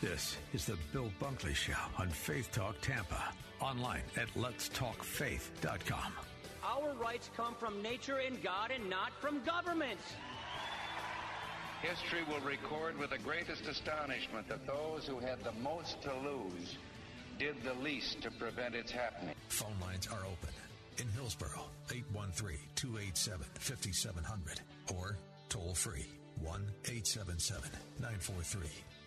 This is the Bill Bunkley Show on Faith Talk Tampa. Online at letstalkfaith.com. Our rights come from nature and God and not from government. History will record with the greatest astonishment that those who had the most to lose did the least to prevent its happening. Phone lines are open. In Hillsborough, 813 287 5700 or toll free 1 877 943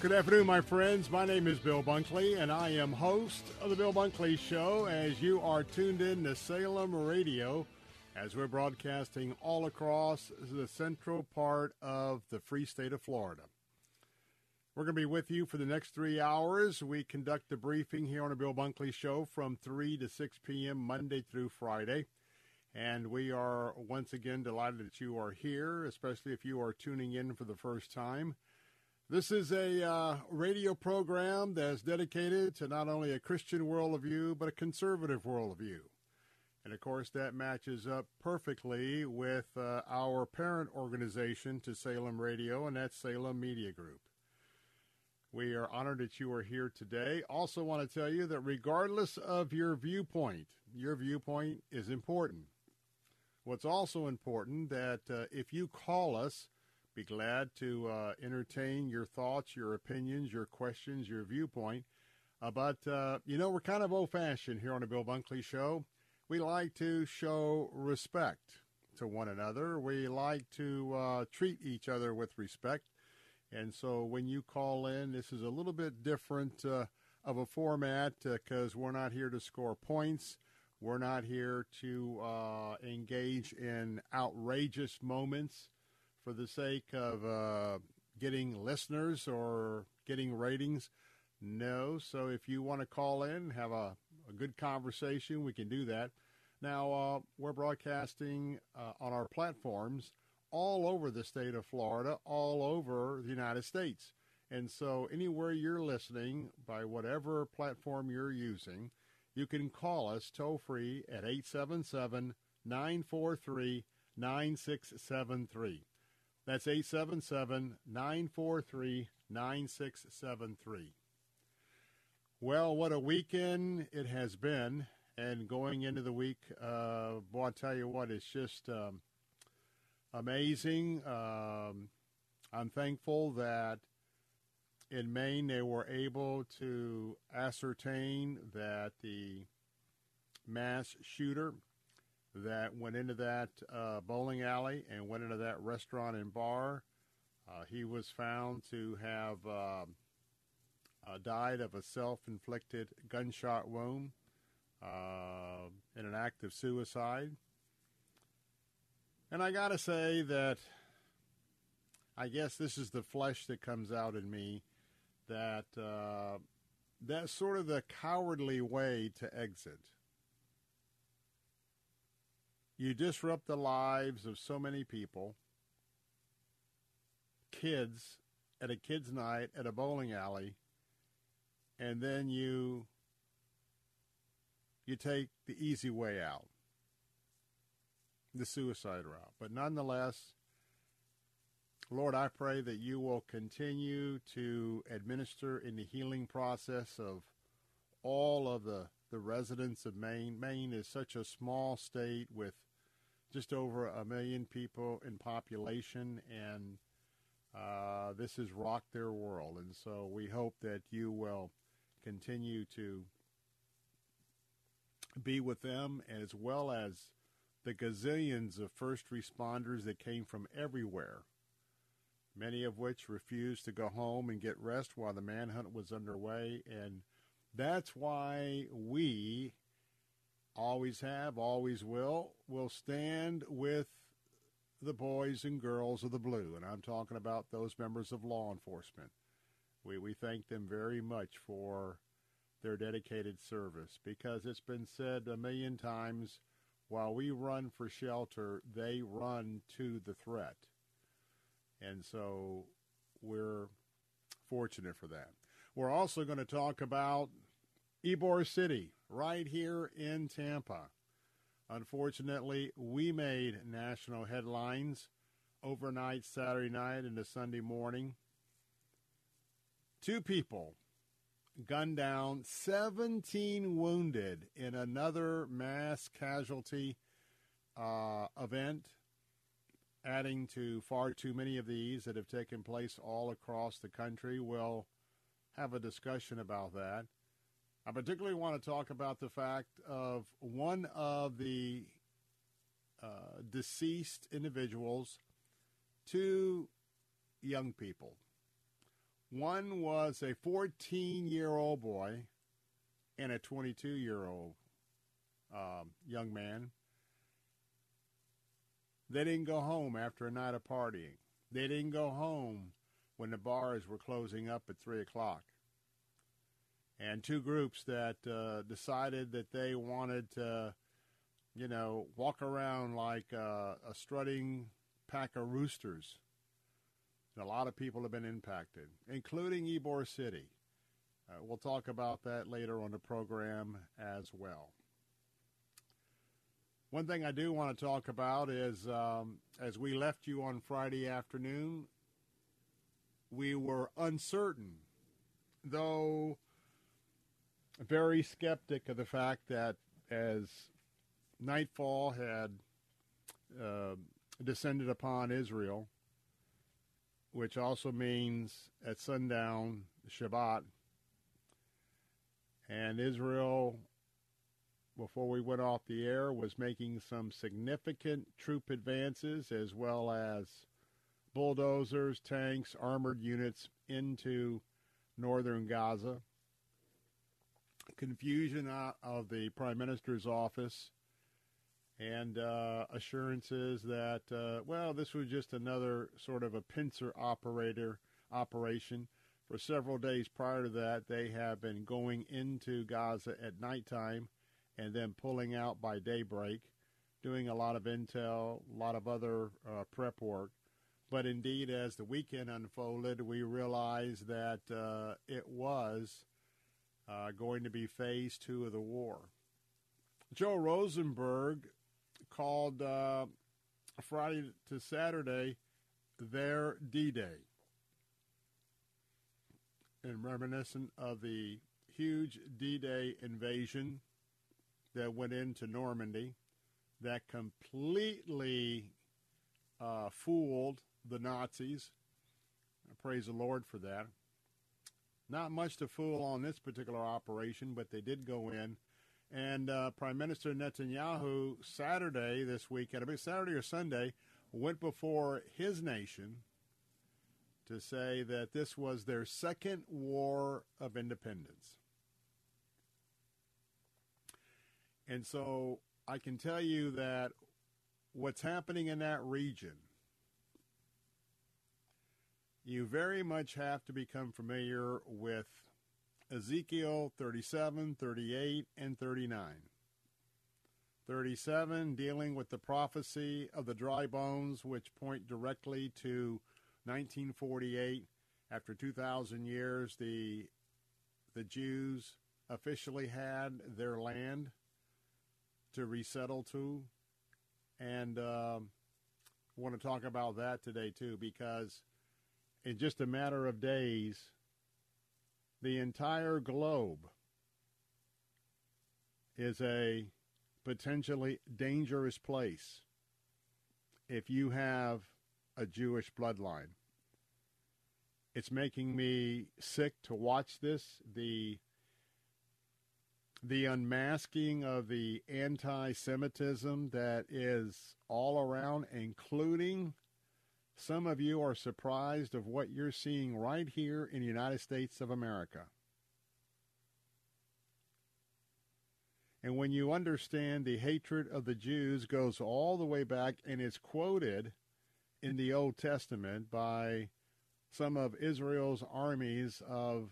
Good afternoon, my friends. My name is Bill Bunkley, and I am host of the Bill Bunkley Show as you are tuned in to Salem Radio as we're broadcasting all across the central part of the free state of Florida. We're going to be with you for the next three hours. We conduct the briefing here on the Bill Bunkley Show from 3 to 6 p.m. Monday through Friday. And we are once again delighted that you are here, especially if you are tuning in for the first time. This is a uh, radio program that's dedicated to not only a Christian worldview, but a conservative worldview. And of course, that matches up perfectly with uh, our parent organization to Salem Radio, and that's Salem Media Group. We are honored that you are here today. Also, want to tell you that regardless of your viewpoint, your viewpoint is important. What's also important that uh, if you call us, be glad to uh, entertain your thoughts, your opinions, your questions, your viewpoint. Uh, but uh, you know, we're kind of old-fashioned here on the Bill Bunkley Show. We like to show respect to one another. We like to uh, treat each other with respect. And so when you call in, this is a little bit different uh, of a format because we're not here to score points. We're not here to uh, engage in outrageous moments for the sake of uh, getting listeners or getting ratings. No. So if you want to call in, have a, a good conversation, we can do that. Now, uh, we're broadcasting uh, on our platforms all over the state of Florida, all over the United States. And so, anywhere you're listening, by whatever platform you're using, you can call us toll free at 877 943 9673. That's 877 943 9673. Well, what a weekend it has been. And going into the week, uh, boy, I tell you what, it's just um, amazing. Um, I'm thankful that in Maine they were able to ascertain that the mass shooter that went into that uh, bowling alley and went into that restaurant and bar, uh, he was found to have uh, died of a self-inflicted gunshot wound uh, in an act of suicide. And I got to say that I guess this is the flesh that comes out in me that uh, that's sort of the cowardly way to exit. You disrupt the lives of so many people, kids at a kids' night at a bowling alley, and then you you take the easy way out, the suicide route. But nonetheless, Lord, I pray that you will continue to administer in the healing process of all of the, the residents of Maine. Maine is such a small state with just over a million people in population, and Uh, this has rocked their world, and so we hope that you will continue to be with them as well as the gazillions of first responders that came from everywhere, many of which refused to go home and get rest while the manhunt was underway. And that's why we always have, always will, will stand with the boys and girls of the blue. And I'm talking about those members of law enforcement. We, we thank them very much for their dedicated service because it's been said a million times while we run for shelter, they run to the threat. And so we're fortunate for that. We're also going to talk about Ybor City right here in Tampa. Unfortunately, we made national headlines overnight Saturday night into Sunday morning. Two people gunned down, 17 wounded in another mass casualty uh, event, adding to far too many of these that have taken place all across the country. We'll have a discussion about that. I particularly want to talk about the fact of one of the uh, deceased individuals, two young people one was a 14 year old boy and a 22 year old um, young man. They didn't go home after a night of partying. They didn't go home when the bars were closing up at 3 o'clock. And two groups that uh, decided that they wanted to, you know, walk around like uh, a strutting pack of roosters a lot of people have been impacted, including Ybor City. Uh, we'll talk about that later on the program as well. One thing I do want to talk about is um, as we left you on Friday afternoon, we were uncertain, though very skeptic of the fact that as nightfall had uh, descended upon Israel, which also means at sundown, Shabbat. And Israel, before we went off the air, was making some significant troop advances as well as bulldozers, tanks, armored units into northern Gaza. Confusion out of the Prime Minister's office and uh, assurances that uh, well, this was just another sort of a pincer operator operation. For several days prior to that, they have been going into Gaza at nighttime and then pulling out by daybreak, doing a lot of intel, a lot of other uh, prep work. But indeed, as the weekend unfolded, we realized that uh, it was uh, going to be phase two of the war. Joel Rosenberg called uh, Friday to Saturday their D Day. And reminiscent of the huge D Day invasion that went into Normandy that completely uh, fooled the Nazis. I praise the Lord for that. Not much to fool on this particular operation, but they did go in and uh, Prime Minister Netanyahu, Saturday this weekend, I mean Saturday or Sunday, went before his nation to say that this was their second war of independence. And so I can tell you that what's happening in that region, you very much have to become familiar with Ezekiel 37, 38, and 39. 37 dealing with the prophecy of the dry bones, which point directly to 1948. After 2,000 years, the, the Jews officially had their land to resettle to. And um, want to talk about that today, too, because in just a matter of days, the entire globe is a potentially dangerous place if you have a Jewish bloodline. It's making me sick to watch this. The the unmasking of the anti-Semitism that is all around, including some of you are surprised of what you're seeing right here in the United States of America. And when you understand the hatred of the Jews goes all the way back and is quoted in the Old Testament by some of Israel's armies of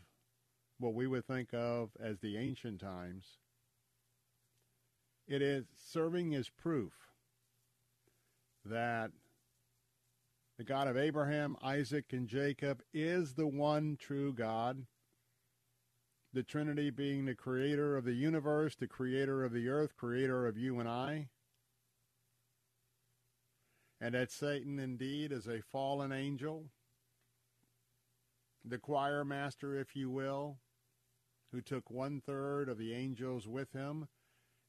what we would think of as the ancient times, it is serving as proof that the God of Abraham, Isaac, and Jacob is the one true God. The Trinity being the creator of the universe, the creator of the earth, creator of you and I. And that Satan indeed is a fallen angel, the choir master, if you will, who took one third of the angels with him.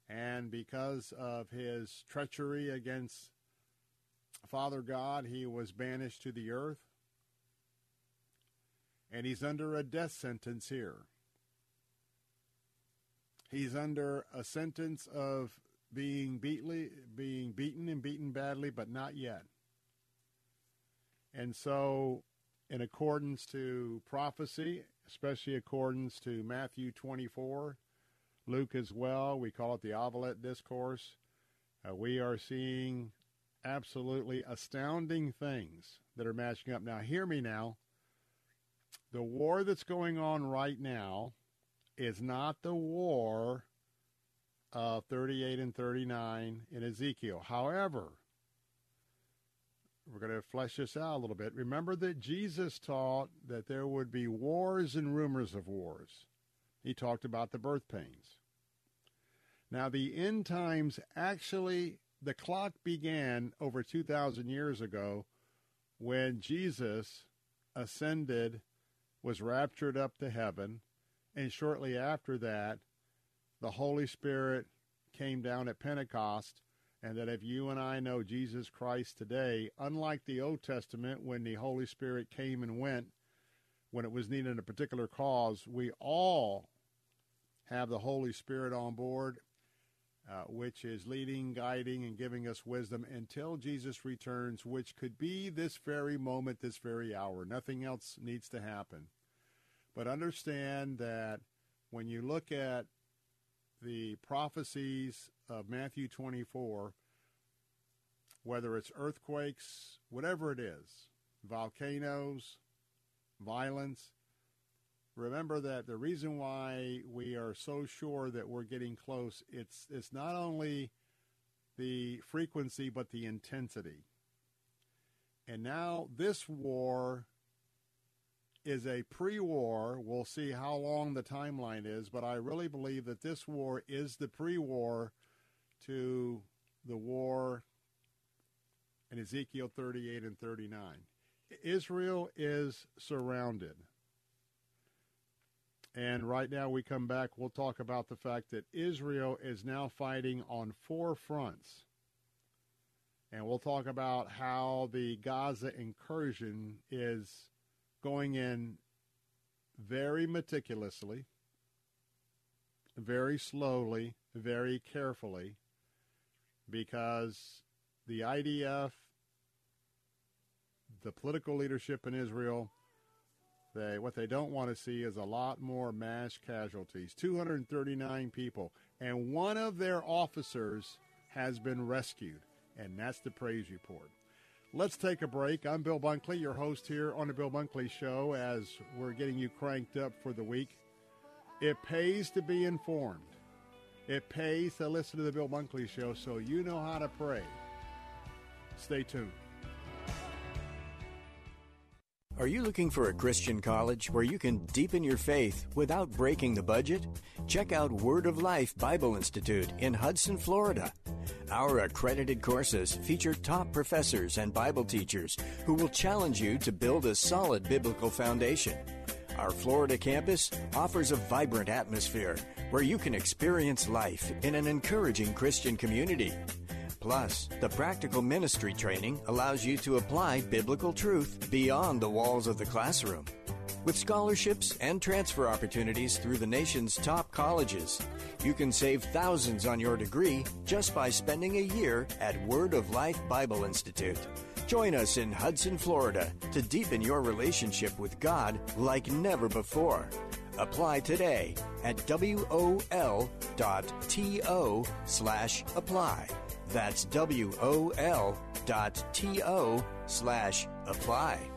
And because of his treachery against Father God, he was banished to the earth. And he's under a death sentence here. He's under a sentence of being beatly, being beaten and beaten badly, but not yet. And so, in accordance to prophecy, especially accordance to Matthew 24, Luke as well, we call it the Olivet Discourse. Uh, we are seeing absolutely astounding things that are matching up. Now, hear me now. The war that's going on right now is not the war of 38 and 39 in Ezekiel. However, we're going to flesh this out a little bit. Remember that Jesus taught that there would be wars and rumors of wars. He talked about the birth pains. Now, the end times actually, the clock began over 2,000 years ago when Jesus ascended, was raptured up to heaven, and shortly after that, the Holy Spirit came down at Pentecost and that if you and I know Jesus Christ today, unlike the Old Testament when the Holy Spirit came and went when it was needed in a particular cause, we all have the Holy Spirit on board, uh, which is leading, guiding, and giving us wisdom until Jesus returns, which could be this very moment, this very hour. Nothing else needs to happen. But understand that when you look at the prophecies of Matthew 24, whether it's earthquakes, whatever it is, volcanoes, violence, remember that the reason why we are so sure that we're getting close, it's, it's not only the frequency, but the intensity. And now this war is a pre-war. We'll see how long the timeline is, but I really believe that this war is the pre-war to the war in Ezekiel 38 and 39. Israel is surrounded. And right now we come back, we'll talk about the fact that Israel is now fighting on four fronts. And we'll talk about how the Gaza incursion is going in very meticulously, very slowly, very carefully, because the IDF, the political leadership in Israel, they what they don't want to see is a lot more mass casualties. 239 people, and one of their officers has been rescued, and that's the praise report. Let's take a break. I'm Bill Bunkley, your host here on the Bill Bunkley Show, as we're getting you cranked up for the week. It pays to be informed. It pays to listen to the Bill Bunkley Show so you know how to pray. Stay tuned. Are you looking for a Christian college where you can deepen your faith without breaking the budget? Check out Word of Life Bible Institute in Hudson, Florida. Our accredited courses feature top professors and Bible teachers who will challenge you to build a solid biblical foundation. Our Florida campus offers a vibrant atmosphere where you can experience life in an encouraging Christian community. Plus, the practical ministry training allows you to apply biblical truth beyond the walls of the classroom. With scholarships and transfer opportunities through the nation's top colleges, you can save thousands on your degree just by spending a year at Word of Life Bible Institute. Join us in Hudson, Florida to deepen your relationship with God like never before. Apply today at wol.to slash apply. That's wol.to slash apply.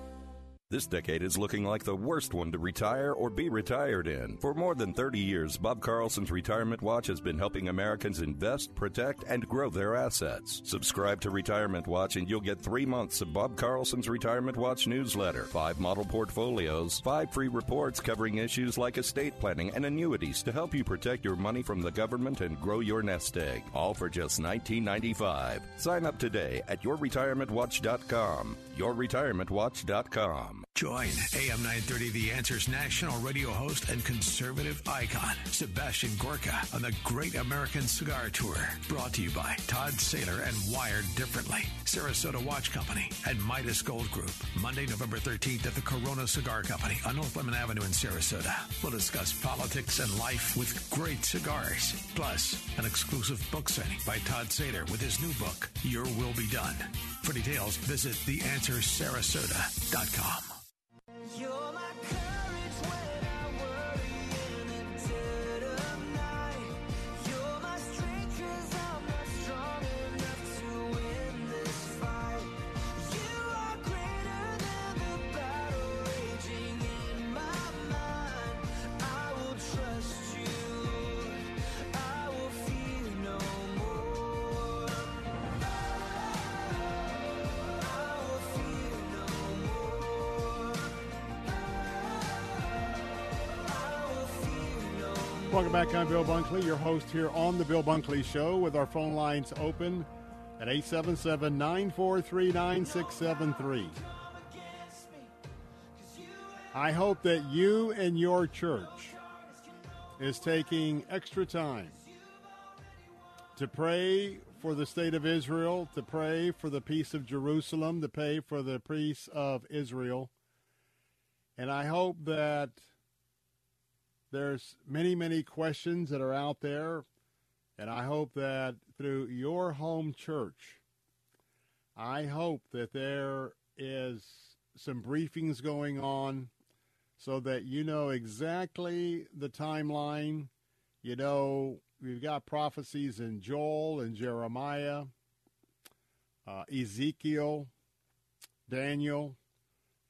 This decade is looking like the worst one to retire or be retired in. For more than 30 years, Bob Carlson's Retirement Watch has been helping Americans invest, protect, and grow their assets. Subscribe to Retirement Watch and you'll get three months of Bob Carlson's Retirement Watch newsletter, five model portfolios, five free reports covering issues like estate planning and annuities to help you protect your money from the government and grow your nest egg. All for just $19.95. Sign up today at yourretirementwatch.com. yourretirementwatch.com. Join AM 930 The Answer's national radio host and conservative icon, Sebastian Gorka, on the Great American Cigar Tour. Brought to you by Todd Saylor and Wired Differently, Sarasota Watch Company, and Midas Gold Group. Monday, November 13th at the Corona Cigar Company on North Lemon Avenue in Sarasota. We'll discuss politics and life with great cigars. Plus, an exclusive book signing by Todd Saylor with his new book, Your Will Be Done. For details, visit theanswersarasota.com. back. I'm Bill Bunkley, your host here on The Bill Bunkley Show, with our phone lines open at 877 943 9673. I hope that you and your church is taking extra time to pray for the state of Israel, to pray for the peace of Jerusalem, to pray for the peace of Israel. And I hope that there's many, many questions that are out there, and I hope that through your home church, I hope that there is some briefings going on so that you know exactly the timeline. You know, we've got prophecies in Joel and Jeremiah, uh, Ezekiel, Daniel,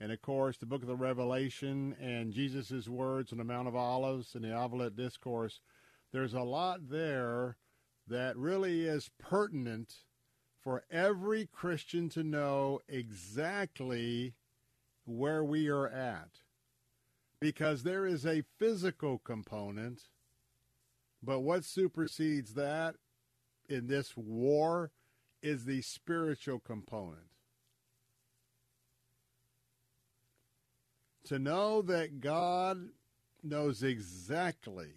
and of course the book of the revelation and jesus' words on the mount of olives and the olivet discourse there's a lot there that really is pertinent for every christian to know exactly where we are at. Because there is a physical component but what supersedes that in this war is the spiritual component to know that God knows exactly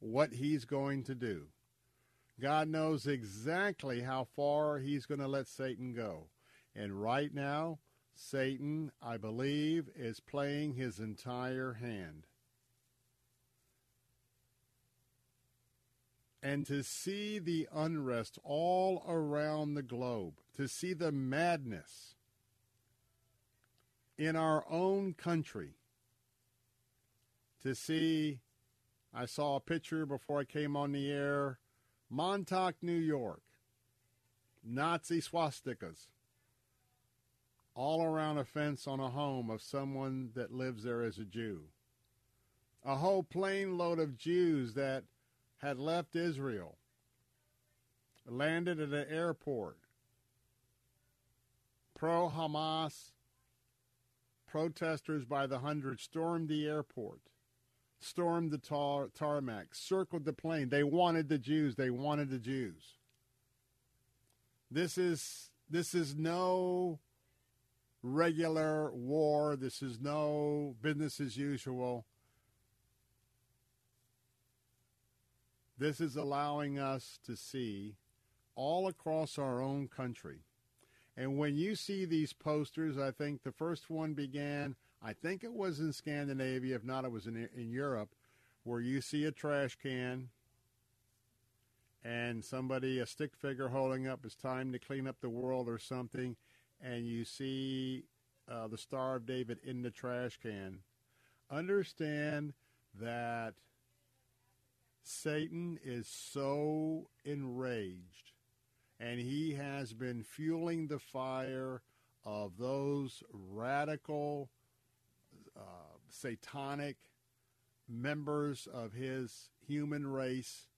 what he's going to do. God knows exactly how far he's going to let Satan go. And right now, Satan, I believe, is playing his entire hand. And to see the unrest all around the globe, to see the madness in our own country to see. I saw a picture before I came on the air. Montauk, New York. Nazi swastikas all around a fence on a home of someone that lives there as a Jew. A whole plane load of Jews that had left Israel landed at an airport. Pro Hamas protesters by the hundred stormed the airport, stormed the tar- tarmac, circled the plane. They wanted the Jews. They wanted the Jews. This is this is no regular war. This is no business as usual. This is allowing us to see all across our own country and when you see these posters, I think the first one began, I think it was in Scandinavia. If not, it was in, in Europe, where you see a trash can and somebody, a stick figure holding up, it's time to clean up the world or something, and you see uh, the Star of David in the trash can. Understand that Satan is so enraged, and he has been fueling the fire of those radical, uh, satanic members of his human race,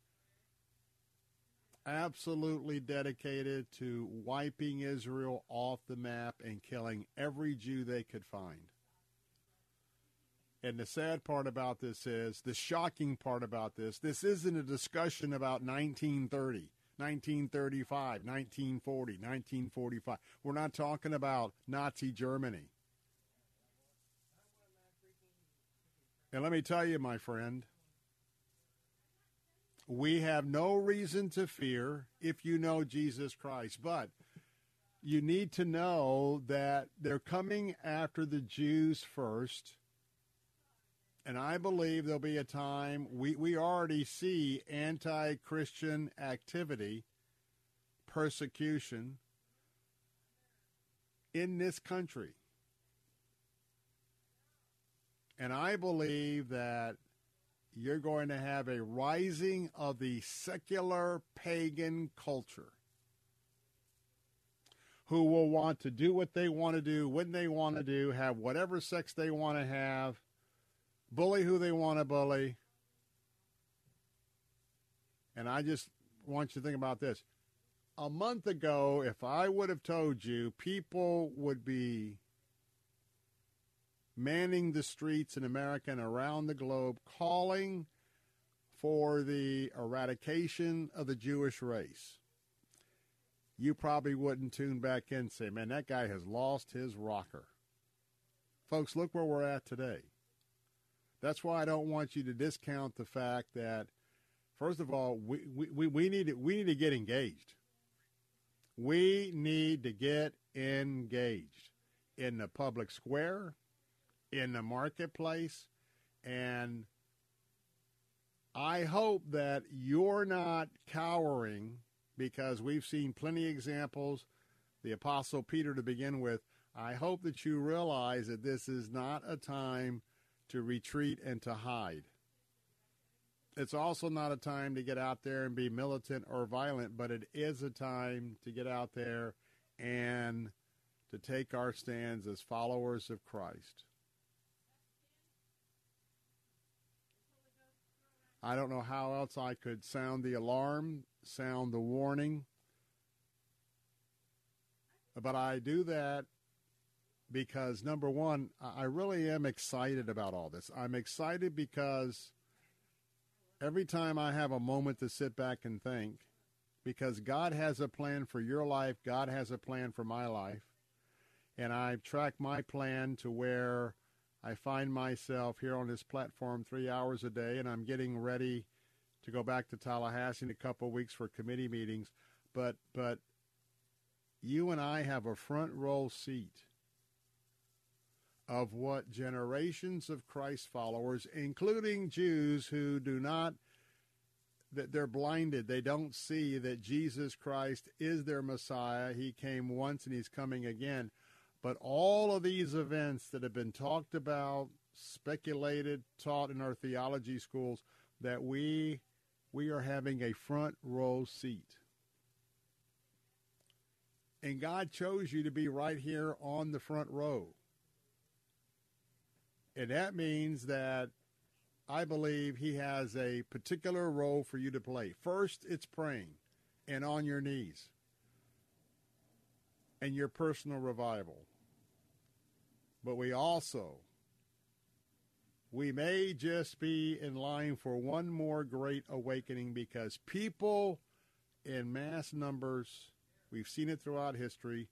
absolutely dedicated to wiping Israel off the map and killing every Jew they could find. And the sad part about this is, the shocking part about this, this isn't a discussion about 1930, 1935, 1940, 1945. We're not talking about Nazi Germany. And let me tell you, my friend, we have no reason to fear if you know Jesus Christ. But you need to know that they're coming after the Jews first. And I believe there'll be a time, we, we already see anti Christian activity, persecution in this country. And I believe that you're going to have a rising of the secular pagan culture who will want to do what they want to do when they want to do, have whatever sex they want to have, bully who they want to bully. And I just want you to think about this. A month ago, if I would have told you people would be manning the streets in America and around the globe, calling for the eradication of the Jewish race, you probably wouldn't tune back in and say, man, that guy has lost his rocker. Folks, look where we're at today. That's why I don't want you to discount the fact that, first of all, we, we, we, need, to, we need to get engaged. We need to get engaged in the public square, in the marketplace. And I hope that you're not cowering because we've seen plenty of examples. The Apostle Peter to begin with. I hope that you realize that this is not a time to retreat and to hide. It's also not a time to get out there and be militant or violent, but it is a time to get out there and to take our stands as followers of Christ. I don't know how else I could sound the alarm, sound the warning. But I do that because, number one, I really am excited about all this. I'm excited because every time I have a moment to sit back and think, because God has a plan for your life, God has a plan for my life. And I've tracked my plan to where I find myself here on this platform three hours a day, and I'm getting ready to go back to Tallahassee in a couple of weeks for committee meetings. But but you and I have a front row seat of what generations of Christ followers, including Jews who do not that they're blinded. They don't see that Jesus Christ is their Messiah. He came once and he's coming again. But all of these events that have been talked about, speculated, taught in our theology schools, that we we are having a front row seat. And God chose you to be right here on the front row. And that means that I believe he has a particular role for you to play. First, it's praying and on your knees and your personal revival. But we also, we may just be in line for one more great awakening because people in mass numbers, we've seen it throughout history,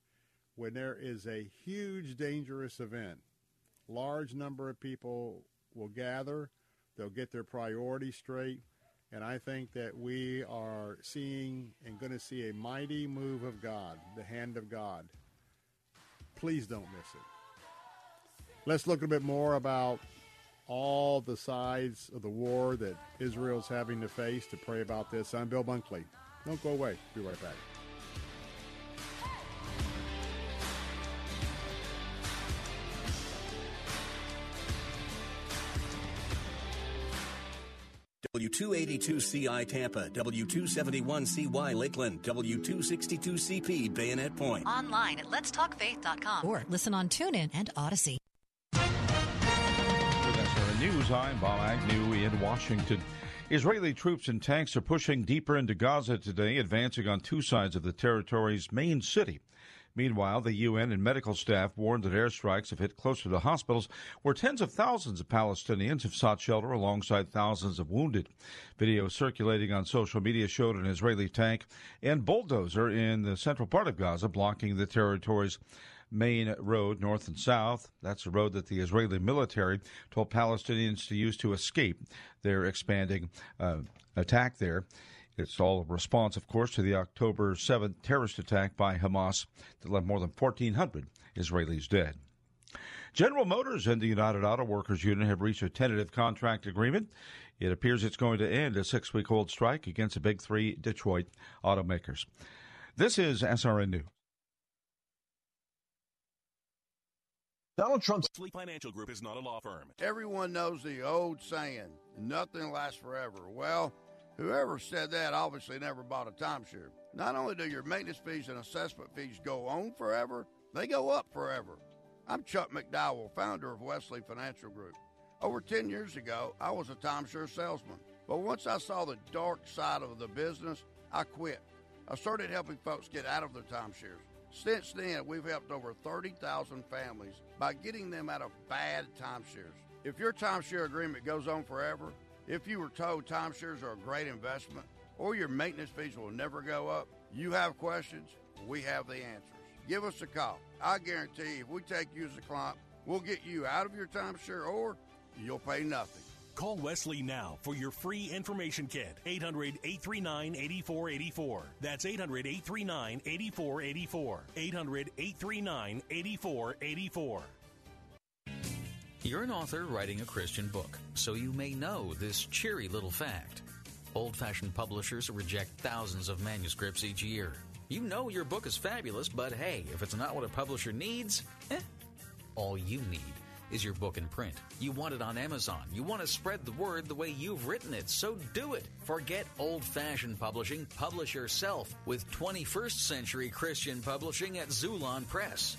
when there is a huge dangerous event, large number of people will gather, they'll get their priorities straight, and I think that we are seeing and going to see a mighty move of God, the hand of God. Please don't miss it. Let's look a bit more about all the sides of the war that Israel's having to face to pray about this. I'm Bill Bunkley. Don't go away. Be right back. W282CI Tampa, W271CY Lakeland, W262CP Bayonet Point. Online at letstalkfaith.com or listen on TuneIn and Odyssey. With News, I'm Bob Agnew in Washington. Israeli troops and tanks are pushing deeper into Gaza today, advancing on two sides of the territory's main city. Meanwhile, the UN and medical staff warned that airstrikes have hit closer to hospitals where tens of thousands of Palestinians have sought shelter alongside thousands of wounded. Video circulating on social media showed an Israeli tank and bulldozer in the central part of Gaza blocking the territory's main road north and south. That's a road that the Israeli military told Palestinians to use to escape their expanding uh, attack there. It's all a response, of course, to the October 7th terrorist attack by Hamas that left more than 1,400 Israelis dead. General Motors and the United Auto Workers Union have reached a tentative contract agreement. It appears it's going to end a six week old strike against the big three Detroit automakers. This is SRN News. Donald Trump's Fleet Financial Group is not a law firm. Everyone knows the old saying, nothing lasts forever. Well, whoever said that obviously never bought a timeshare. Not only do your maintenance fees and assessment fees go on forever, they go up forever. I'm Chuck McDowell, founder of Wesley Financial Group. Over 10 years ago, I was a timeshare salesman. But once I saw the dark side of the business, I quit. I started helping folks get out of their timeshares. Since then, we've helped over 30,000 families by getting them out of bad timeshares. If your timeshare agreement goes on forever, if you were told timeshares are a great investment, or your maintenance fees will never go up, you have questions, we have the answers. Give us a call. I guarantee if we take you as a client, we'll get you out of your timeshare or you'll pay nothing. Call Wesley now for your free information kit. 800 839 8484. That's 800 839 8484. 800 839 8484. You're an author writing a Christian book, so you may know this cheery little fact. Old fashioned publishers reject thousands of manuscripts each year. You know your book is fabulous, but hey, if it's not what a publisher needs, eh, all you need is your book in print. You want it on Amazon. You want to spread the word the way you've written it, so do it. Forget old fashioned publishing. Publish yourself with 21st century Christian publishing at Xulon Press.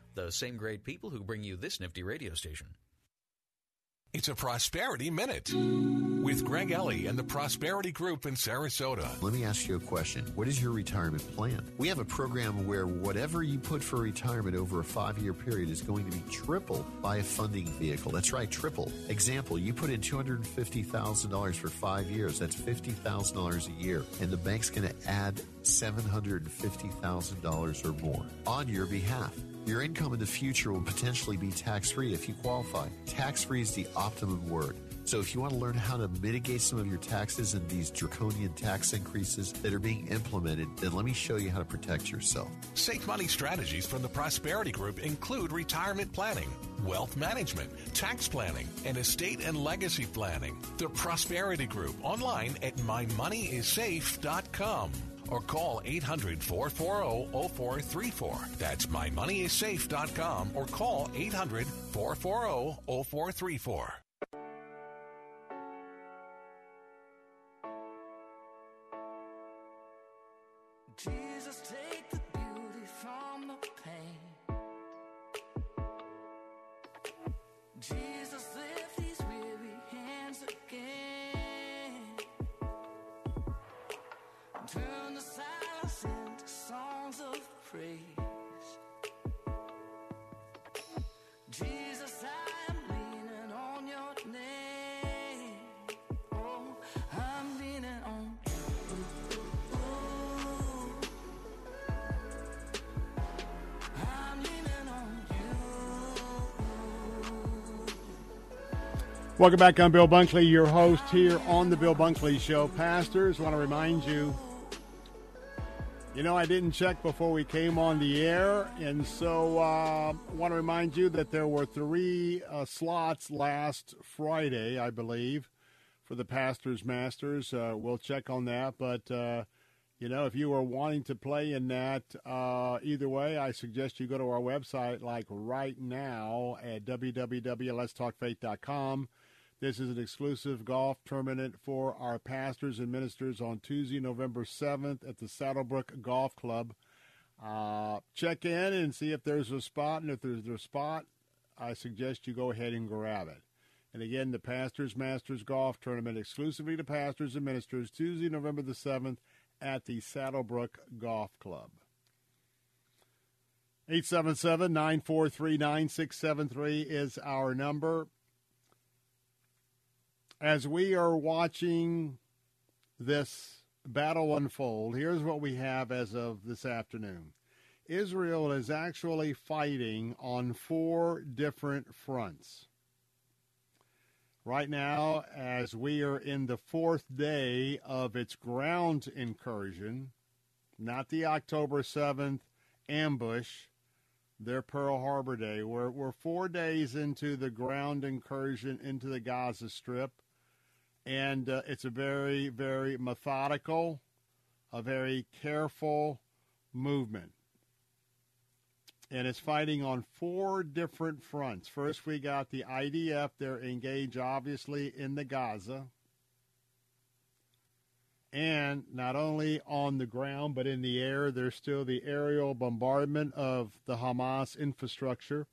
the same great people who bring you this nifty radio station. It's a Prosperity Minute with Greg Ellie and the Prosperity Group in Sarasota. Let me ask you a question. What is your retirement plan? We have a program where whatever you put for retirement over a five year period is going to be tripled by a funding vehicle. That's right, triple. Example, you put in $250,000 for five years. That's $50,000 a year. And the bank's going to add $750,000 or more on your behalf. Your income in the future will potentially be tax free if you qualify. Tax free is the optimum word. So if you want to learn how to mitigate some of your taxes and these draconian tax increases that are being implemented, then let me show you how to protect yourself. Safe money strategies from the Prosperity Group include retirement planning, wealth management, tax planning, and estate and legacy planning. The Prosperity Group online at mymoneyissafe.com or call 800 440 0434. That's mymoneyissafe.com or call 800 440 0434. Jesus, take the beauty from the pain. Jesus, lift these weary hands again. Turn of praise. Welcome back. I'm Bill Bunkley, your host here on The Bill Bunkley Show. Pastors, want to remind you you know, I didn't check before we came on the air, and so uh, want to remind you that there were three uh, slots last Friday, I believe, for the Pastors Masters. Uh, we'll check on that, but uh, you know, if you are wanting to play in that, uh, either way, I suggest you go to our website like right now at www.letstalkfaith.com. This is an exclusive golf tournament for our pastors and ministers on Tuesday, November 7th at the Saddlebrook Golf Club. Uh, check in and see if there's a spot, and if there's a spot, I suggest you go ahead and grab it. And again, the Pastors Masters Golf Tournament exclusively to pastors and ministers, Tuesday, November the 7th at the Saddlebrook Golf Club. 877 943 9673 is our number as we are watching this battle unfold, here's what we have as of this afternoon. Israel is actually fighting on four different fronts. Right now, as we are in the fourth day of its ground incursion, not the October 7th ambush, their Pearl Harbor Day. We're, we're four days into the ground incursion into the Gaza Strip and uh, it's a very, very methodical, a very careful movement. And it's fighting on four different fronts. First, we got the IDF. They're engaged, obviously, in the Gaza. And not only on the ground, but in the air, there's still the aerial bombardment of the Hamas infrastructure,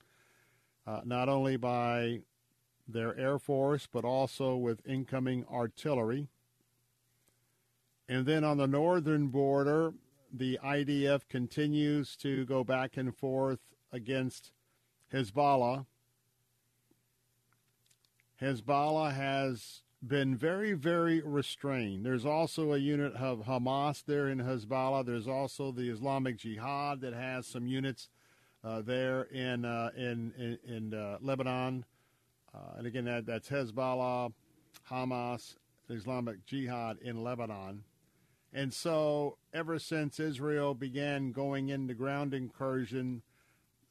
uh, not only by their Air Force, but also with incoming artillery. And then on the northern border, the IDF continues to go back and forth against Hezbollah. Hezbollah has been very, very restrained. There's also a unit of Hamas there in Hezbollah. There's also the Islamic Jihad that has some units uh, there in uh, in in, in uh, Lebanon. Uh, and again, that, that's Hezbollah, Hamas, Islamic Jihad in Lebanon. And so, ever since Israel began going into ground incursion,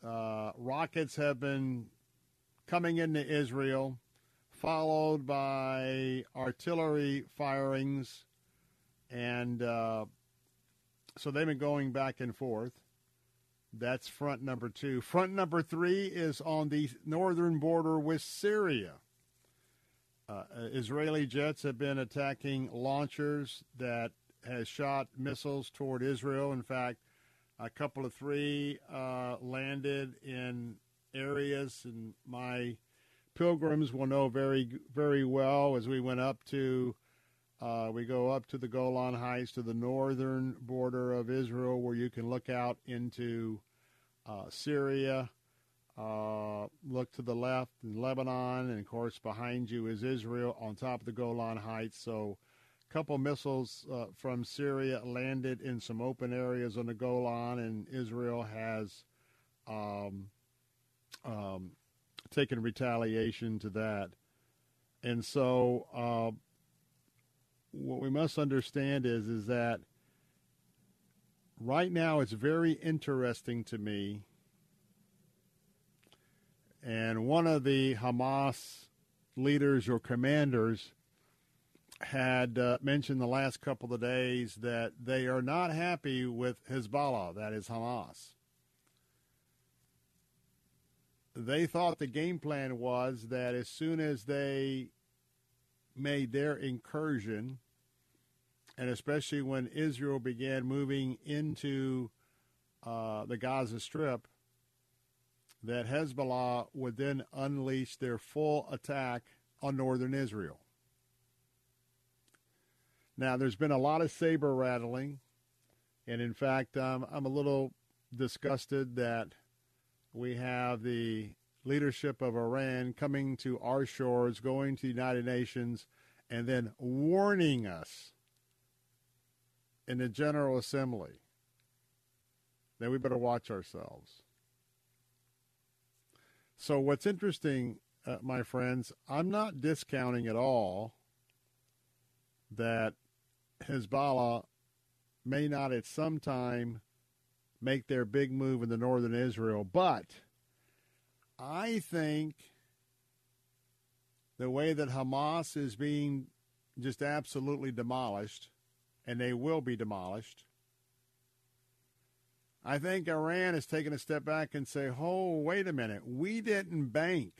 uh, rockets have been coming into Israel, followed by artillery firings. And uh, so they've been going back and forth. That's front number two. Front number three is on the northern border with Syria. Uh, Israeli jets have been attacking launchers that has shot missiles toward Israel. In fact, a couple of three uh, landed in areas, and my pilgrims will know very, very well as we went up to uh, we go up to the Golan Heights to the northern border of Israel, where you can look out into uh, Syria. Uh, look to the left in Lebanon, and of course behind you is Israel on top of the Golan Heights. So, a couple missiles uh, from Syria landed in some open areas on the Golan, and Israel has um, um, taken retaliation to that. And so, uh, what we must understand is is that right now it's very interesting to me. And one of the Hamas leaders or commanders had uh, mentioned the last couple of days that they are not happy with Hezbollah, that is Hamas. They thought the game plan was that as soon as they made their incursion, and especially when Israel began moving into uh, the Gaza Strip, that Hezbollah would then unleash their full attack on northern Israel. Now, there's been a lot of saber rattling, and in fact, um, I'm a little disgusted that we have the leadership of Iran coming to our shores, going to the United Nations, and then warning us in the General Assembly, then we better watch ourselves. So, what's interesting uh, my friends, I'm not discounting at all that Hezbollah may not at some time make their big move in the northern Israel, but I think the way that Hamas is being just absolutely demolished, and they will be demolished. I think Iran has taken a step back and say, "Oh, wait a minute. We didn't bank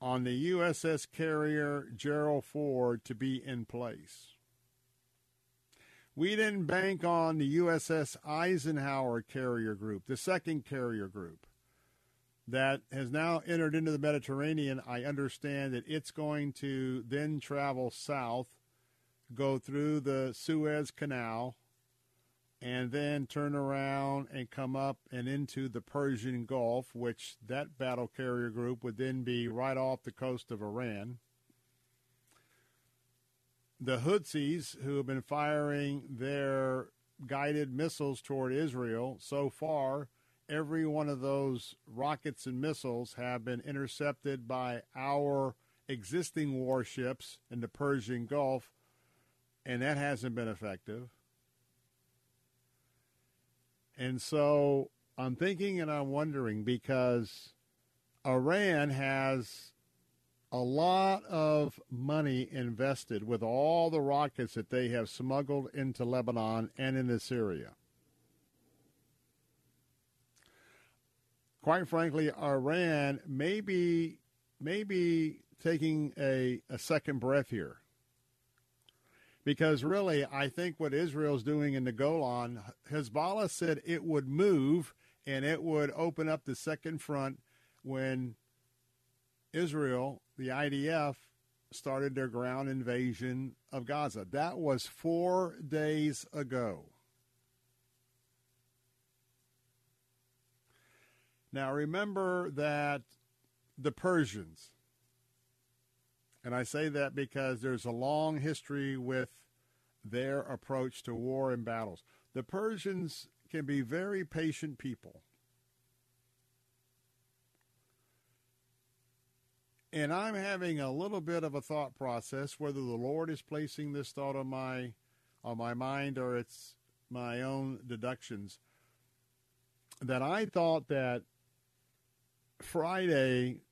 on the USS carrier Gerald Ford to be in place. We didn't bank on the USS Eisenhower carrier group, the second carrier group that has now entered into the Mediterranean. I understand that it's going to then travel south, go through the Suez Canal, and then turn around and come up and into the Persian Gulf, which that battle carrier group would then be right off the coast of Iran. The Houthis, who have been firing their guided missiles toward Israel so far, every one of those rockets and missiles have been intercepted by our existing warships in the Persian Gulf, and that hasn't been effective. And so I'm thinking and I'm wondering because Iran has a lot of money invested with all the rockets that they have smuggled into Lebanon and into Syria. Quite frankly, Iran may be, may be taking a, a second breath here. Because really, I think what Israel's doing in the Golan, Hezbollah said it would move and it would open up the second front when Israel, the IDF, started their ground invasion of Gaza. That was four days ago. Now remember that the Persians, and I say that because there's a long history with their approach to war and battles. The Persians can be very patient people. And I'm having a little bit of a thought process whether the Lord is placing this thought on my on my mind or it's my own deductions that I thought that Friday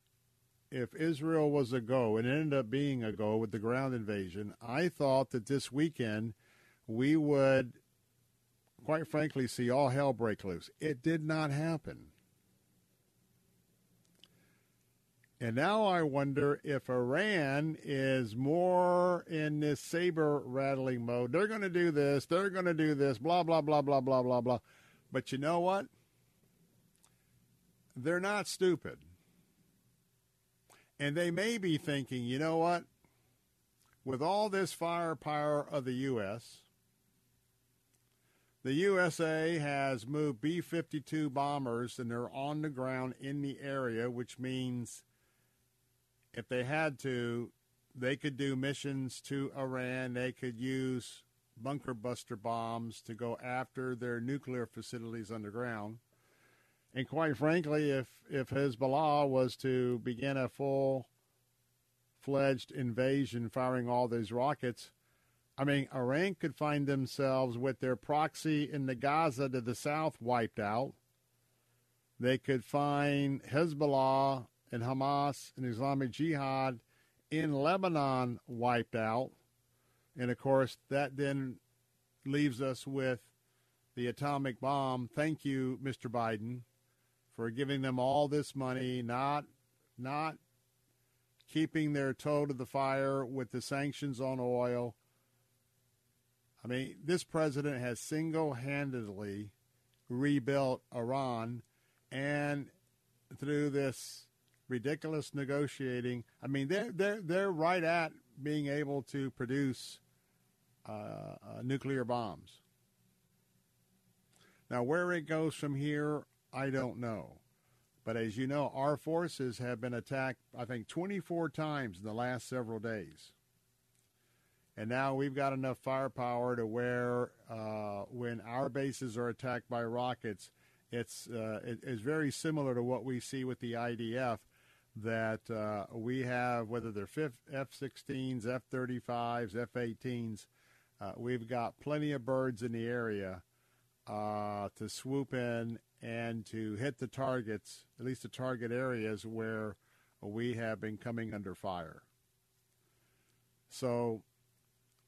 if Israel was a go and ended up being a go with the ground invasion, I thought that this weekend we would quite frankly see all hell break loose. It did not happen. And now I wonder if Iran is more in this saber rattling mode. They're going to do this, they're going to do this, blah, blah, blah, blah, blah, blah, blah. But you know what? They're not stupid. And they may be thinking, you know what? With all this firepower of the U.S., the USA has moved B 52 bombers and they're on the ground in the area, which means if they had to, they could do missions to Iran. They could use bunker buster bombs to go after their nuclear facilities underground. And quite frankly, if, if Hezbollah was to begin a full fledged invasion firing all these rockets, I mean, Iran could find themselves with their proxy in the Gaza to the south wiped out. They could find Hezbollah and Hamas and Islamic Jihad in Lebanon wiped out. And of course, that then leaves us with the atomic bomb. Thank you, Mr. Biden, for giving them all this money, not not keeping their toe to the fire with the sanctions on oil. I mean, this president has single-handedly rebuilt Iran and through this ridiculous negotiating. I mean, they're they're they're right at being able to produce uh, uh, nuclear bombs. Now, where it goes from here, I don't know. But as you know, our forces have been attacked, I think, 24 times in the last several days. And now we've got enough firepower to where uh, when our bases are attacked by rockets, it's, uh, it, it's very similar to what we see with the IDF that uh, we have, whether they're F 16s, F 35s, F 18s, uh, we've got plenty of birds in the area uh, to swoop in and to hit the targets, at least the target areas where we have been coming under fire. So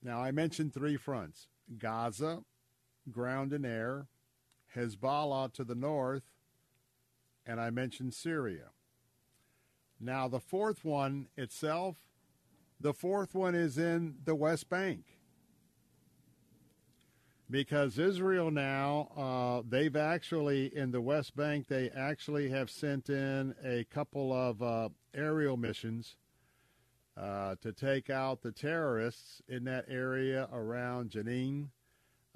now I mentioned three fronts Gaza, ground and air, Hezbollah to the north, and I mentioned Syria. Now, the fourth one itself, the fourth one is in the West Bank. Because Israel now, uh, they've actually, in the West Bank, they actually have sent in a couple of uh, aerial missions uh, to take out the terrorists in that area around Jenin,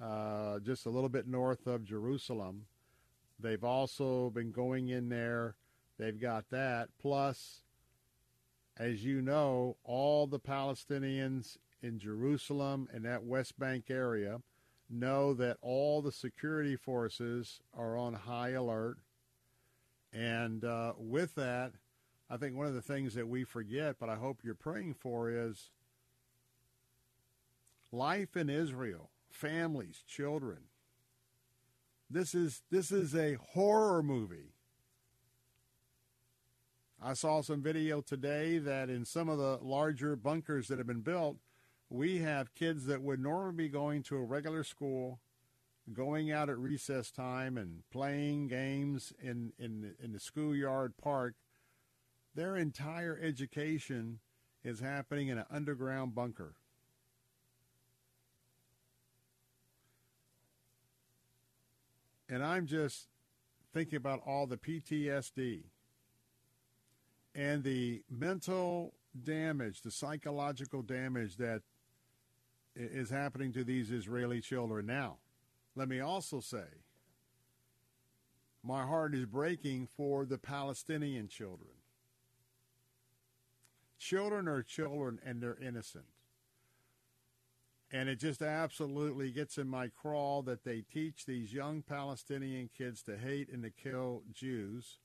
uh, just a little bit north of Jerusalem. They've also been going in there. They've got that. Plus, as you know, all the Palestinians in Jerusalem and that West Bank area know that all the security forces are on high alert. And uh, with that, I think one of the things that we forget, but I hope you're praying for, is life in Israel, families, children. This is this is a horror movie. I saw some video today that in some of the larger bunkers that have been built, we have kids that would normally be going to a regular school, going out at recess time and playing games in, in, in the schoolyard park. Their entire education is happening in an underground bunker. And I'm just thinking about all the PTSD and the mental damage, the psychological damage that is happening to these Israeli children now. Let me also say, my heart is breaking for the Palestinian children. Children are children and they're innocent. And it just absolutely gets in my crawl that they teach these young Palestinian kids to hate and to kill Jews.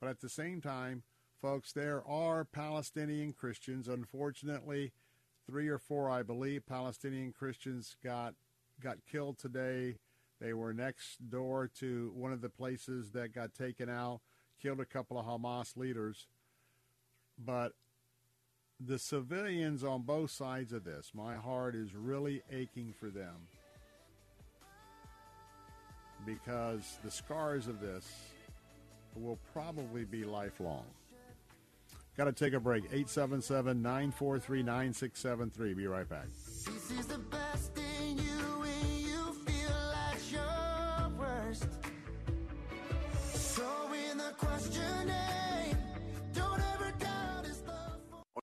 But at the same time, folks, there are Palestinian Christians. Unfortunately, three or four, I believe, Palestinian Christians got got killed today. They were next door to one of the places that got taken out, killed a couple of Hamas leaders. But the civilians on both sides of this, my heart is really aching for them because the scars of this will probably be lifelong. Got to take a break. 877 943 9673. Be right back.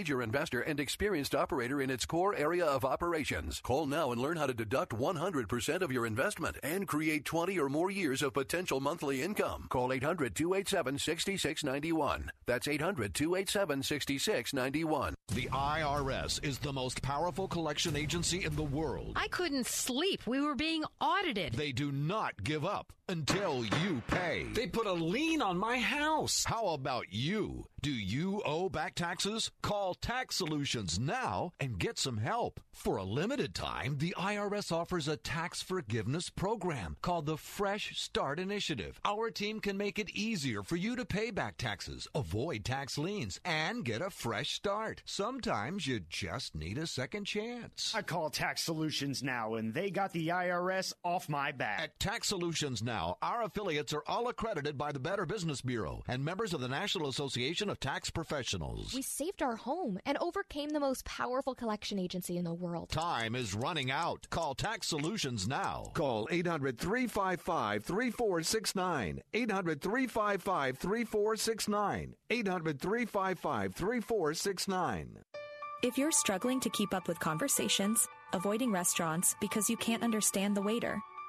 major investor and experienced operator in its core area of operations. Call now and learn how to deduct 100% of your investment and create 20 or more years of potential monthly income. Call 800 287 6691. That's 800 287 6691. The IRS is the most powerful collection agency in the world. I couldn't sleep. We were being audited. They do not give up until you pay. They put a lien on my house. How about you? Do you owe back taxes? Call Tax Solutions now and get some help. For a limited time, the IRS offers a tax forgiveness program called the Fresh Start Initiative. Our team can make it easier for you to pay back taxes, avoid tax liens, and get a fresh start. Sometimes you just need a second chance. I call Tax Solutions now, and they got the IRS off my back. At Tax Solutions Now, our affiliates are all accredited by the Better Business Bureau and members of the National Association of Tax Professionals. We saved our home and overcame the most powerful collection agency in the world. Time is running out. Call Tax Solutions now. Call 800 355 3469. 800 355 3469. 800 355 3469. If you're struggling to keep up with conversations, avoiding restaurants because you can't understand the waiter,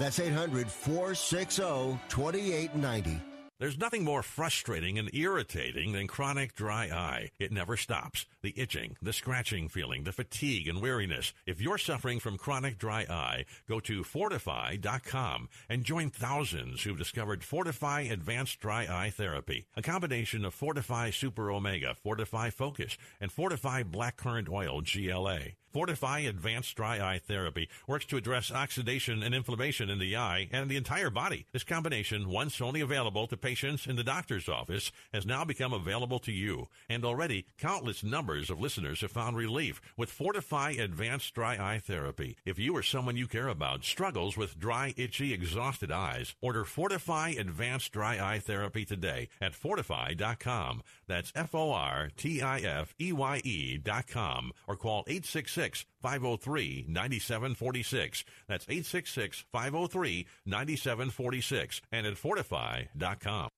That's 800 460 2890. There's nothing more frustrating and irritating than chronic dry eye. It never stops. The itching, the scratching feeling, the fatigue and weariness. If you're suffering from chronic dry eye, go to fortifeye.com and join thousands who've discovered Fortifeye Advanced Dry Eye Therapy. A combination of Fortifeye Super Omega, Fortifeye Focus, and Fortifeye Blackcurrant Oil GLA. Fortifeye Advanced Dry Eye Therapy works to address oxidation and inflammation in the eye and the entire body. This combination, once only available to patients in the doctor's office, has now become available to you. And already, countless numbers of listeners have found relief with Fortifeye Advanced Dry Eye Therapy. If you or someone you care about struggles with dry, itchy, exhausted eyes, order Fortifeye Advanced Dry Eye Therapy today at fortifeye.com. That's F O R T I F E Y E dot com or call 866 503 9746. That's 866 503 9746 and at fortifeye.com.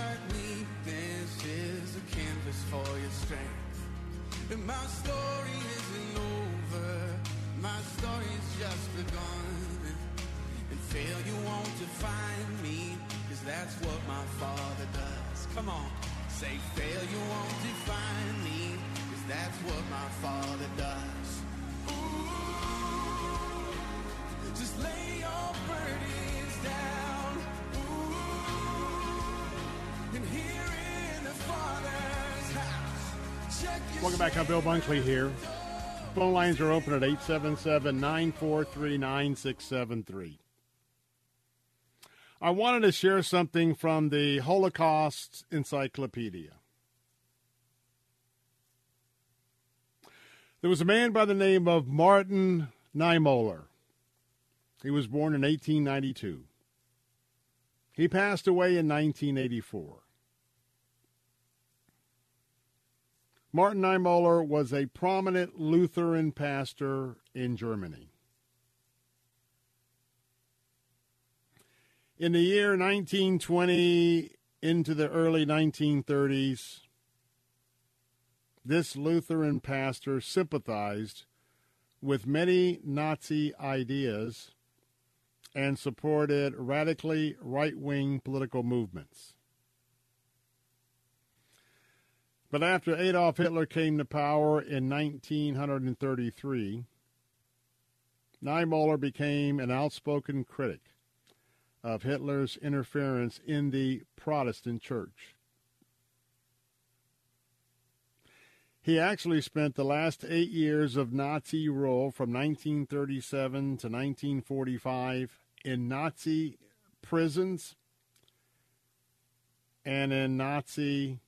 like weakness is a canvas for your strength. And my story isn't over, my story's just begun. And failure won't define me, cause that's what my father does. Come on, say failure won't define me, cause that's what my father does. Ooh, just lay your burdens Welcome back. I'm Bill Bunkley here. Phone lines are open at 877 943 9673. I wanted to share something from the Holocaust Encyclopedia. There was a man by the name of Martin Niemöller. He was born in 1892. He passed away in 1984. Martin Niemöller was a prominent Lutheran pastor in Germany. In the year 1920 into the early 1930s, this Lutheran pastor sympathized with many Nazi ideas and supported radically right wing political movements. But after Adolf Hitler came to power in 1933, Niemöller became an outspoken critic of Hitler's interference in the Protestant church. He actually spent the last eight years of Nazi rule from 1937 to 1945 in Nazi prisons and in Nazi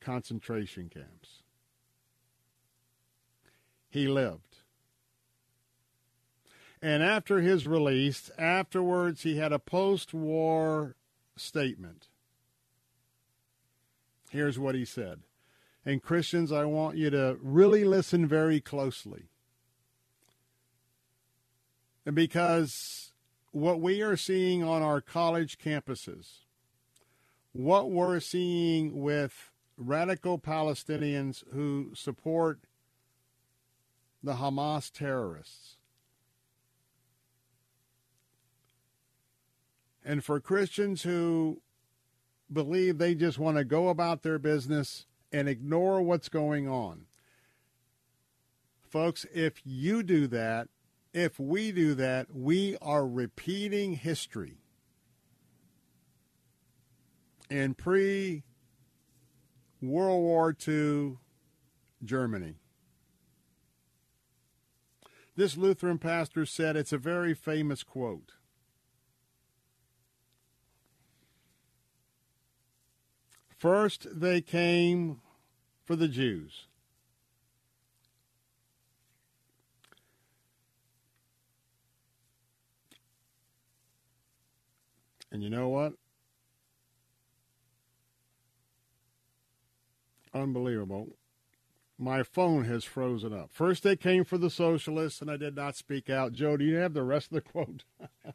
concentration camps. He lived. And after his release, afterwards, he had a post war statement. Here's what he said. And Christians, I want you to really listen very closely. And because what we are seeing on our college campuses, what we're seeing with radical Palestinians who support the Hamas terrorists, and for Christians who believe they just want to go about their business and ignore what's going on. Folks, if you do that, if we do that, we are repeating history. In pre World War II Germany, this Lutheran pastor said it's a very famous quote. First, they came for the Jews. And you know what? Unbelievable. My phone has frozen up. First, they came for the socialists, and I did not speak out. Joe, do you have the rest of the quote?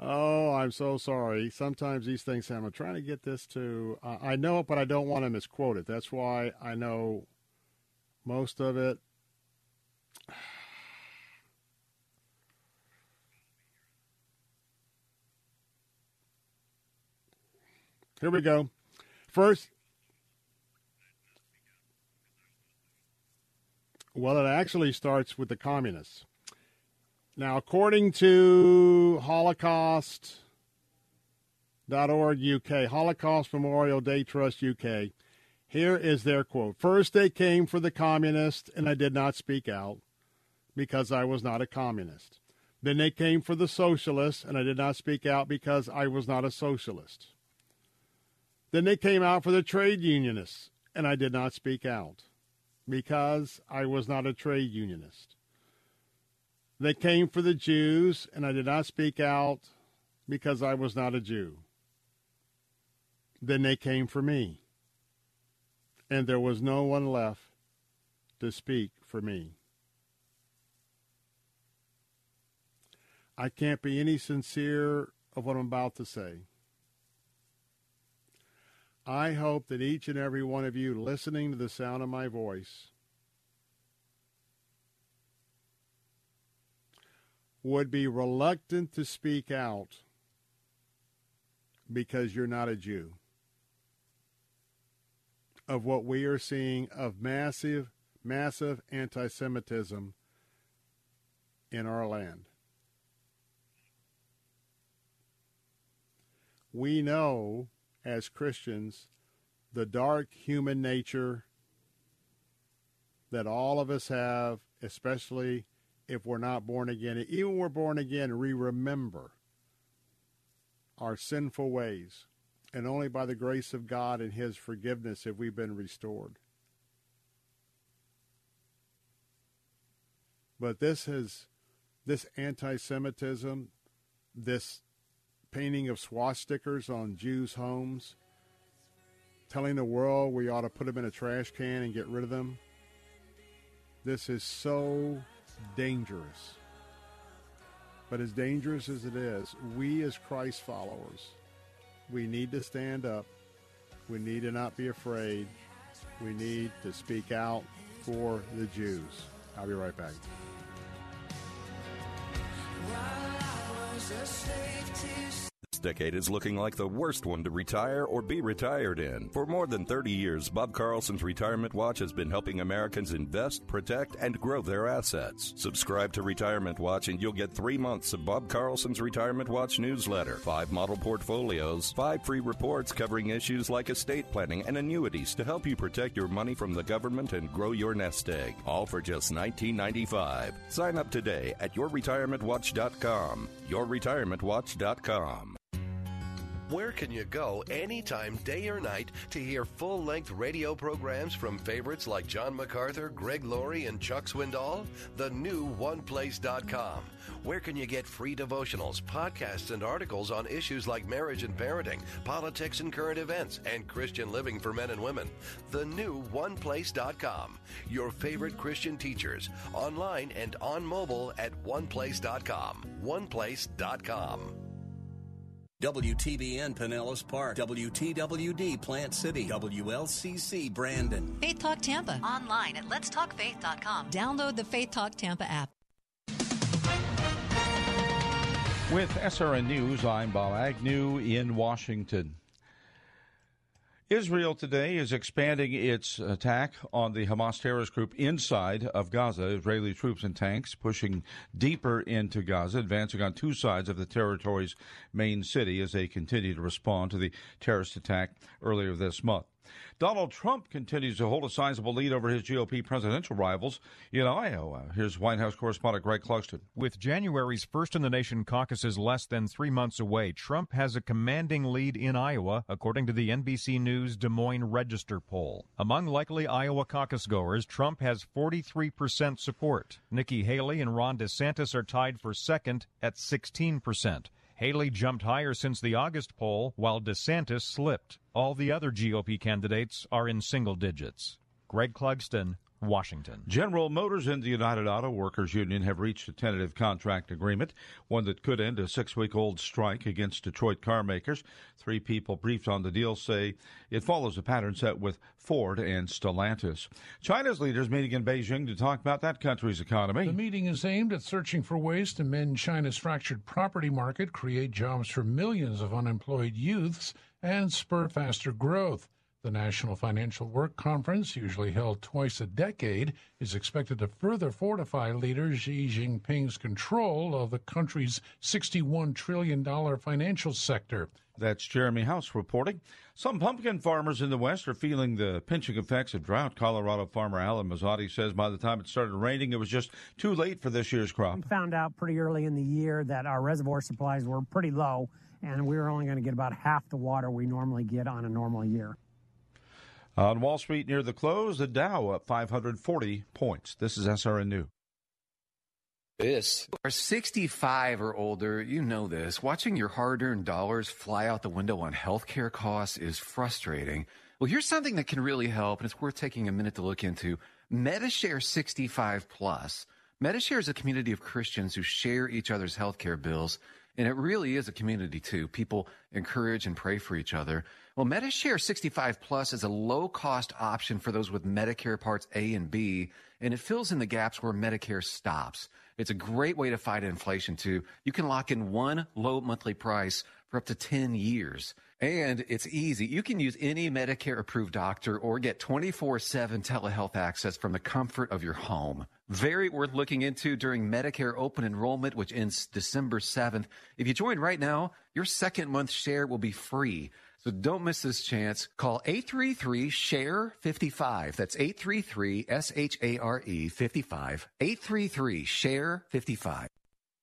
oh, I'm so sorry. Sometimes these things happen. I'm trying to get this to. Uh, I know it, but I don't want to misquote it. That's why I know most of it. Here we go. First, well, it actually starts with the communists. Now, according to Holocaust.org UK, Holocaust Memorial Day Trust UK, here is their quote. First, they came for the communists, and I did not speak out because I was not a communist. Then they came for the socialists, and I did not speak out because I was not a socialist. Then they came out for the trade unionists, and I did not speak out because I was not a trade unionist. They came for the Jews, and I did not speak out because I was not a Jew. Then they came for me, and there was no one left to speak for me. I can't be any sincere of what I'm about to say. I hope that each and every one of you listening to the sound of my voice would be reluctant to speak out because you're not a Jew. Of what we are seeing of massive, massive anti Semitism in our land. We know as Christians the dark human nature that all of us have, especially if we're not born again. Even when we're born again, we remember our sinful ways. And only by the grace of God and His forgiveness have we been restored. But this has, this anti Semitism, this painting of swastikas on Jews' homes, telling the world we ought to put them in a trash can and get rid of them. This is so dangerous. But as dangerous as it is, we as Christ followers, we need to stand up. We need to not be afraid. We need to speak out for the Jews. I'll be right back arms a safe to this decade is looking like the worst one to retire or be retired in. For more than 30 years, Bob Carlson's Retirement Watch has been helping Americans invest, protect, and grow their assets. Subscribe to Retirement Watch and you'll get three months of Bob Carlson's Retirement Watch newsletter, five model portfolios, five free reports covering issues like estate planning and annuities to help you protect your money from the government and grow your nest egg. All for just $19.95. Sign up today at yourretirementwatch.com. Yourretirementwatch.com. Where can you go anytime, day or night, to hear full length radio programs from favorites like John MacArthur, Greg Laurie, and Chuck Swindoll? The new OnePlace.com. Where can you get free devotionals, podcasts, and articles on issues like marriage and parenting, politics and current events, and Christian living for men and women? The new OnePlace.com. Your favorite Christian teachers, online and on mobile at OnePlace.com. OnePlace.com. WTBN Pinellas Park, WTWD Plant City, WLCC Brandon. Faith Talk Tampa. Online at letstalkfaith.com. Download the Faith Talk Tampa app. With SRN News, I'm Bob Agnew in Washington. Israel today is expanding its attack on the Hamas terrorist group inside of Gaza. Israeli troops and tanks pushing deeper into Gaza, advancing on two sides of the territory's main city as they continue to respond to the terrorist attack earlier this month. Donald Trump continues to hold a sizable lead over his GOP presidential rivals in Iowa. Here's White House correspondent Greg Clugston. With January's First in the Nation caucuses less than three months away, Trump has a commanding lead in Iowa, according to the NBC News Des Moines Register poll. Among likely Iowa caucus goers, Trump has 43% support. Nikki Haley and Ron DeSantis are tied for second at 16%. Haley jumped higher since the August poll, while DeSantis slipped. All the other GOP candidates are in single digits. Greg Clugston, Washington. General Motors and the United Auto Workers Union have reached a tentative contract agreement, one that could end a six week old strike against Detroit carmakers. Three people briefed on the deal say it follows a pattern set with Ford and Stellantis. China's leaders meeting in Beijing to talk about that country's economy. The meeting is aimed at searching for ways to mend China's fractured property market, create jobs for millions of unemployed youths, and spur faster growth. The National Financial Work Conference, usually held twice a decade, is expected to further fortify leader Xi Jinping's control of the country's $61 trillion financial sector. That's Jeremy House reporting. Some pumpkin farmers in the West are feeling the pinching effects of drought. Colorado farmer Alan Mazzotti says by the time it started raining, it was just too late for this year's crop. We found out pretty early in the year that our reservoir supplies were pretty low, and we were only going to get about half the water we normally get on a normal year. On Wall Street near the close, the Dow up 540 points. This is SRN News. This. Are 65 or older, you know this. Watching your hard earned dollars fly out the window on healthcare costs is frustrating. Well, here's something that can really help, and it's worth taking a minute to look into MediShare 65 Plus. MediShare is a community of Christians who share each other's healthcare bills, and it really is a community too. People encourage and pray for each other. Well, MediShare 65 Plus is a low cost option for those with Medicare Parts A and B, and it fills in the gaps where Medicare stops. It's a great way to fight inflation too. You can lock in one low monthly price for up to 10 years. And it's easy. You can use any Medicare approved doctor or get 24 7 telehealth access from the comfort of your home. Very worth looking into during Medicare open enrollment, which ends December 7th. If you join right now, your second month share will be free. So don't miss this chance. Call 833 SHARE 55. That's 833 S H A R E 55. 833 SHARE 55.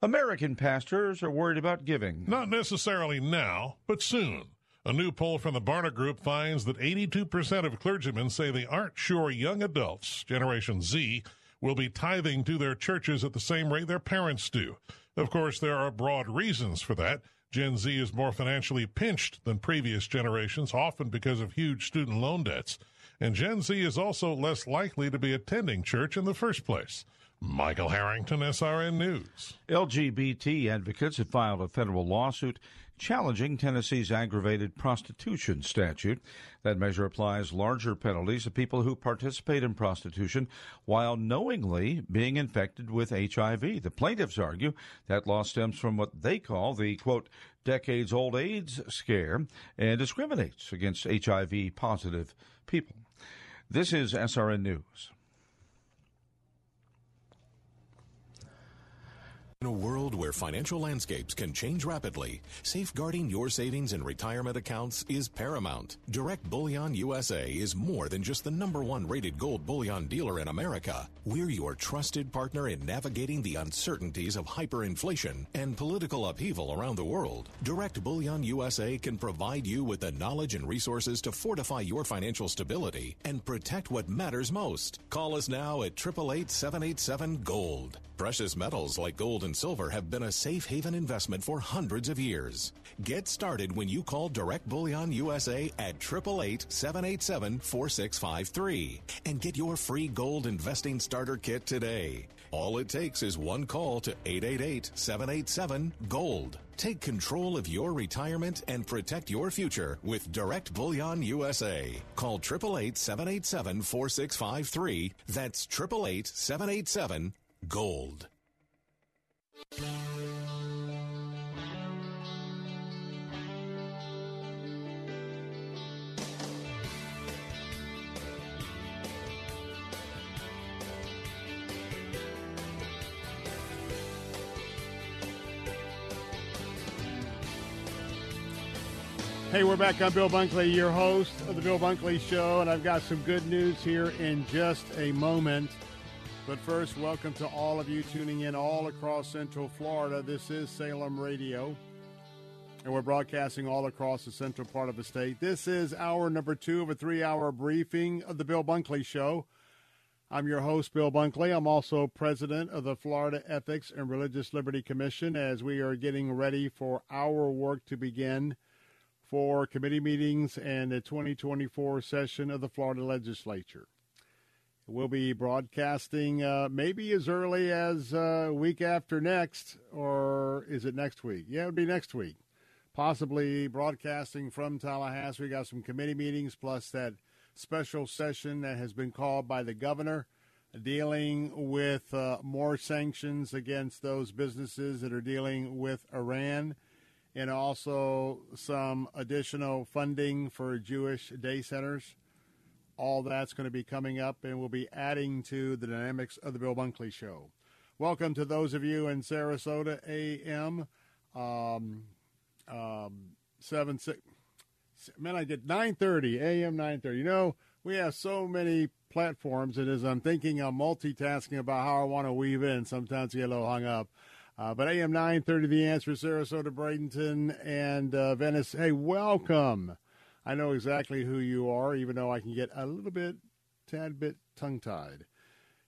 American pastors are worried about giving. Not necessarily now, but soon. A new poll from the Barna Group finds that 82% of clergymen say they aren't sure young adults, Generation Z, will be tithing to their churches at the same rate their parents do. Of course, there are broad reasons for that. Gen Z is more financially pinched than previous generations, often because of huge student loan debts. And Gen Z is also less likely to be attending church in the first place. Michael Harrington, SRN News. LGBT advocates have filed a federal lawsuit challenging Tennessee's aggravated prostitution statute. That measure applies larger penalties to people who participate in prostitution while knowingly being infected with HIV. The plaintiffs argue that law stems from what they call the quote decades old AIDS scare and discriminates against HIV positive people. This is SRN News. In a world where financial landscapes can change rapidly, safeguarding your savings and retirement accounts is paramount. Direct Bullion USA is more than just the number one rated gold bullion dealer in America. We're your trusted partner in navigating the uncertainties of hyperinflation and political upheaval around the world. Direct Bullion USA can provide you with the knowledge and resources to fortify your financial stability and protect what matters most. Call us now at 888 787 Gold. Precious metals like gold and silver have been a safe haven investment for hundreds of years. Get started when you call Direct Bullion USA at 888 787 4653 and get your free gold investing starter kit today. All it takes is one call to 888 787 Gold. Take control of your retirement and protect your future with Direct Bullion USA. Call 888 787 4653. That's 888 787 Gold. Hey, we're back. I'm Bill Bunkley, your host of the Bill Bunkley Show, and I've got some good news here in just a moment. But first, welcome to all of you tuning in all across Central Florida. This is Salem Radio, and we're broadcasting all across the central part of the state. This is hour number two of a three hour briefing of the Bill Bunkley Show. I'm your host, Bill Bunkley. I'm also president of the Florida Ethics and Religious Liberty Commission as we are getting ready for our work to begin for committee meetings and the 2024 session of the Florida Legislature. We'll be broadcasting uh, maybe as early as uh, week after next, or is it next week? Yeah, it would be next week. Possibly broadcasting from Tallahassee. We got some committee meetings plus that special session that has been called by the governor dealing with uh, more sanctions against those businesses that are dealing with Iran and also some additional funding for Jewish day centers. All that's going to be coming up, and we'll be adding to the dynamics of the Bill Bunkley Show. Welcome to those of you in Sarasota, AM, um, um, seven six. Man, I get nine thirty AM, nine thirty. You know, we have so many platforms, and as I'm thinking, I'm multitasking about how I want to weave in. Sometimes get a little hung up. Uh, but AM 930, The Answer, Sarasota, Bradenton, and uh, Venice. Hey, welcome. I know exactly who you are, even though I can get a little bit, tad bit tongue tied.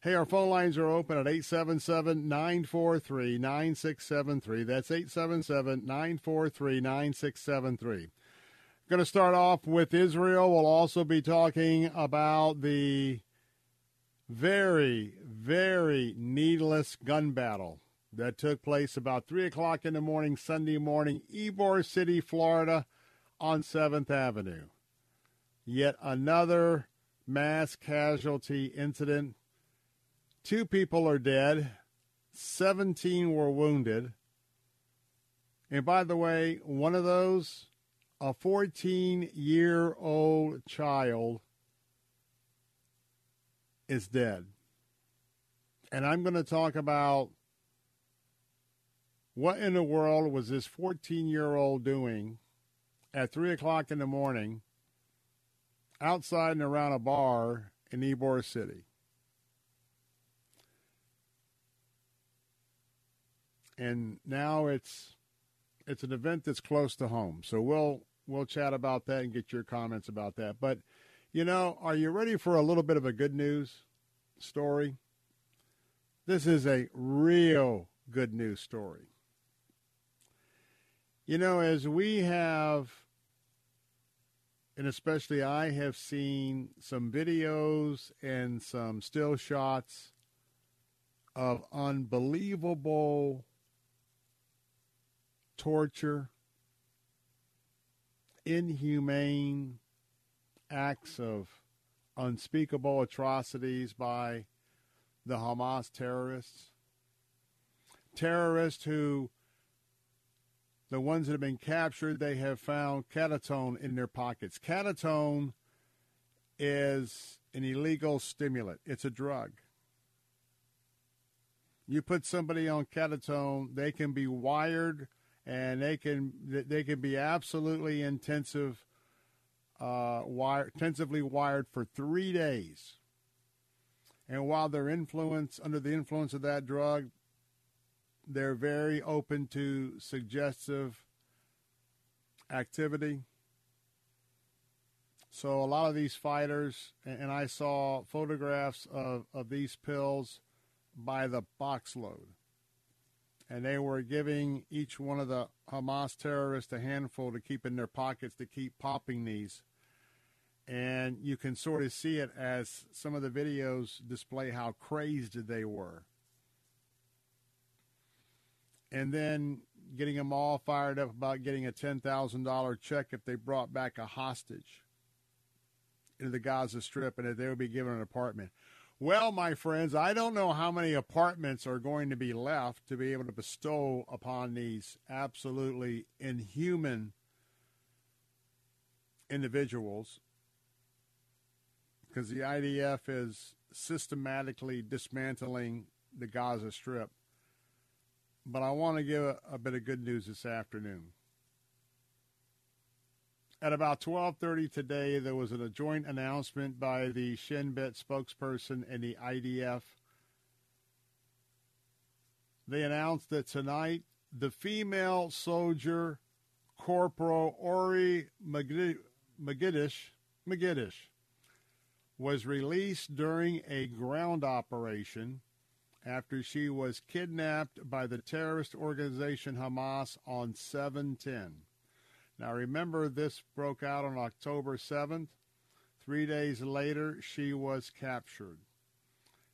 Hey, our phone lines are open at 877 943 9673. That's 877 943 9673. Going to start off with Israel. We'll also be talking about the very, very needless gun battle that took place about 3 o'clock in the morning, Sunday morning, Ybor City, Florida, on 7th Avenue. Yet another mass casualty incident. Two people are dead, 17 were wounded. And by the way, one of those, a 14 year old child, is dead. And I'm going to talk about what in the world was this 14 year old doing at 3 o'clock in the morning outside and around a bar in Ybor City? And now it's it's an event that's close to home. So we'll we'll chat about that and get your comments about that. But you know, are you ready for a little bit of a good news story? This is a real good news story. You know, as we have, and especially I have seen some videos and some still shots of unbelievable torture, inhumane acts of unspeakable atrocities by the Hamas terrorists. Terrorists who the ones that have been captured, they have found Captagon in their pockets. Captagon is an illegal stimulant, it's a drug. You put somebody on Captagon, they can be wired and they can they can be absolutely intensive, uh, wire, intensively wired for three days. And while they're influence under the influence of that drug, they're very open to suggestive activity. So a lot of these fighters, and I saw photographs of, of these pills by the box load and they were giving each one of the Hamas terrorists a handful to keep in their pockets to keep popping these. And you can sort of see it as some of the videos display how crazed they were. And then getting them all fired up about getting a $10,000 check if they brought back a hostage into the Gaza Strip and that they would be given an apartment. Well, my friends, I don't know how many apartments are going to be left to be able to bestow upon these absolutely inhuman individuals because the IDF is systematically dismantling the Gaza Strip. But I want to give a, a bit of good news this afternoon. At about 12:30 today, there was a joint announcement by the Shin Bet spokesperson and the IDF. They announced that tonight the female soldier Corporal Ori Megidish, Megidish was released during a ground operation after she was kidnapped by the terrorist organization Hamas on 710. Now, remember, this broke out on October 7th. Three days later, she was captured.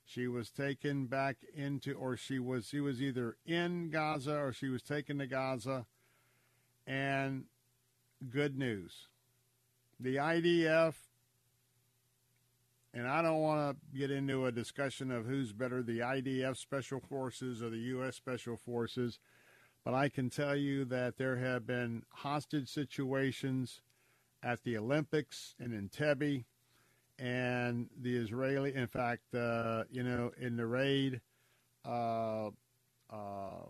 She was taken back into, or she was, she was either in Gaza or she was taken to Gaza. And good news. The IDF, and I don't want to get into a discussion of who's better, the IDF Special Forces or the U.S. Special Forces. But I can tell you that there have been hostage situations at the Olympics and in Entebbe, and the Israeli, in fact, uh, you know, in the raid uh, uh,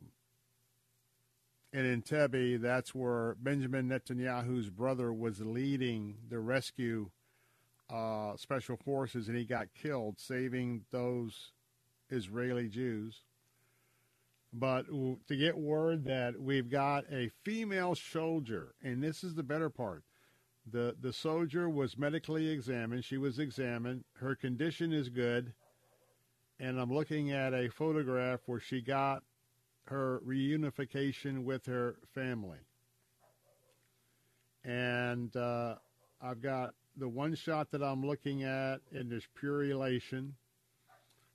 in Entebbe, that's where Benjamin Netanyahu's brother was leading the rescue uh, special forces, and he got killed saving those Israeli Jews. But to get word that we've got a female soldier, and this is the better part. The, the soldier was medically examined. She was examined. Her condition is good. And I'm looking at a photograph where she got her reunification with her family. And uh, I've got the one shot that I'm looking at, and there's pure elation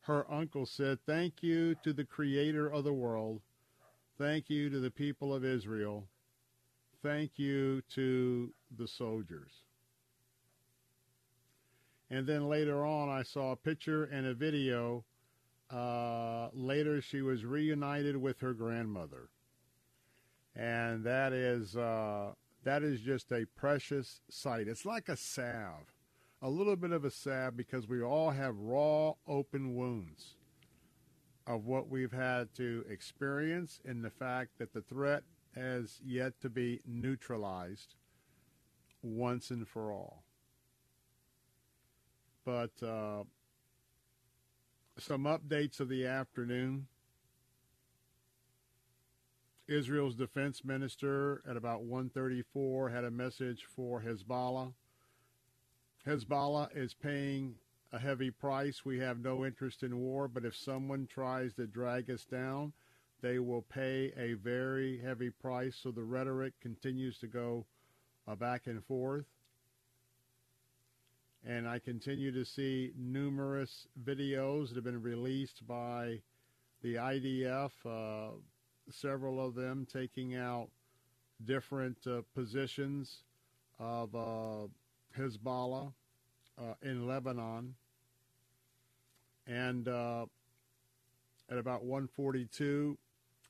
her uncle said, Thank you to the creator of the world. Thank you to the people of Israel. Thank you to the soldiers. And then later on, I saw a picture and a video. Uh, later, she was reunited with her grandmother. And that is, uh, that is just a precious sight. It's like a salve a little bit of a salve because we all have raw, open wounds of what we've had to experience and the fact that the threat has yet to be neutralized once and for all. But uh, some updates of the afternoon. Israel's defense minister at about 1:34 had a message for Hezbollah Hezbollah is paying a heavy price. We have no interest in war, but if someone tries to drag us down, they will pay a very heavy price. So the rhetoric continues to go uh, back and forth. And I continue to see numerous videos that have been released by the IDF, uh, several of them taking out different uh, positions of uh, Hezbollah uh, in Lebanon. And uh, at about 142,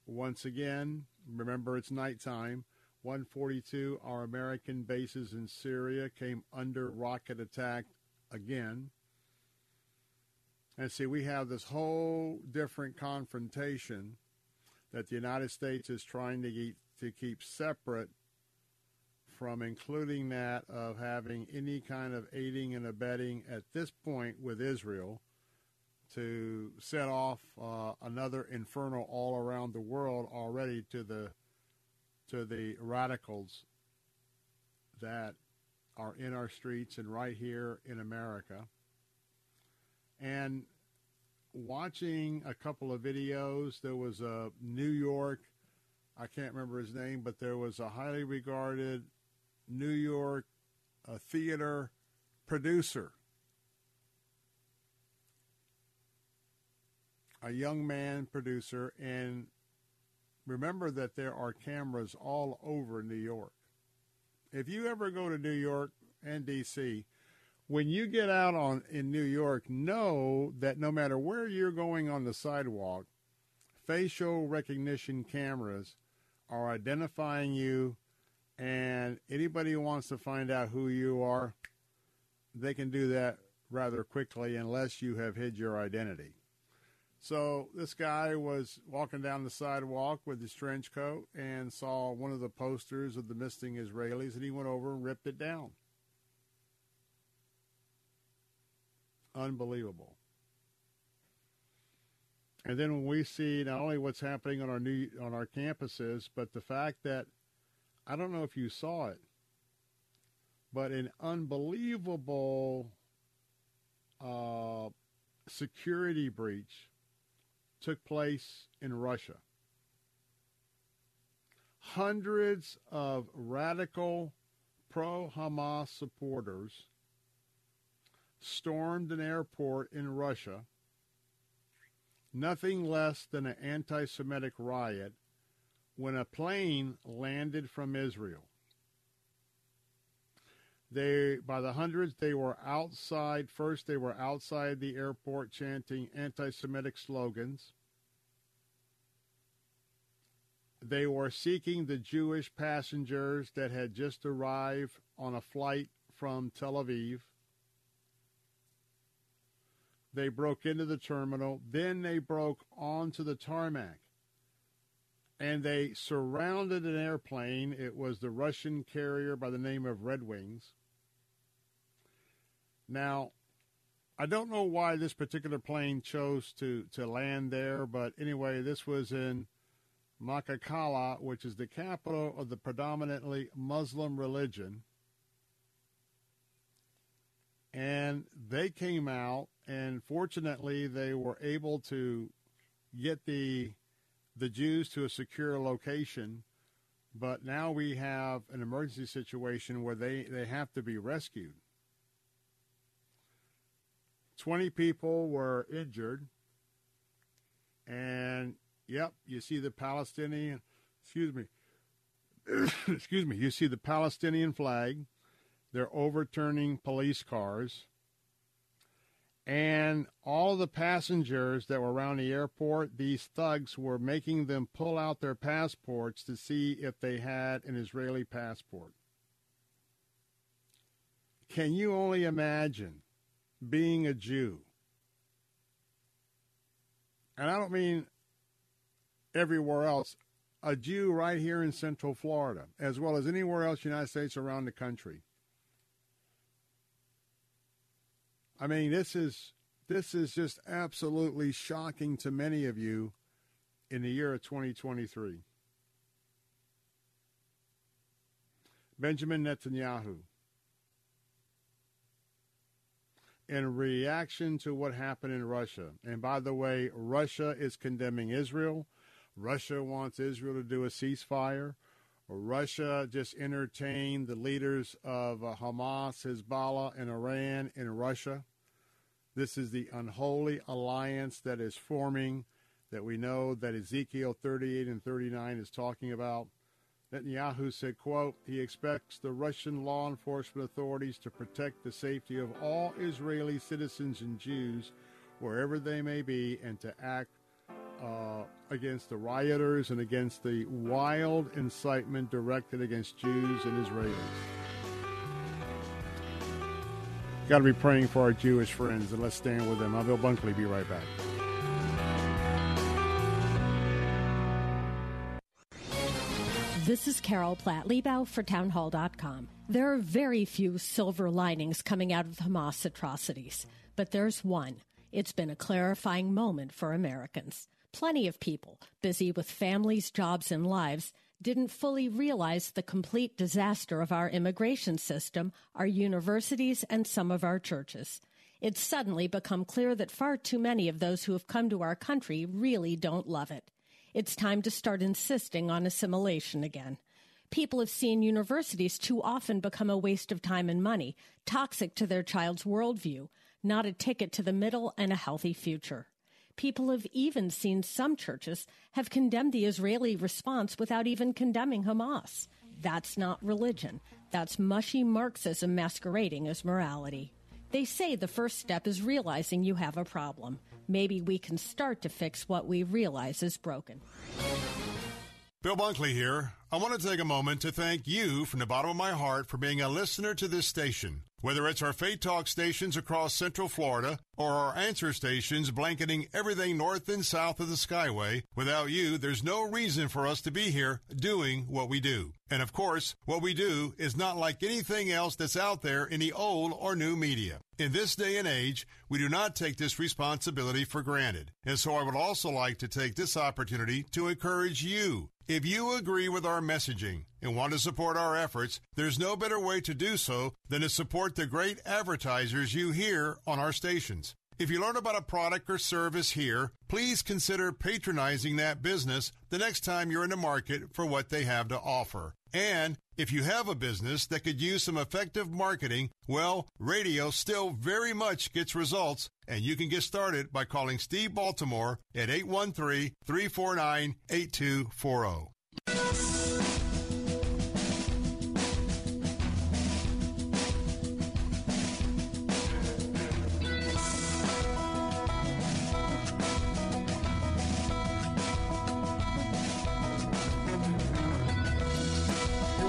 once again, remember it's nighttime, 142, our American bases in Syria came under rocket attack again. And see, we have this whole different confrontation that the United States is trying to keep, to keep separate from including that of having any kind of aiding and abetting at this point with Israel to set off uh, another inferno all around the world already to the to the radicals that are in our streets and right here in America. And watching a couple of videos, there was a New York, I can't remember his name, but there was a highly regarded New York a theater producer. A young man producer, and remember that there are cameras all over New York. If you ever go to New York and DC, when you get out on in New York, know that no matter where you're going on the sidewalk, facial recognition cameras are identifying you and anybody who wants to find out who you are, they can do that rather quickly unless you have hid your identity. So this guy was walking down the sidewalk with his trench coat and saw one of the posters of the missing Israelis, and he went over and ripped it down. Unbelievable. And then when we see not only what's happening on our new on our campuses, but the fact that I don't know if you saw it, but an unbelievable uh, security breach took place in Russia. Hundreds of radical pro Hamas supporters stormed an airport in Russia, nothing less than an anti Semitic riot when a plane landed from Israel. They, by the hundreds, they were outside. First, they were outside the airport chanting anti Semitic slogans. They were seeking the Jewish passengers that had just arrived on a flight from Tel Aviv. They broke into the terminal. Then they broke onto the tarmac and they surrounded an airplane. It was the Russian carrier by the name of Red Wings. Now, I don't know why this particular plane chose to, to land there, but anyway, this was in Makakala, which is the capital of the predominantly Muslim religion. And they came out, and fortunately, they were able to get the the Jews to a secure location, but now we have an emergency situation where they, they have to be rescued. 20 people were injured. And, yep, you see the Palestinian, excuse me, excuse me, you see the Palestinian flag. They're overturning police cars and all the passengers that were around the airport, these thugs were making them pull out their passports to see if they had an Israeli passport. Can you only imagine being a Jew? And I don't mean everywhere else, a Jew right here in Central Florida, as well as anywhere else in the United States around the country. I mean, this is this is just absolutely shocking to many of you in the year of 2023. Benjamin Netanyahu. In reaction to what happened in Russia, and by the way, Russia is condemning Israel. Russia wants Israel to do a ceasefire. Russia just entertained the leaders of uh, Hamas, Hezbollah, and Iran in Russia. This is the unholy alliance that is forming that we know that Ezekiel 38 and 39 is talking about. Netanyahu said, quote, he expects the Russian law enforcement authorities to protect the safety of all Israeli citizens and Jews wherever they may be and to act uh, against the rioters and against the wild incitement directed against Jews and Israelis. got to be praying for our Jewish friends, and let's stand with them. I'm Bill Bunkley. Be right back. This is Carol Platt Liebau for Townhall.com. There are very few silver linings coming out of Hamas atrocities, but there's one. It's been a clarifying moment for Americans. Plenty of people, busy with families, jobs, and lives, didn't fully realize the complete disaster of our immigration system, our universities, and some of our churches. It's suddenly become clear that far too many of those who have come to our country really don't love it. It's time to start insisting on assimilation again. People have seen universities too often become a waste of time and money, toxic to their child's worldview, not a ticket to the middle and a healthy future. People have even seen some churches have condemned the Israeli response without even condemning Hamas. That's not religion. That's mushy Marxism masquerading as morality. They say the first step is realizing you have a problem. Maybe we can start to fix what we realize is broken. Bill Bunkley here. I want to take a moment to thank you from the bottom of my heart for being a listener to this station. Whether it's our Faith Talk stations across Central Florida or our answer stations blanketing everything north and south of the Skyway, without you, there's no reason for us to be here doing what we do. And of course, what we do is not like anything else that's out there in the old or new media. In this day and age, we do not take this responsibility for granted. And so I would also like to take this opportunity to encourage you. If you agree with our messaging and want to support our efforts, there's no better way to do so than to support the great advertisers you hear on our stations. If you learn about a product or service here, please consider patronizing that business the next time you're in the market for what they have to offer. And if you have a business that could use some effective marketing, well, radio still very much gets results, and you can get started by calling Steve Baltimore at 813 349 8240.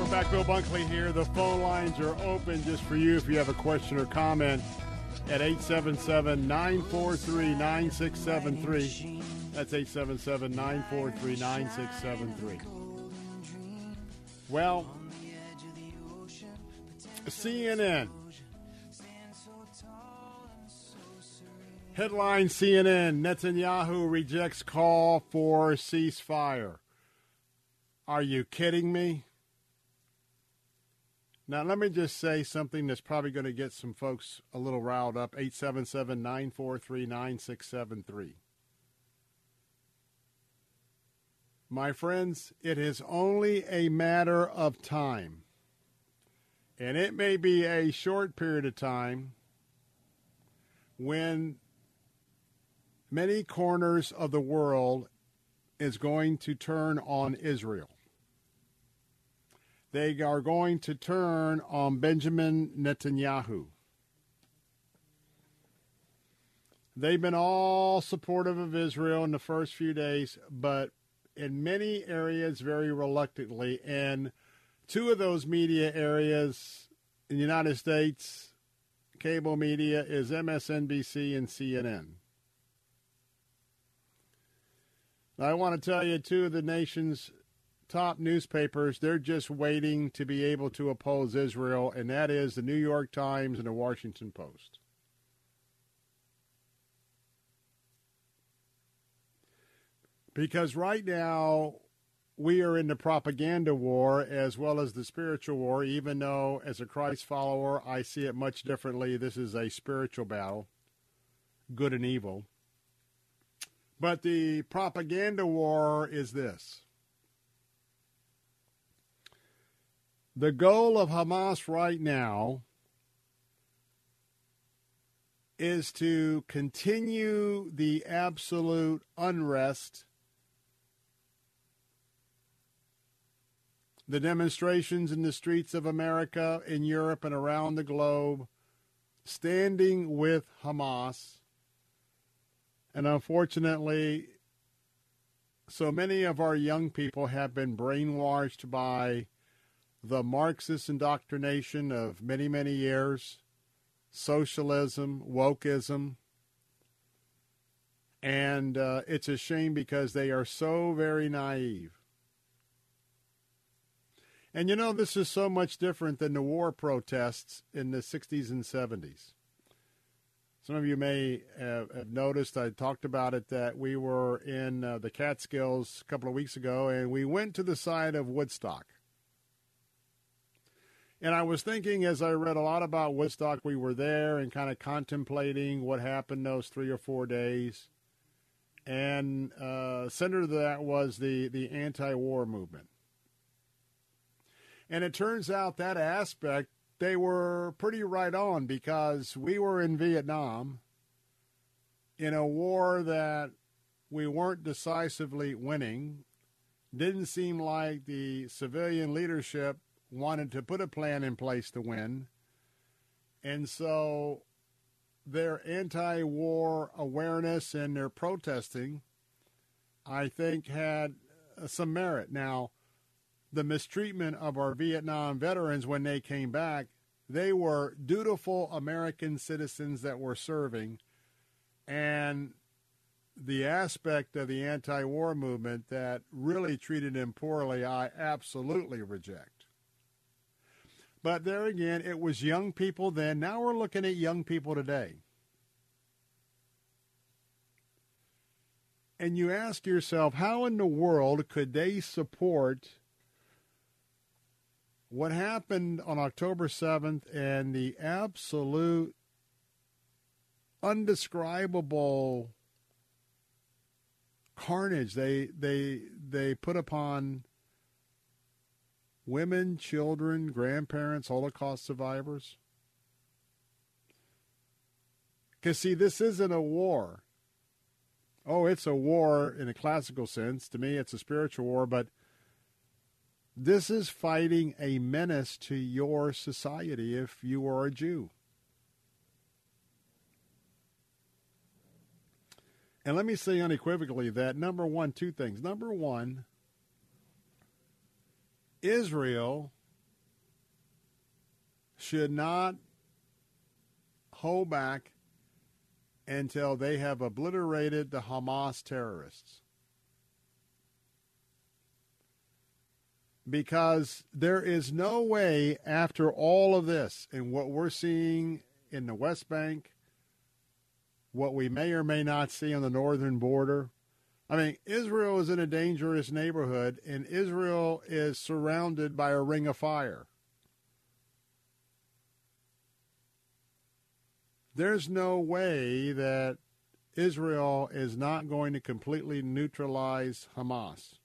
Back. Bill Bunkley here. The phone lines are open just for you if you have a question or comment at 877 943 9673. That's 877 943 9673. Well, CNN. Headline CNN Netanyahu rejects call for ceasefire. Are you kidding me? Now, let me just say something that's probably going to get some folks a little riled up 877 943 9673. My friends, it is only a matter of time. And it may be a short period of time when many corners of the world is going to turn on Israel they are going to turn on Benjamin Netanyahu. They've been all supportive of Israel in the first few days, but in many areas, very reluctantly. And two of those media areas in the United States, cable media, is MSNBC and CNN. I want to tell you, two of the nation's top newspapers, they're just waiting to be able to oppose Israel, and that is the New York Times and the Washington Post. Because right now, we are in the propaganda war as well as the spiritual war, even though, as a Christ follower, I see it much differently. This is a spiritual battle, good and evil. But the propaganda war is this The goal of Hamas right now is to continue the absolute unrest, the demonstrations in the streets of America, in Europe, and around the globe, standing with Hamas. And unfortunately, so many of our young people have been brainwashed by the Marxist indoctrination of many, many years. socialism, wokeism. And uh, it's a shame because they are so very naive. And you know, this is so much different than the war protests in the 60s and 70s. Some of you may have noticed, I talked about it, that we were in uh, the Catskills a couple of weeks ago and we went to the site of Woodstock. And I was thinking as I read a lot about Woodstock, we were there and kind of contemplating what happened those three or four days. And uh, center of that was the, the anti war movement. And it turns out that aspect, they were pretty right on because we were in Vietnam in a war that we weren't decisively winning. Didn't seem like the civilian leadership wanted to put a plan in place to win. And so their anti war awareness and their protesting, I think, had some merit. Now, the mistreatment of our Vietnam veterans when they came back, they were dutiful American citizens that were serving. And the aspect of the anti war movement that really treated them poorly, I absolutely reject. But there again, it was young people then. Now we're looking at young people today. And you ask yourself, how in the world could they support what happened on October 7th and the absolute undescribable carnage they they they put upon women, children, grandparents, Holocaust survivors? Because, see, this isn't a war. Oh, it's a war in a classical sense. To me, it's a spiritual war, but this is fighting a menace to your society if you are a Jew. And let me say unequivocally that number one, two things. Number one, Israel should not hold back until they have obliterated the Hamas terrorists. Because there is no way after all of this and what we're seeing in the West Bank, what we may or may not see on the northern border, I mean, Israel is in a dangerous neighborhood, and Israel is surrounded by a ring of fire. There's no way that Israel is not going to completely neutralize Hamas.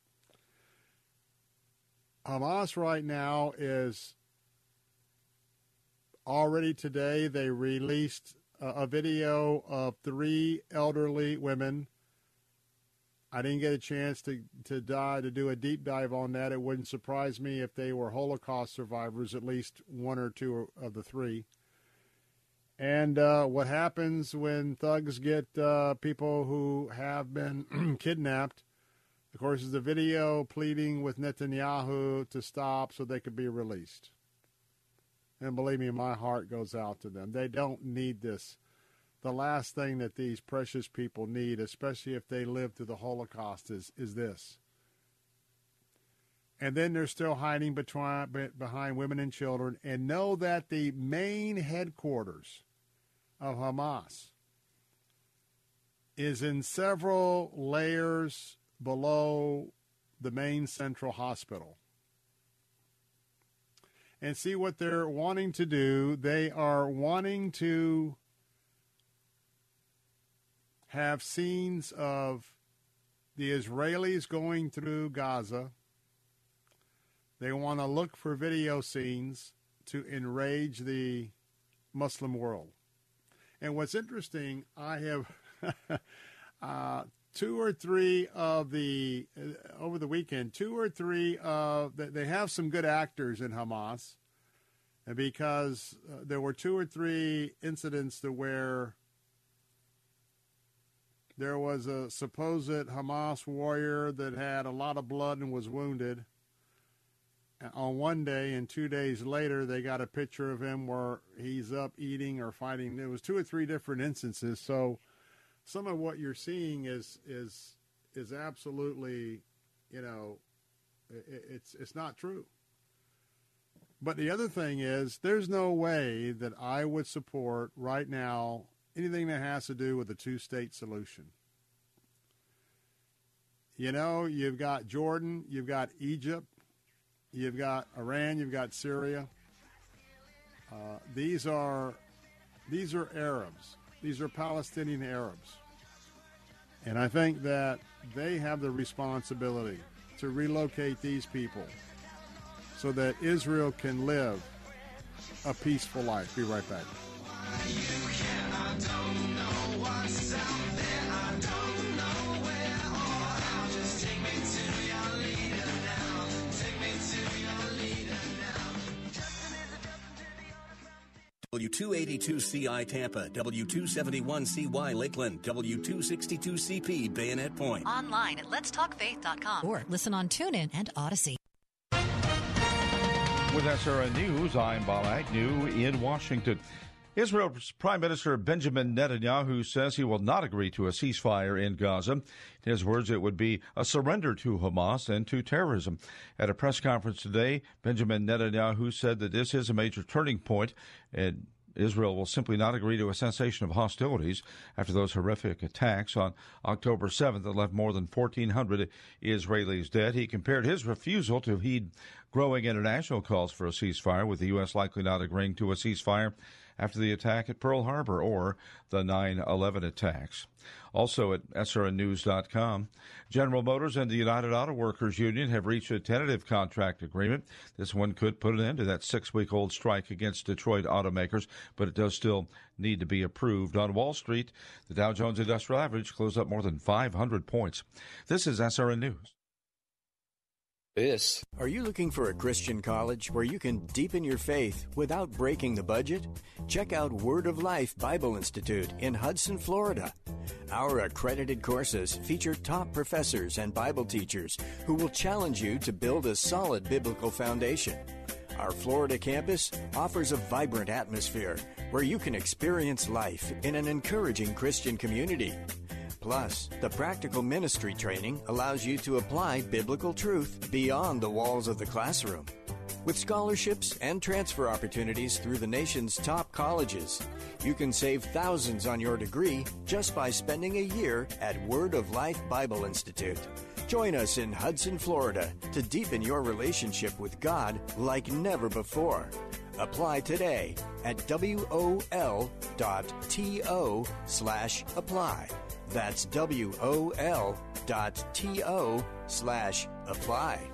Hamas right now is already today, they released a, video of three elderly women I didn't get a chance to to die to do a deep dive on that. It wouldn't surprise me if they were Holocaust survivors, at least one or two of the three. And uh, what happens when thugs get uh, people who have been kidnapped? Of course, is the video pleading with Netanyahu to stop so they could be released. And believe me, my heart goes out to them. They don't need this the last thing that these precious people need, especially if they lived through the Holocaust, is, is this. And then they're still hiding between, behind women and children. And know that the main headquarters of Hamas is in several layers below the main central hospital. And see what they're wanting to do. They are wanting to have scenes of the Israelis going through Gaza. They want to look for video scenes to enrage the Muslim world. And what's interesting, I have uh, two or three of the uh, over the weekend, two or three of they have some good actors in Hamas, and because uh, there were two or three incidents to where there was a supposed Hamas warrior that had a lot of blood and was wounded. on one day, and two days later, they got a picture of him where he's up eating or fighting. There was two or three different instances. So, some of what you're seeing is is is absolutely, you know, it, it's it's not true. But the other thing is, there's no way that I would support right now anything that has to do with a two-state solution. You know, you've got Jordan, you've got Egypt, you've got Iran, you've got Syria. Uh, these are these are Arabs. These are Palestinian Arabs. And I think that they have the responsibility to relocate these people so that Israel can live a peaceful life. Be right back. W282CI Tampa, W271CY Lakeland, W262CP Bayonet Point. Online at letstalkfaith.com or listen on TuneIn and Audacy. With SRN News, I'm Bob Agnew in Washington. Israel's Prime Minister Benjamin Netanyahu says he will not agree to a ceasefire in Gaza. In his words, it would be a surrender to Hamas and to terrorism. At a press conference today, Benjamin Netanyahu said that this is a major turning point and Israel will simply not agree to a cessation of hostilities after those horrific attacks on October 7th that left more than 1,400 Israelis dead. He compared his refusal to heed growing international calls for a ceasefire, with the U.S. likely not agreeing to a ceasefire after the attack at Pearl Harbor or the 9 11 attacks. Also at SRNnews.com, General Motors and the United Auto Workers Union have reached a tentative contract agreement. This one could put an end to that six week old strike against Detroit automakers, but it does still need to be approved. On Wall Street, the Dow Jones Industrial Average closed up more than 500 points. This is SRN News. This. Are you looking for a Christian college where you can deepen your faith without breaking the budget? Check out Word of Life Bible Institute in Hudson, Florida. Our accredited courses feature top professors and Bible teachers who will challenge you to build a solid biblical foundation. Our Florida campus offers a vibrant atmosphere where you can experience life in an encouraging Christian community. Plus, the practical ministry training allows you to apply biblical truth beyond the walls of the classroom. With scholarships and transfer opportunities through the nation's top colleges, you can save thousands on your degree just by spending a year at Word of Life Bible Institute. Join us in Hudson, Florida to deepen your relationship with God like never before. Apply today at wol.to slash apply. That's wol dot to slash apply.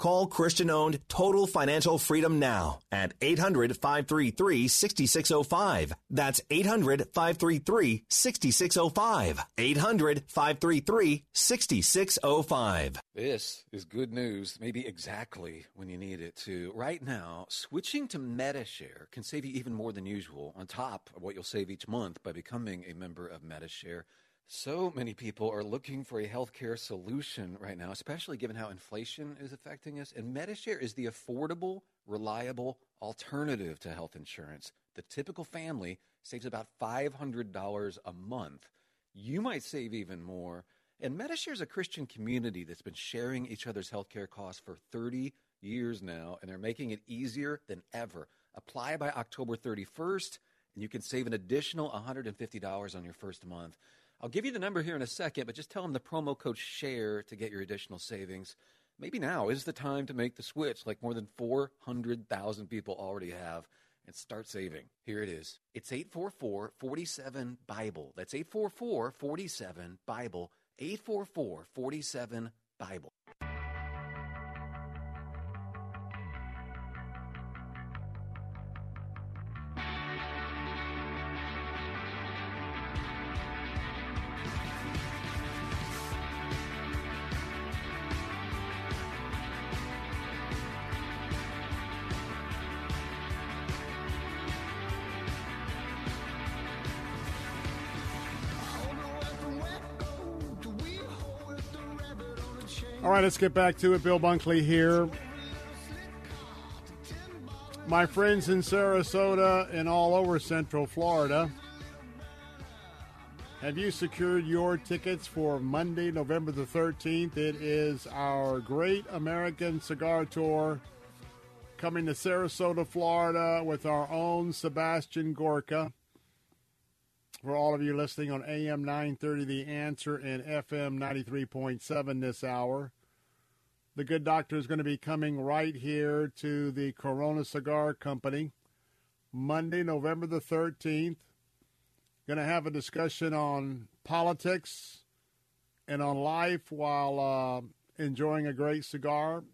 Call Christian owned Total Financial Freedom now at 800 533 6605. That's 800 533 6605. 800 533 6605. This is good news, maybe exactly when you need it to. Right now, switching to MediShare can save you even more than usual on top of what you'll save each month by becoming a member of MediShare. So many people are looking for a healthcare solution right now, especially given how inflation is affecting us. And MediShare is the affordable, reliable alternative to health insurance. The typical family saves about $500 a month. You might save even more. And MediShare is a Christian community that's been sharing each other's healthcare costs for 30 years now, and they're making it easier than ever. Apply by October 31st, and you can save an additional $150 on your first month. I'll give you the number here in a second, but just tell them the promo code SHARE to get your additional savings. Maybe now is the time to make the switch, like more than 400,000 people already have, and start saving. Here it is. It's 844 47 Bible. That's 844 47 Bible. 844 47 Bible. Right, let's get back to it. Bill Bunkley here. My friends in Sarasota and all over Central Florida, have you secured your tickets for Monday, November the 13th? It is our Great American Cigar Tour coming to Sarasota, Florida with our own Sebastian Gorka. For all of you listening on AM 930 The Answer and FM 93.7 this hour, the good doctor is going to be coming right here to the Corona Cigar Company Monday, November the 13th. Going to have a discussion on politics and on life while uh, enjoying a great cigar.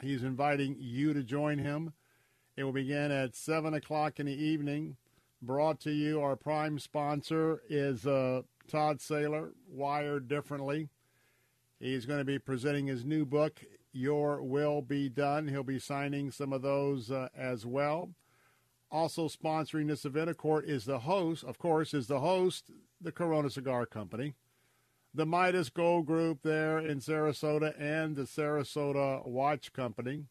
He's inviting you to join him. It will begin at 7 o'clock in the evening. Brought to you, our prime sponsor is uh, Todd Saylor, Wired Differently. He's going to be presenting his new book, Your Will Be Done. He'll be signing some of those uh, as well. Also sponsoring this event, of course, is the host. Of course, is the host, the Corona Cigar Company, the Midas Gold Group there in Sarasota, and the Sarasota Watch Company.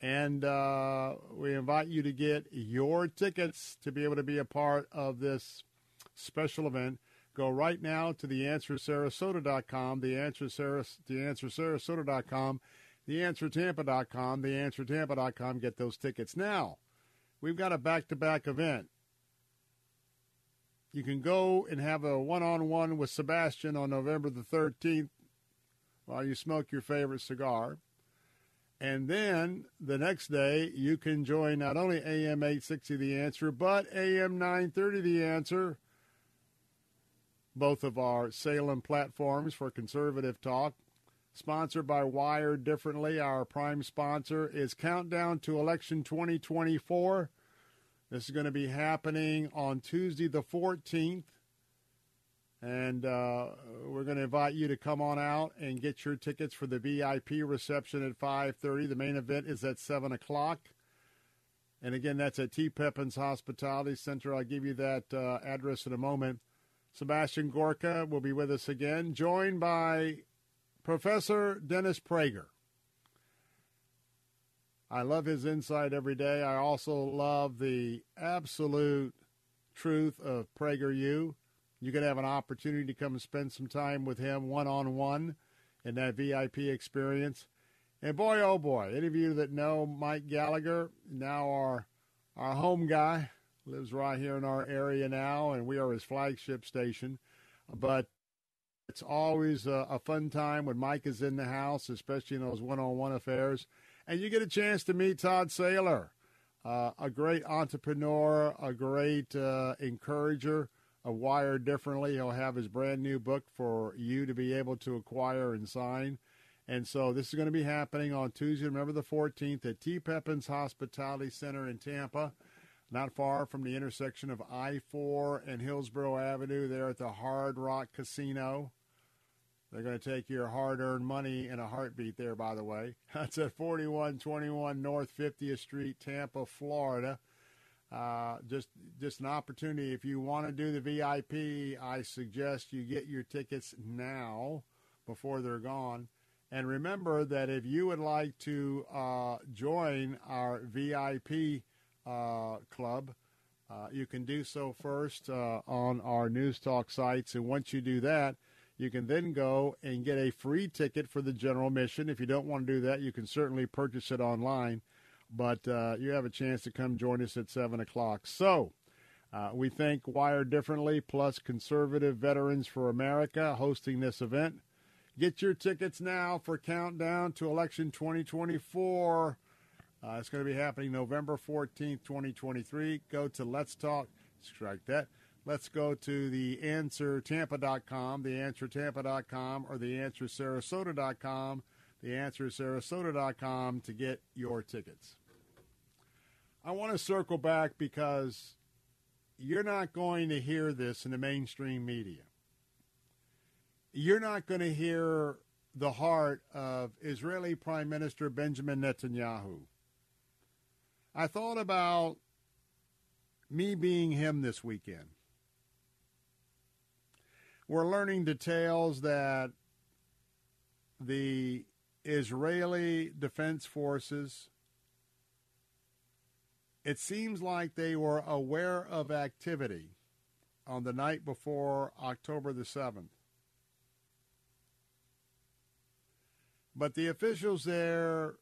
And uh, we invite you to get your tickets to be able to be a part of this special event. Go right now to theanswersarasota.com, theanswersarasota.com, theanswersarasota.com, theanswertampa.com, theanswertampa.com. Get those tickets. Now, we've got a back-to-back event. You can go and have a one-on-one with Sebastian on November the 13th while you smoke your favorite cigar. And then the next day, you can join not only AM 860 The Answer, but AM 930 The Answer, both of our Salem platforms for conservative talk. Sponsored by Wired Differently. Our prime sponsor is Countdown to Election 2024. This is going to be happening on Tuesday, the 14th. And uh, we're going to invite you to come on out and get your tickets for the VIP reception at 5.30. The main event is at 7 o'clock. And again, that's at T. Pepin's Hospitality Center. I'll give you that uh, address in a moment. Sebastian Gorka will be with us again, joined by Professor Dennis Prager. I love his insight every day. I also love the absolute truth of PragerU. You could have an opportunity to come and spend some time with him one on one in that VIP experience. And boy, oh boy, any of you that know Mike Gallagher, now our our home guy, lives right here in our area now, and we are his flagship station. But it's always a, a fun time when Mike is in the house, especially in those one-on-one affairs. And you get a chance to meet Todd Saylor, uh, a great entrepreneur, a great uh, encourager of Wired Differently. He'll have his brand new book for you to be able to acquire and sign. And so this is going to be happening on Tuesday, November the 14th at T. Pepin's Hospitality Center in Tampa, not far from the intersection of I-4 and Hillsborough Avenue there at the Hard Rock Casino. They're going to take your hard-earned money in a heartbeat there, by the way. That's at 4121 North 50th Street, Tampa, Florida. Uh, just just an opportunity. If you want to do the VIP, I suggest you get your tickets now before they're gone. And remember that if you would like to uh, join our VIP club, uh, you can do so first uh, on our News Talk sites. And once you do that, you can then go and get a free ticket for the general mission. If you don't want to do that, you can certainly purchase it online. But uh, you have a chance to come join us at 7 o'clock. So uh, we thank Wired Differently plus Conservative Veterans for America hosting this event. Get your tickets now for Countdown to Election 2024. Uh, it's going to be happening November 14th, 2023. Go to Let's Talk, strike that. Let's go to the answertampa.com, the answertampa.com, or the answersarasota.com, the answersarasota.com to get your tickets. I want to circle back because you're not going to hear this in the mainstream media. You're not going to hear the heart of Israeli Prime Minister Benjamin Netanyahu. I thought about me being him this weekend. We're learning details that the Israeli Defense Forces it seems like they were aware of activity on the night before October the 7th. But the officials there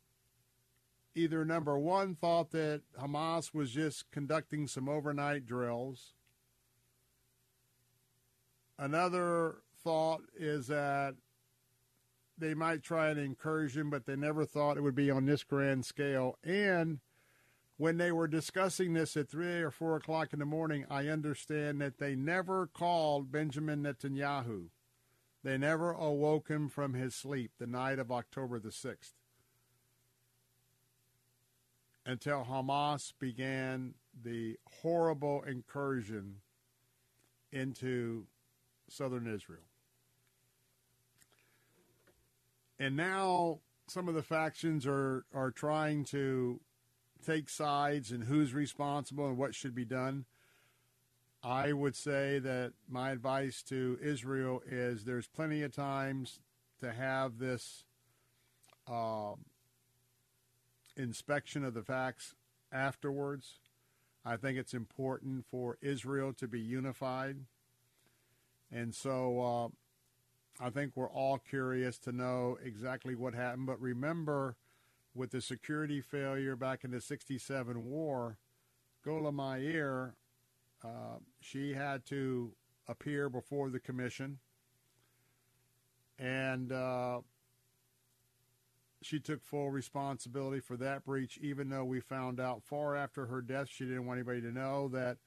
either number one thought that Hamas was just conducting some overnight drills. Another thought is that they might try an incursion, but they never thought it would be on this grand scale. And when they were discussing this at 3 or 4 o'clock in the morning, I understand that they never called Benjamin Netanyahu. They never awoke him from his sleep the night of October the 6th until Hamas began the horrible incursion into southern Israel. And now some of the factions are, are trying to take sides and who's responsible and what should be done. I would say that my advice to Israel is there's plenty of times to have this uh, inspection of the facts afterwards. I think it's important for Israel to be unified. And so uh, I think we're all curious to know exactly what happened. But remember, with the security failure back in the 67 war, Golda Meir, uh, she had to appear before the commission. And uh, she took full responsibility for that breach, even though we found out far after her death, she didn't want anybody to know that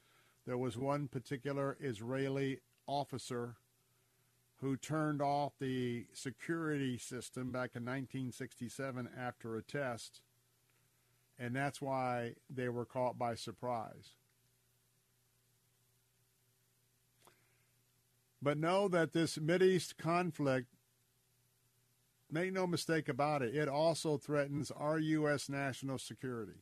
there was one particular Israeli officer who turned off the security system back in 1967 after a test, and that's why they were caught by surprise. But know that this East conflict, make no mistake about it, it also threatens our U.S. national security.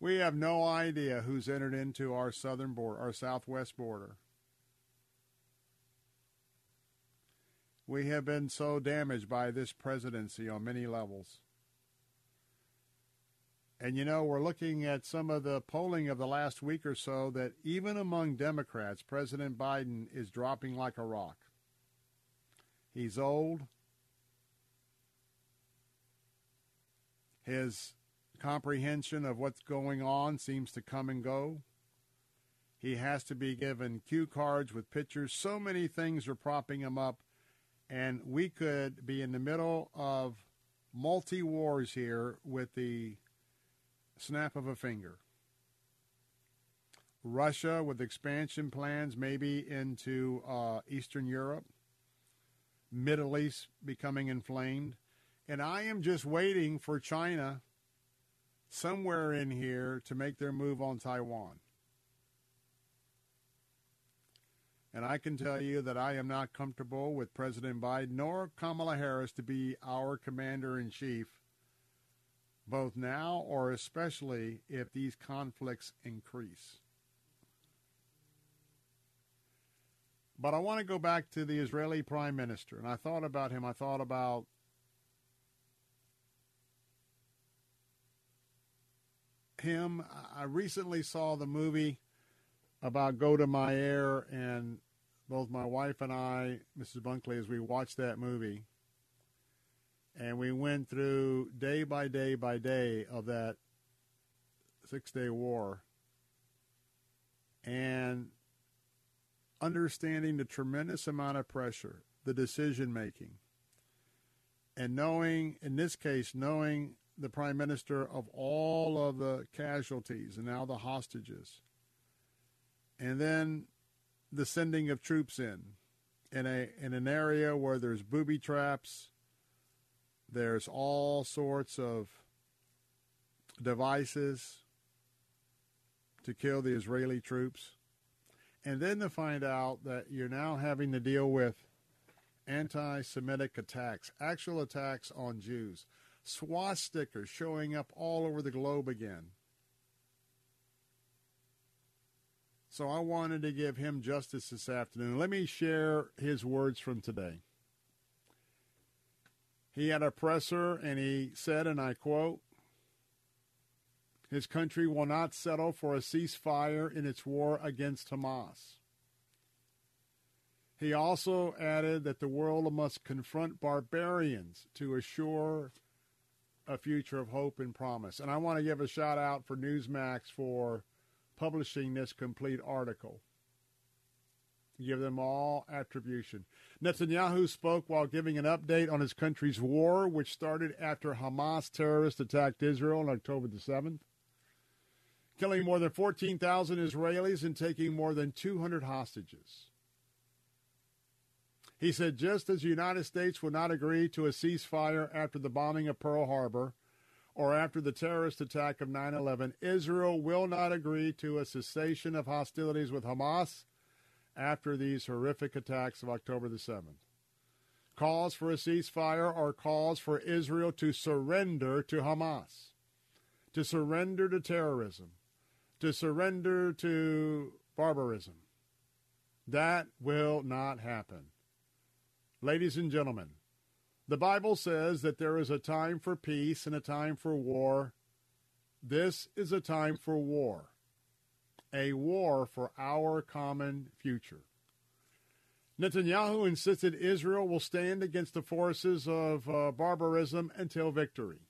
We have no idea who's entered into our southern border, our southwest border. We have been so damaged by this presidency on many levels. And you know, we're looking at some of the polling of the last week or so that even among Democrats, President Biden is dropping like a rock. He's old. His comprehension of what's going on seems to come and go. He has to be given cue cards with pictures. So many things are propping him up and we could be in the middle of multi wars here with the snap of a finger. Russia with expansion plans maybe into uh, Eastern Europe, Middle East becoming inflamed. And I am just waiting for China somewhere in here to make their move on Taiwan. And I can tell you that I am not comfortable with President Biden nor Kamala Harris to be our commander in chief, both now or especially if these conflicts increase. But I want to go back to the Israeli prime minister. And I thought about him. I thought about him. I recently saw the movie about Golda Meir, and both my wife and I, Mrs. Bunkley, as we watched that movie, and we went through day by day by day of that Six Day War, and understanding the tremendous amount of pressure the decision making. And knowing, in this case, knowing the prime minister of all of the casualties and now the hostages. And then the sending of troops in in a in an area where there's booby traps, there's all sorts of devices to kill the Israeli troops. And then to find out that you're now having to deal with anti Semitic attacks, actual attacks on Jews, swastikas showing up all over the globe again. So I wanted to give him justice this afternoon. Let me share his words from today. He had a presser and he said, and I quote, his country will not settle for a ceasefire in its war against Hamas. He also added that the world must confront barbarians to assure a future of hope and promise. And I want to give a shout out for Newsmax for publishing this complete article. Give them all attribution. Netanyahu spoke while giving an update on his country's war, which started after Hamas terrorists attacked Israel on October the 7th killing more than 14,000 Israelis and taking more than 200 hostages. He said just as the United States would not agree to a ceasefire after the bombing of Pearl Harbor or after the terrorist attack of 9 11, Israel will not agree to a cessation of hostilities with Hamas after these horrific attacks of October the 7th. Calls for a ceasefire are calls for Israel to surrender to Hamas, to surrender to terrorism, to surrender to barbarism. That will not happen. Ladies and gentlemen, the Bible says that there is a time for peace and a time for war. This is a time for war, a war for our common future. Netanyahu insisted Israel will stand against the forces of uh, barbarism until victory.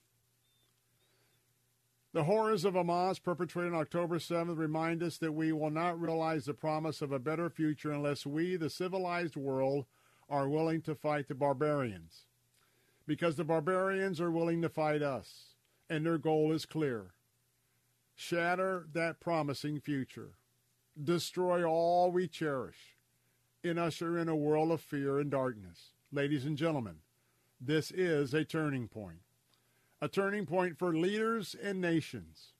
The horrors of Hamas perpetrated on October 7th remind us that we will not realize the promise of a better future unless we, the civilized world, are willing to fight the barbarians. Because the barbarians are willing to fight us, and their goal is clear shatter that promising future, destroy all we cherish, and usher in a world of fear and darkness. Ladies and gentlemen, this is a turning point a turning point for leaders and nations.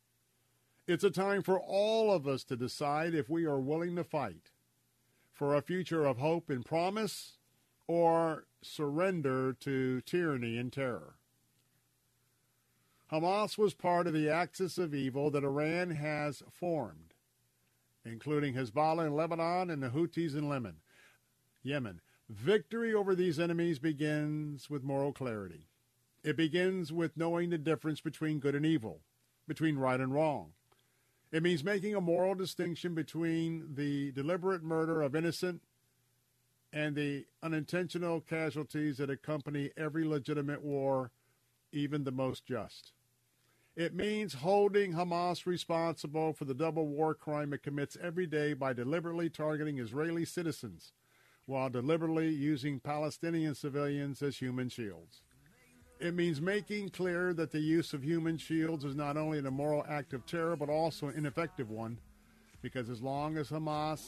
It's a time for all of us to decide if we are willing to fight for a future of hope and promise or surrender to tyranny and terror. Hamas was part of the axis of evil that Iran has formed, including Hezbollah in Lebanon and the Houthis in Yemen. Yemen. Victory over these enemies begins with moral clarity. It begins with knowing the difference between good and evil, between right and wrong. It means making a moral distinction between the deliberate murder of innocent and the unintentional casualties that accompany every legitimate war, even the most just. It means holding Hamas responsible for the double war crime it commits every day by deliberately targeting Israeli citizens while deliberately using Palestinian civilians as human shields. It means making clear that the use of human shields is not only an immoral act of terror, but also an ineffective one, because as long as Hamas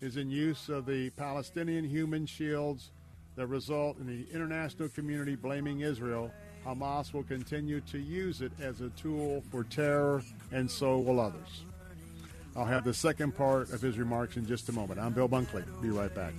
is in use of the Palestinian human shields that result in the international community blaming Israel, Hamas will continue to use it as a tool for terror, and so will others. I'll have the second part of his remarks in just a moment. I'm Bill Bunkley. Be right back.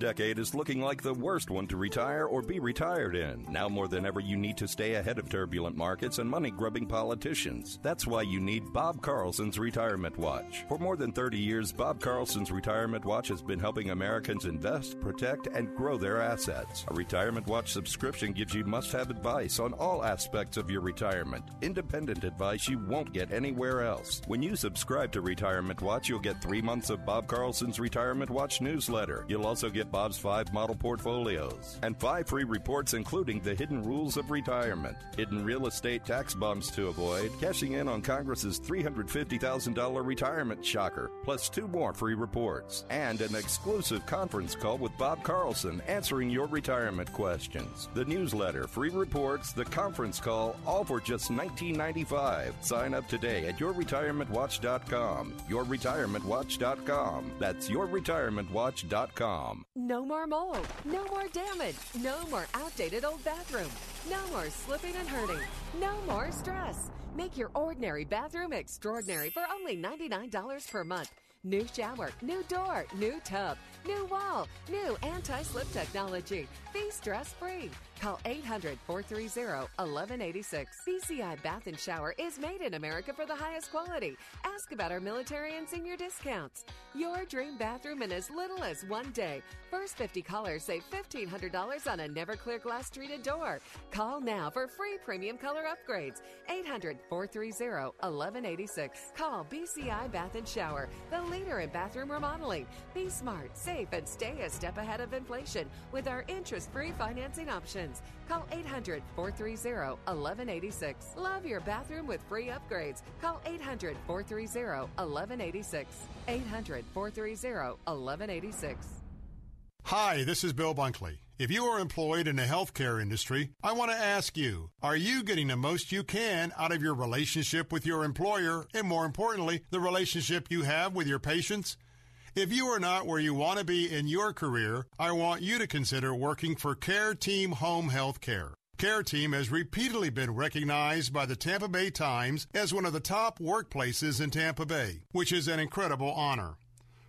Decade is looking like the worst one to retire or be retired in. Now more than ever, you need to stay ahead of turbulent markets and money grubbing politicians. That's why you need Bob Carlson's Retirement Watch. For more than 30 years, Bob Carlson's Retirement Watch has been helping Americans invest, protect, and grow their assets. A Retirement Watch subscription gives you must have advice on all aspects of your retirement. Independent advice you won't get anywhere else. When you subscribe to Retirement Watch, you'll get three months of Bob Carlson's Retirement Watch newsletter. You'll also get Bob's five model portfolios, and five free reports including the hidden rules of retirement, hidden real estate tax bumps to avoid, cashing in on Congress's $350,000 retirement shocker, plus two more free reports, and an exclusive conference call with Bob Carlson answering your retirement questions. The newsletter, free reports, the conference call, all for just $19.95. Sign up today at yourretirementwatch.com. Yourretirementwatch.com. That's yourretirementwatch.com. No more mold. No more damage. No more outdated old bathroom. No more slipping and hurting. No more stress. Make your ordinary bathroom extraordinary for only $99 per month. New shower, new door, new tub, new wall, new anti slip technology. Be stress free. Call 800 430 1186. BCI Bath and Shower is made in America for the highest quality. Ask about our military and senior discounts. Your dream bathroom in as little as one day. First 50 callers save $1,500 on a never clear glass treated door. Call now for free premium color upgrades. 800 430 1186. Call BCI Bath and Shower, the leader in bathroom remodeling. Be smart, safe, and stay a step ahead of inflation with our interest free financing options. Call 800 430 1186. Love your bathroom with free upgrades. Call 800 430 1186. 800 430 1186. Hi, this is Bill Bunkley. If you are employed in the healthcare industry, I want to ask you, are you getting the most you can out of your relationship with your employer and more importantly, the relationship you have with your patients? If you are not where you want to be in your career, I want you to consider working for Care Team Home Health Care. Care Team has repeatedly been recognized by the Tampa Bay Times as one of the top workplaces in Tampa Bay, which is an incredible honor.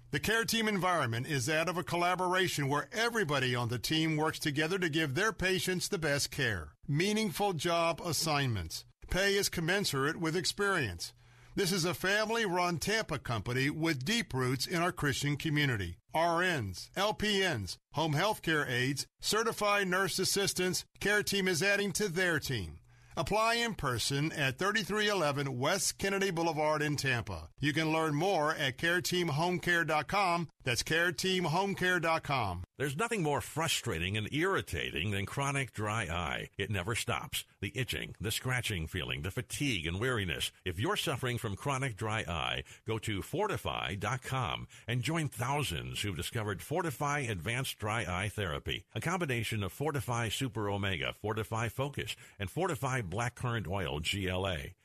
The Care Team environment is that of a collaboration where everybody on the team works together to give their patients the best care. Meaningful job assignments. Pay is commensurate with experience. This is a family run Tampa company with deep roots in our Christian community. RNs, LPNs, home health care aides, certified nurse assistants, Care Team is adding to their team. Apply in person at 3311 West Kennedy Boulevard in Tampa. You can learn more at careteamhomecare.com. That's careteamhomecare.com. There's nothing more frustrating and irritating than chronic dry eye. It never stops. The itching, the scratching feeling, the fatigue and weariness. If you're suffering from chronic dry eye, go to fortifeye.com and join thousands who've discovered Fortifeye Advanced Dry Eye Therapy, a combination of Fortifeye Super Omega, Fortifeye Focus, and Fortifeye Blackcurrant Oil GLA.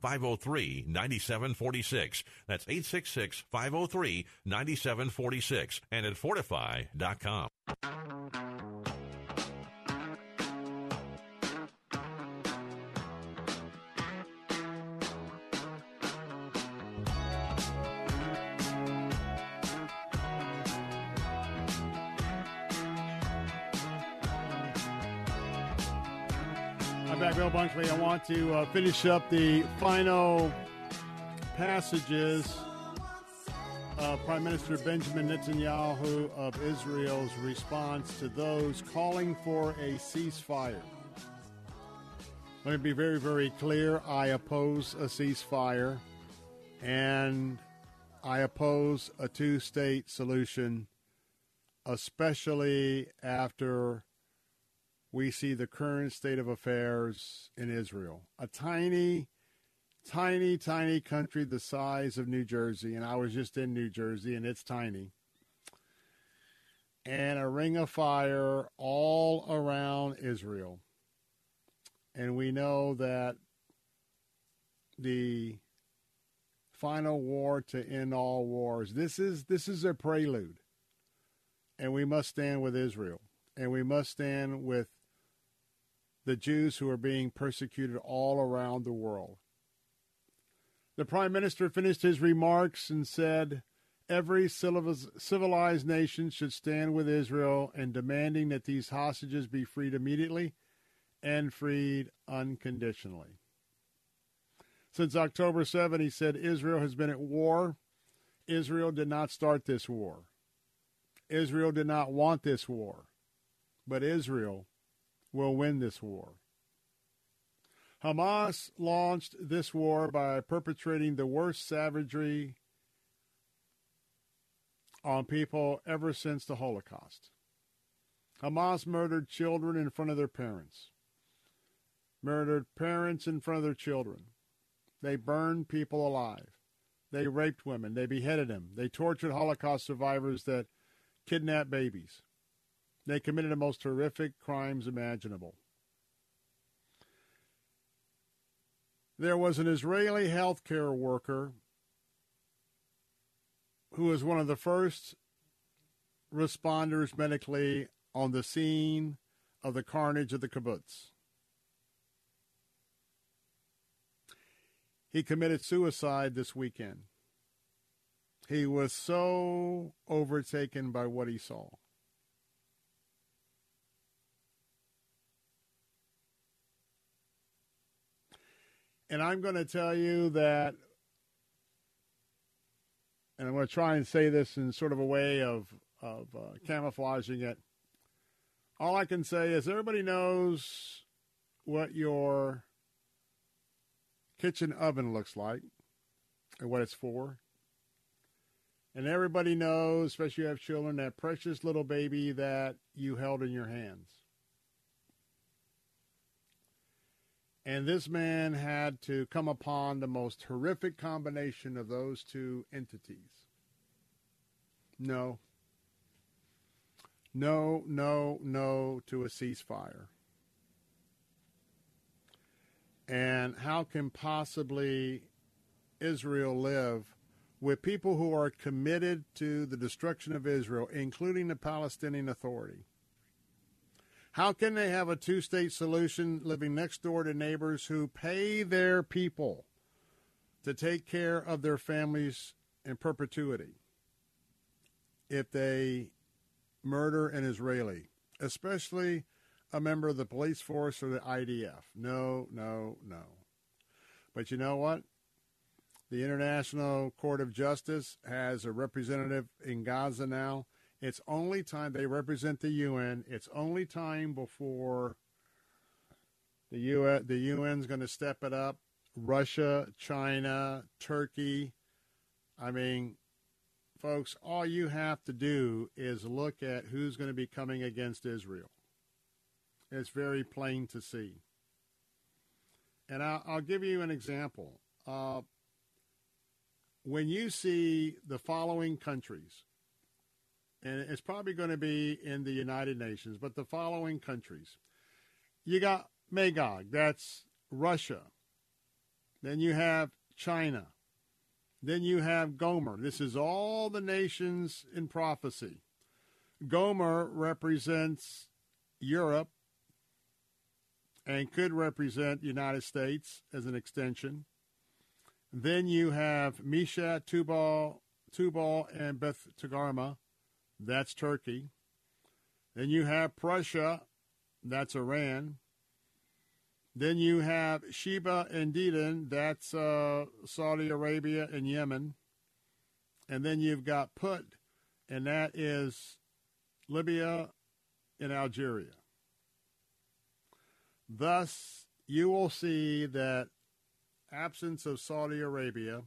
503 9746. That's 866 503 9746 and at fortifeye.com. Bill Bunkley. I want to uh, finish up the final passages of Prime Minister Benjamin Netanyahu of Israel's response to those calling for a ceasefire. Let me be very, very clear. I oppose a ceasefire, and I oppose a two state solution, especially after we see the current state of affairs in Israel. A tiny, tiny, tiny country the size of New Jersey, and I was just in New Jersey, and it's tiny. And a ring of fire all around Israel. And we know that the final war to end all wars. This is this is a prelude. And we must stand with Israel. And we must stand with the Jews who are being persecuted all around the world. The prime minister finished his remarks and said, Every civilized nation should stand with Israel in demanding that these hostages be freed immediately and freed unconditionally. Since October 7, he said Israel has been at war. Israel did not start this war. Israel did not want this war. But Israel will win this war. Hamas launched this war by perpetrating the worst savagery on people ever since the Holocaust. Hamas murdered children in front of their parents, murdered parents in front of their children. They burned people alive. They raped women. They beheaded them. They tortured Holocaust survivors that kidnapped babies. They committed the most horrific crimes imaginable. There was an Israeli healthcare worker who was one of the first responders medically on the scene of the carnage of the kibbutz. He committed suicide this weekend. He was so overtaken by what he saw. And I'm going to tell you that, and I'm going to try and say this in sort of a way of, of uh, camouflaging it. All I can say is everybody knows what your kitchen oven looks like and what it's for. And everybody knows, especially if you have children, that precious little baby that you held in your hands. And this man had to come upon the most horrific combination of those two entities. No. No, no, no to a ceasefire. And how can possibly Israel live with people who are committed to the destruction of Israel, including the Palestinian Authority? How can they have a two state solution living next door to neighbors who pay their people to take care of their families in perpetuity if they murder an Israeli, especially a member of the police force or the IDF? No, no, no. But you know what? The International Court of Justice has a representative in Gaza now it's only time they represent the UN. It's only time before the UN the UN's going to step it up. Russia, China, Turkey. I mean, folks, all you have to do is look at who's going to be coming against Israel. It's very plain to see. And I'll, I'll give you an example. Uh, when you see the following countries and it's probably going to be in the United Nations, but the following countries. You got Magog, that's Russia. Then you have China. Then you have Gomer. This is all the nations in prophecy. Gomer represents Europe and could represent United States as an extension. Then you have Meshech, Tubal, Tubal, and Beth Togarmah that's Turkey. Then you have Persia, that's Iran. Then you have Sheba and Dedan, that's uh, Saudi Arabia and Yemen. And then you've got Put, and that is Libya and Algeria. Thus, you will see that absence of Saudi Arabia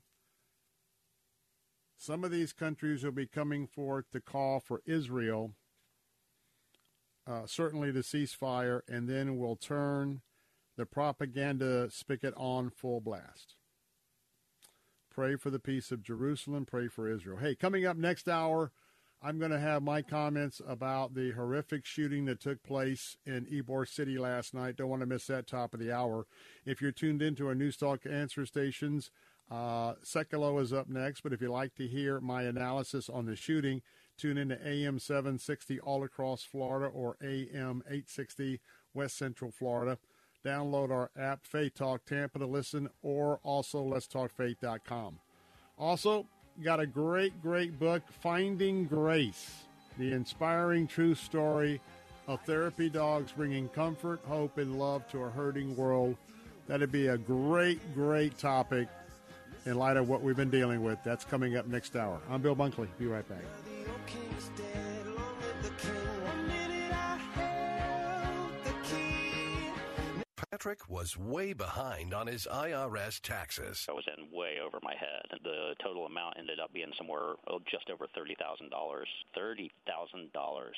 some of these countries will be coming forth to call for Israel, uh, certainly to ceasefire, and then we'll turn the propaganda spigot on full blast. Pray for the peace of Jerusalem. Pray for Israel. Hey, coming up next hour, I'm going to have my comments about the horrific shooting that took place in Ybor City last night. Don't want to miss that top of the hour. If you're tuned into our News Talk answer stations, uh, is up next, but if you'd like to hear my analysis on the shooting, tune in to AM 760 all across Florida or AM 860 West Central Florida. Download our app, Faith Talk Tampa, to listen, or also letstalkfaith.com. Also, got a great, great book, Finding Grace, the inspiring true story of therapy dogs bringing comfort, hope, and love to a hurting world. That'd be a great, great topic in light of what we've been dealing with. That's coming up next hour. I'm Bill Bunkley. Be right back. Patrick was way behind on his IRS taxes. I was in way over my head. The total amount ended up being somewhere oh, just over $30,000. $30,000.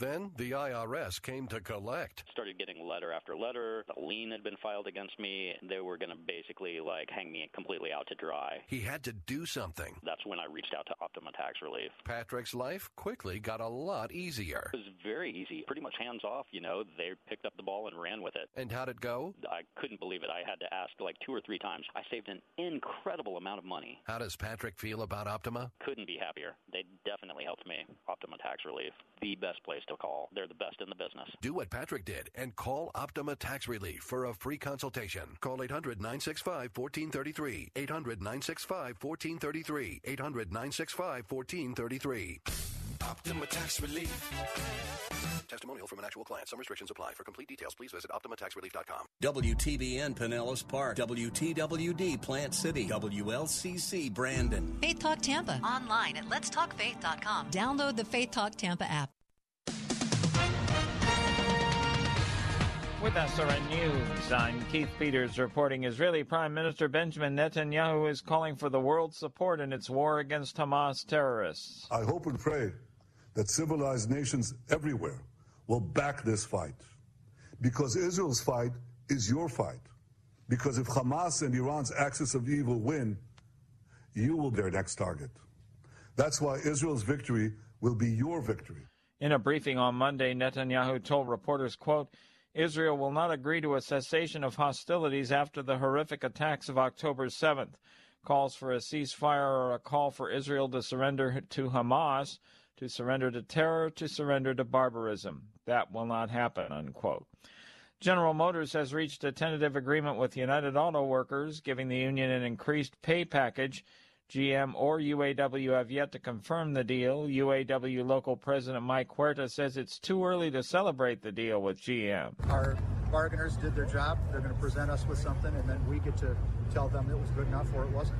Then the IRS came to collect. Started getting letter after letter. A lien had been filed against me. They were going to basically like hang me completely out to dry. He had to do something. That's when I reached out to Optima Tax Relief. Patrick's life quickly got a lot easier. It was very easy, pretty much hands off. You know, they picked up the ball and ran with it. And how'd it go? I couldn't believe it. I had to ask like two or three times. I saved an incredible amount of money. How does Patrick feel about Optima? Couldn't be happier. They definitely helped me. Optima Tax Relief, the best place to call. They're the best in the business. Do what Patrick did and call Optima Tax Relief for a free consultation. Call 800 965 1433. 800 965 1433. 800 965 1433. Optima Tax Relief. Testimonial from an actual client. Some restrictions apply. For complete details, please visit OptimaTaxRelief.com. WTBN Pinellas Park, WTWD Plant City, WLCC Brandon. Faith Talk Tampa. Online at letstalkfaith.com. Download the Faith Talk Tampa app. With SRN News, I'm Keith Peters reporting Israeli Prime Minister Benjamin Netanyahu is calling for the world's support in its war against Hamas terrorists. I hope and pray that civilized nations everywhere will back this fight. Because Israel's fight is your fight. Because if Hamas and Iran's axis of evil win, you will be their next target. That's why Israel's victory will be your victory. In a briefing on Monday, Netanyahu told reporters, quote, Israel will not agree to a cessation of hostilities after the horrific attacks of October 7th. Calls for a ceasefire or a call for Israel to surrender to Hamas, to surrender to terror, to surrender to barbarism. That will not happen, unquote. General Motors has reached a tentative agreement with United Auto Workers, giving the union an increased pay package. GM or UAW have yet to confirm the deal. UAW local president Mike Huerta says it's too early to celebrate the deal with GM. Our bargainers did their job. They're going to present us with something, and then we get to tell them it was good enough or it wasn't.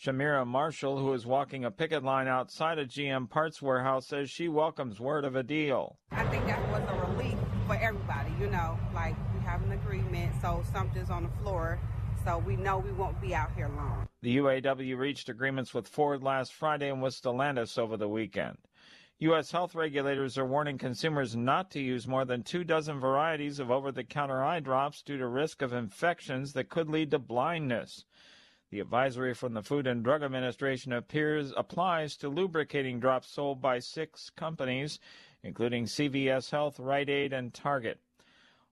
Shamira Marshall, who is walking a picket line outside a GM parts warehouse, says she welcomes word of a deal. I think that was a relief for everybody, you know, like we have an agreement, so something's on the floor so we know we won't be out here long. The UAW reached agreements with Ford last Friday and with Stellantis over the weekend. U.S. health regulators are warning consumers not to use more than two dozen varieties of over the counter eye drops due to risk of infections that could lead to blindness. The advisory from the Food and Drug Administration appears applies to lubricating drops sold by six companies, including CVS Health, Rite Aid, and Target.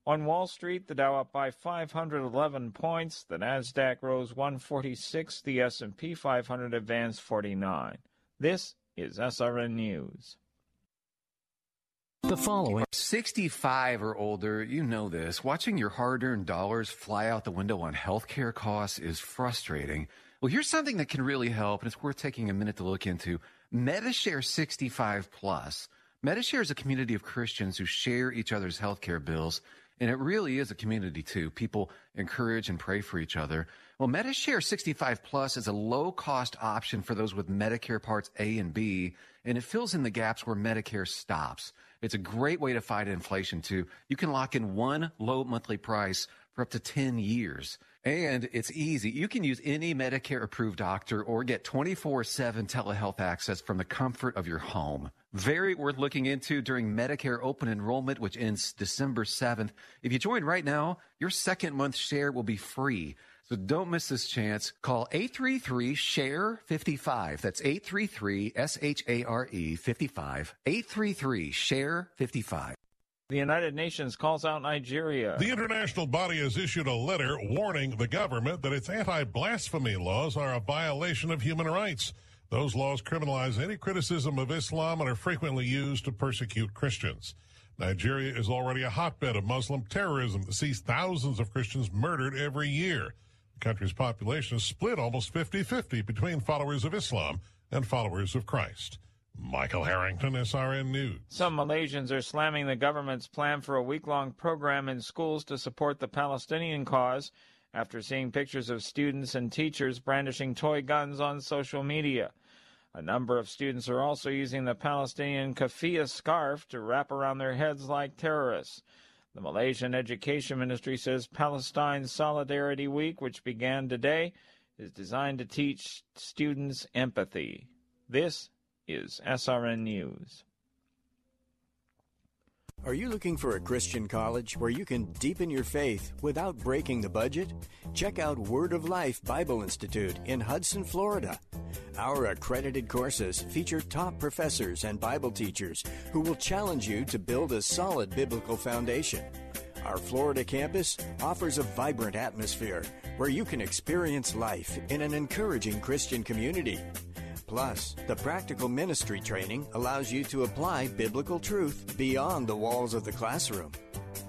On Wall Street, the Dow up by 511 points, the Nasdaq rose 146, the S&P 500 advanced 49. This is SRN News. The following 65 or older, you know this. Watching your hard earned dollars fly out the window on healthcare costs is frustrating. Well, here's something that can really help, and it's worth taking a minute to look into Medishare 65 Plus. Medishare is a community of Christians who share each other's healthcare bills and it really is a community too. People encourage and pray for each other. Well, Medishare 65 Plus is a low cost option for those with Medicare Parts A and B, and it fills in the gaps where Medicare stops. It's a great way to fight inflation too. You can lock in one low monthly price for up to 10 years. And it's easy. You can use any Medicare approved doctor or get 24 7 telehealth access from the comfort of your home. Very worth looking into during Medicare open enrollment, which ends December 7th. If you join right now, your second month share will be free. So don't miss this chance. Call 833 SHARE 55. That's 833 S H A R E 55. 833 SHARE 55. The United Nations calls out Nigeria. The international body has issued a letter warning the government that its anti blasphemy laws are a violation of human rights. Those laws criminalize any criticism of Islam and are frequently used to persecute Christians. Nigeria is already a hotbed of Muslim terrorism that sees thousands of Christians murdered every year. The country's population is split almost 50 50 between followers of Islam and followers of Christ. Michael Harrington, SRN News. Some Malaysians are slamming the government's plan for a week long program in schools to support the Palestinian cause after seeing pictures of students and teachers brandishing toy guns on social media. A number of students are also using the Palestinian keffiyeh scarf to wrap around their heads like terrorists. The Malaysian Education Ministry says Palestine Solidarity Week, which began today, is designed to teach students empathy. This is SRN News. Are you looking for a Christian college where you can deepen your faith without breaking the budget? Check out Word of Life Bible Institute in Hudson, Florida. Our accredited courses feature top professors and Bible teachers who will challenge you to build a solid biblical foundation. Our Florida campus offers a vibrant atmosphere where you can experience life in an encouraging Christian community. Plus, the practical ministry training allows you to apply biblical truth beyond the walls of the classroom.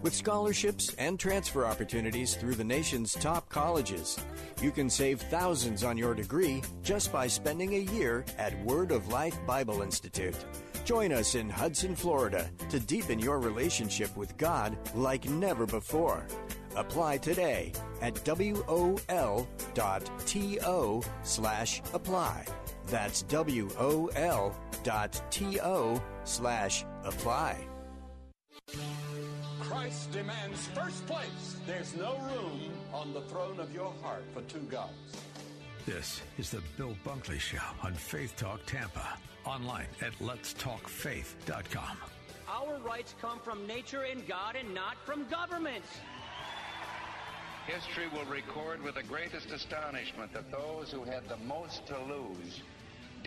With scholarships and transfer opportunities through the nation's top colleges, you can save thousands on your degree just by spending a year at Word of Life Bible Institute. Join us in Hudson, Florida to deepen your relationship with God like never before. Apply today at wol.to slash apply. That's wol dot to slash apply. Christ demands first place. There's no room on the throne of your heart for two gods. This is the Bill Bunkley Show on Faith Talk Tampa. Online at letstalkfaith.com. Our rights come from nature and God and not from government. History will record with the greatest astonishment that those who had the most to lose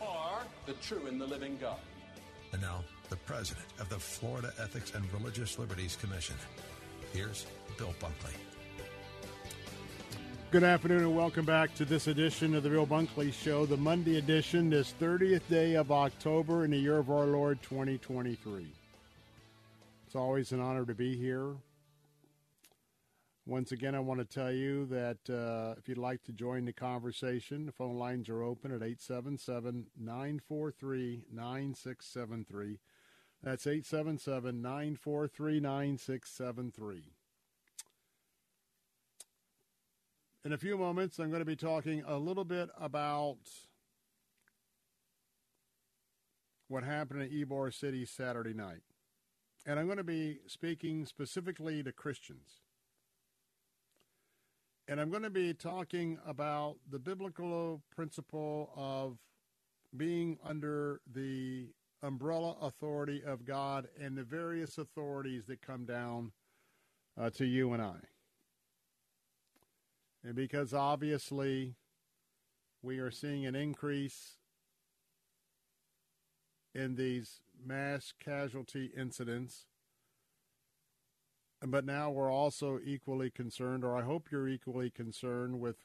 or the true and the living God. And now, the president of the Florida Ethics and Religious Liberties Commission. Here's Bill Bunkley. Good afternoon and welcome back to this edition of the Bill Bunkley Show, the Monday edition, this 30th day of October in the year of our Lord 2023. It's always an honor to be here. Once again, I want to tell you that uh, if you'd like to join the conversation, the phone lines are open at 877 943 9673. That's 877 943 9673. In a few moments, I'm going to be talking a little bit about what happened in Ybor City Saturday night. And I'm going to be speaking specifically to Christians. And I'm going to be talking about the biblical principle of being under the umbrella authority of God and the various authorities that come down uh, to you and I. And because obviously we are seeing an increase in these mass casualty incidents, but now we're also equally concerned, or I hope you're equally concerned, with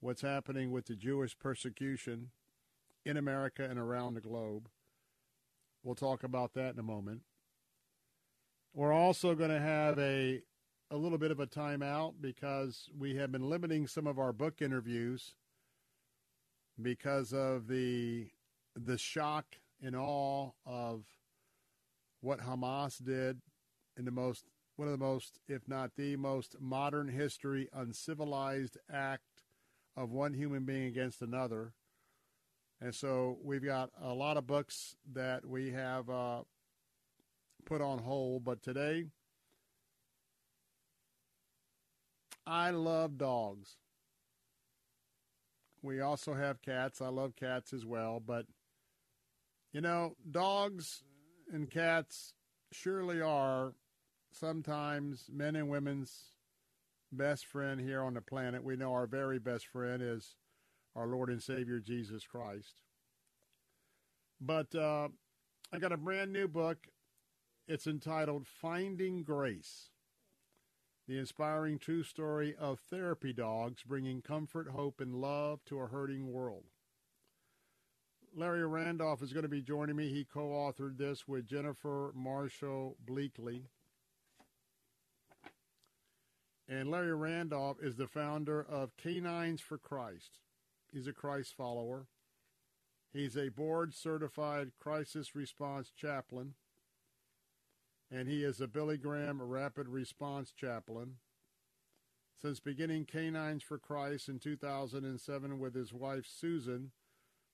what's happening with the Jewish persecution in America and around the globe. We'll talk about that in a moment. We're also going to have a a little bit of a timeout because we have been limiting some of our book interviews because of the the shock and awe of what Hamas did in the most one of the most, if not the most modern history uncivilized act of one human being against another. And so we've got a lot of books that we have uh, put on hold, but today I love dogs. We also have cats. I love cats as well. But, you know, dogs and cats surely are sometimes men and women's best friend here on the planet. We know our very best friend is our Lord and Savior Jesus Christ. But uh, I got a brand new book. It's entitled Finding Grace The Inspiring True Story of Therapy Dogs Bringing Comfort, Hope, and Love to a Hurting World. Larry Randolph is going to be joining me. He co authored this with Jennifer Marshall Bleakley. And Larry Randolph is the founder of Canines for Christ. He's a Christ follower. He's a board certified crisis response chaplain. And he is a Billy Graham rapid response chaplain. Since beginning Canines for Christ in 2007 with his wife Susan,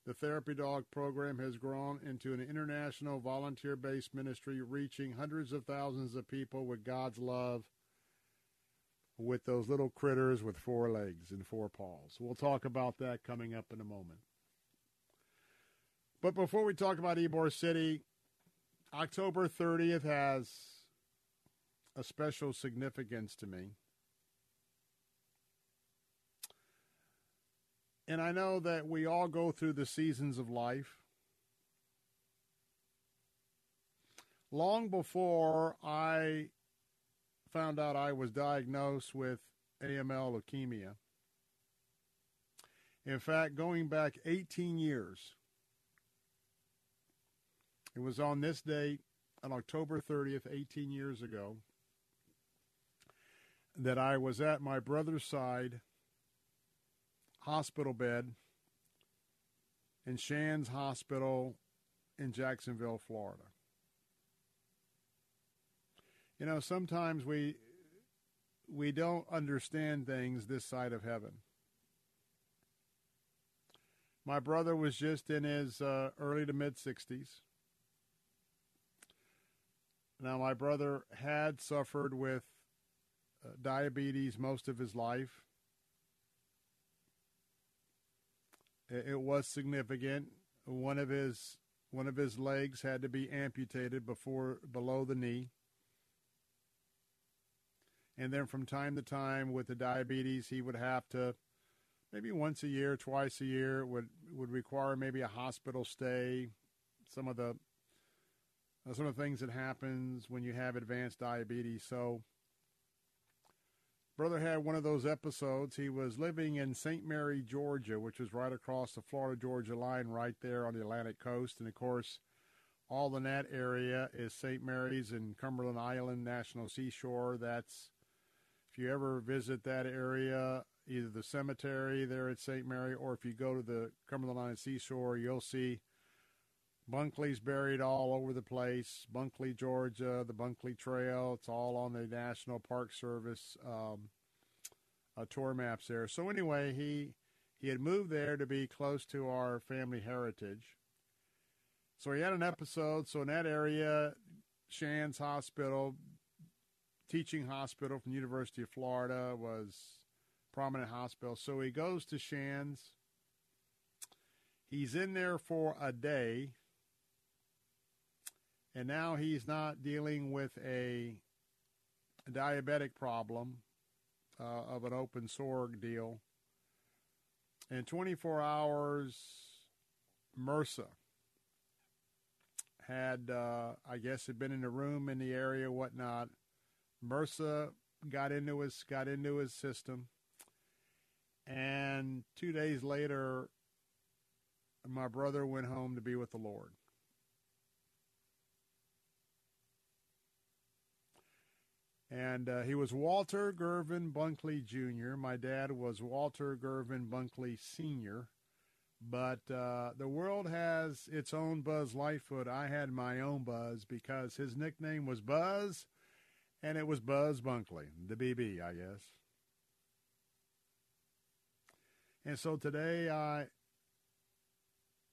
the Therapy Dog program has grown into an international volunteer based ministry reaching hundreds of thousands of people with God's love with those little critters with four legs and four paws. We'll talk about that coming up in a moment. But before we talk about Ybor City, October 30th has a special significance to me. And I know that we all go through the seasons of life. Long before I found out I was diagnosed with AML leukemia. In fact, going back 18 years, it was on this date, on October 30th, 18 years ago, that I was at my brother's side hospital bed in Shands Hospital in Jacksonville, Florida. You know, sometimes we we don't understand things this side of heaven. My brother was just in his uh, early to mid 60s. Now, my brother had suffered with uh, diabetes most of his life. It, it was significant. One of his one of his legs had to be amputated before below the knee and then from time to time with the diabetes, he would have to maybe once a year, twice a year would would require maybe a hospital stay. Some of the some of the things that happens when you have advanced diabetes. So, brother had one of those episodes. He was living in St. Mary, Georgia, which is right across the Florida Georgia line, right there on the Atlantic coast, and of course. All in that area is St. Mary's and Cumberland Island National Seashore. That's if you ever visit that area, either the cemetery there at St. Mary, or if you go to the Cumberland Island seashore, you'll see Bunkley's buried all over the place. Bunkley, Georgia, the Bunkley Trail. It's all on the National Park Service um, uh, tour maps there. So anyway, he he had moved there to be close to our family heritage. So he had an episode. So in that area, Shands Hospital, teaching hospital from University of Florida, was prominent hospital. So he goes to Shands. He's in there for a day. And now he's not dealing with a, diabetic problem uh, of an open sore deal. In 24 hours, MRSA had, uh, I guess, had been in the room in the area, whatnot. MRSA got into his got into his system, and two days later, my brother went home to be with the Lord. And uh, he was Walter Gervin Bunkley Jr. My dad was Walter Gervin Bunkley Sr. But uh, the world has its own Buzz Lightfoot. I had my own Buzz because his nickname was Buzz and it was Buzz Bunkley, the BB, I guess. And so today I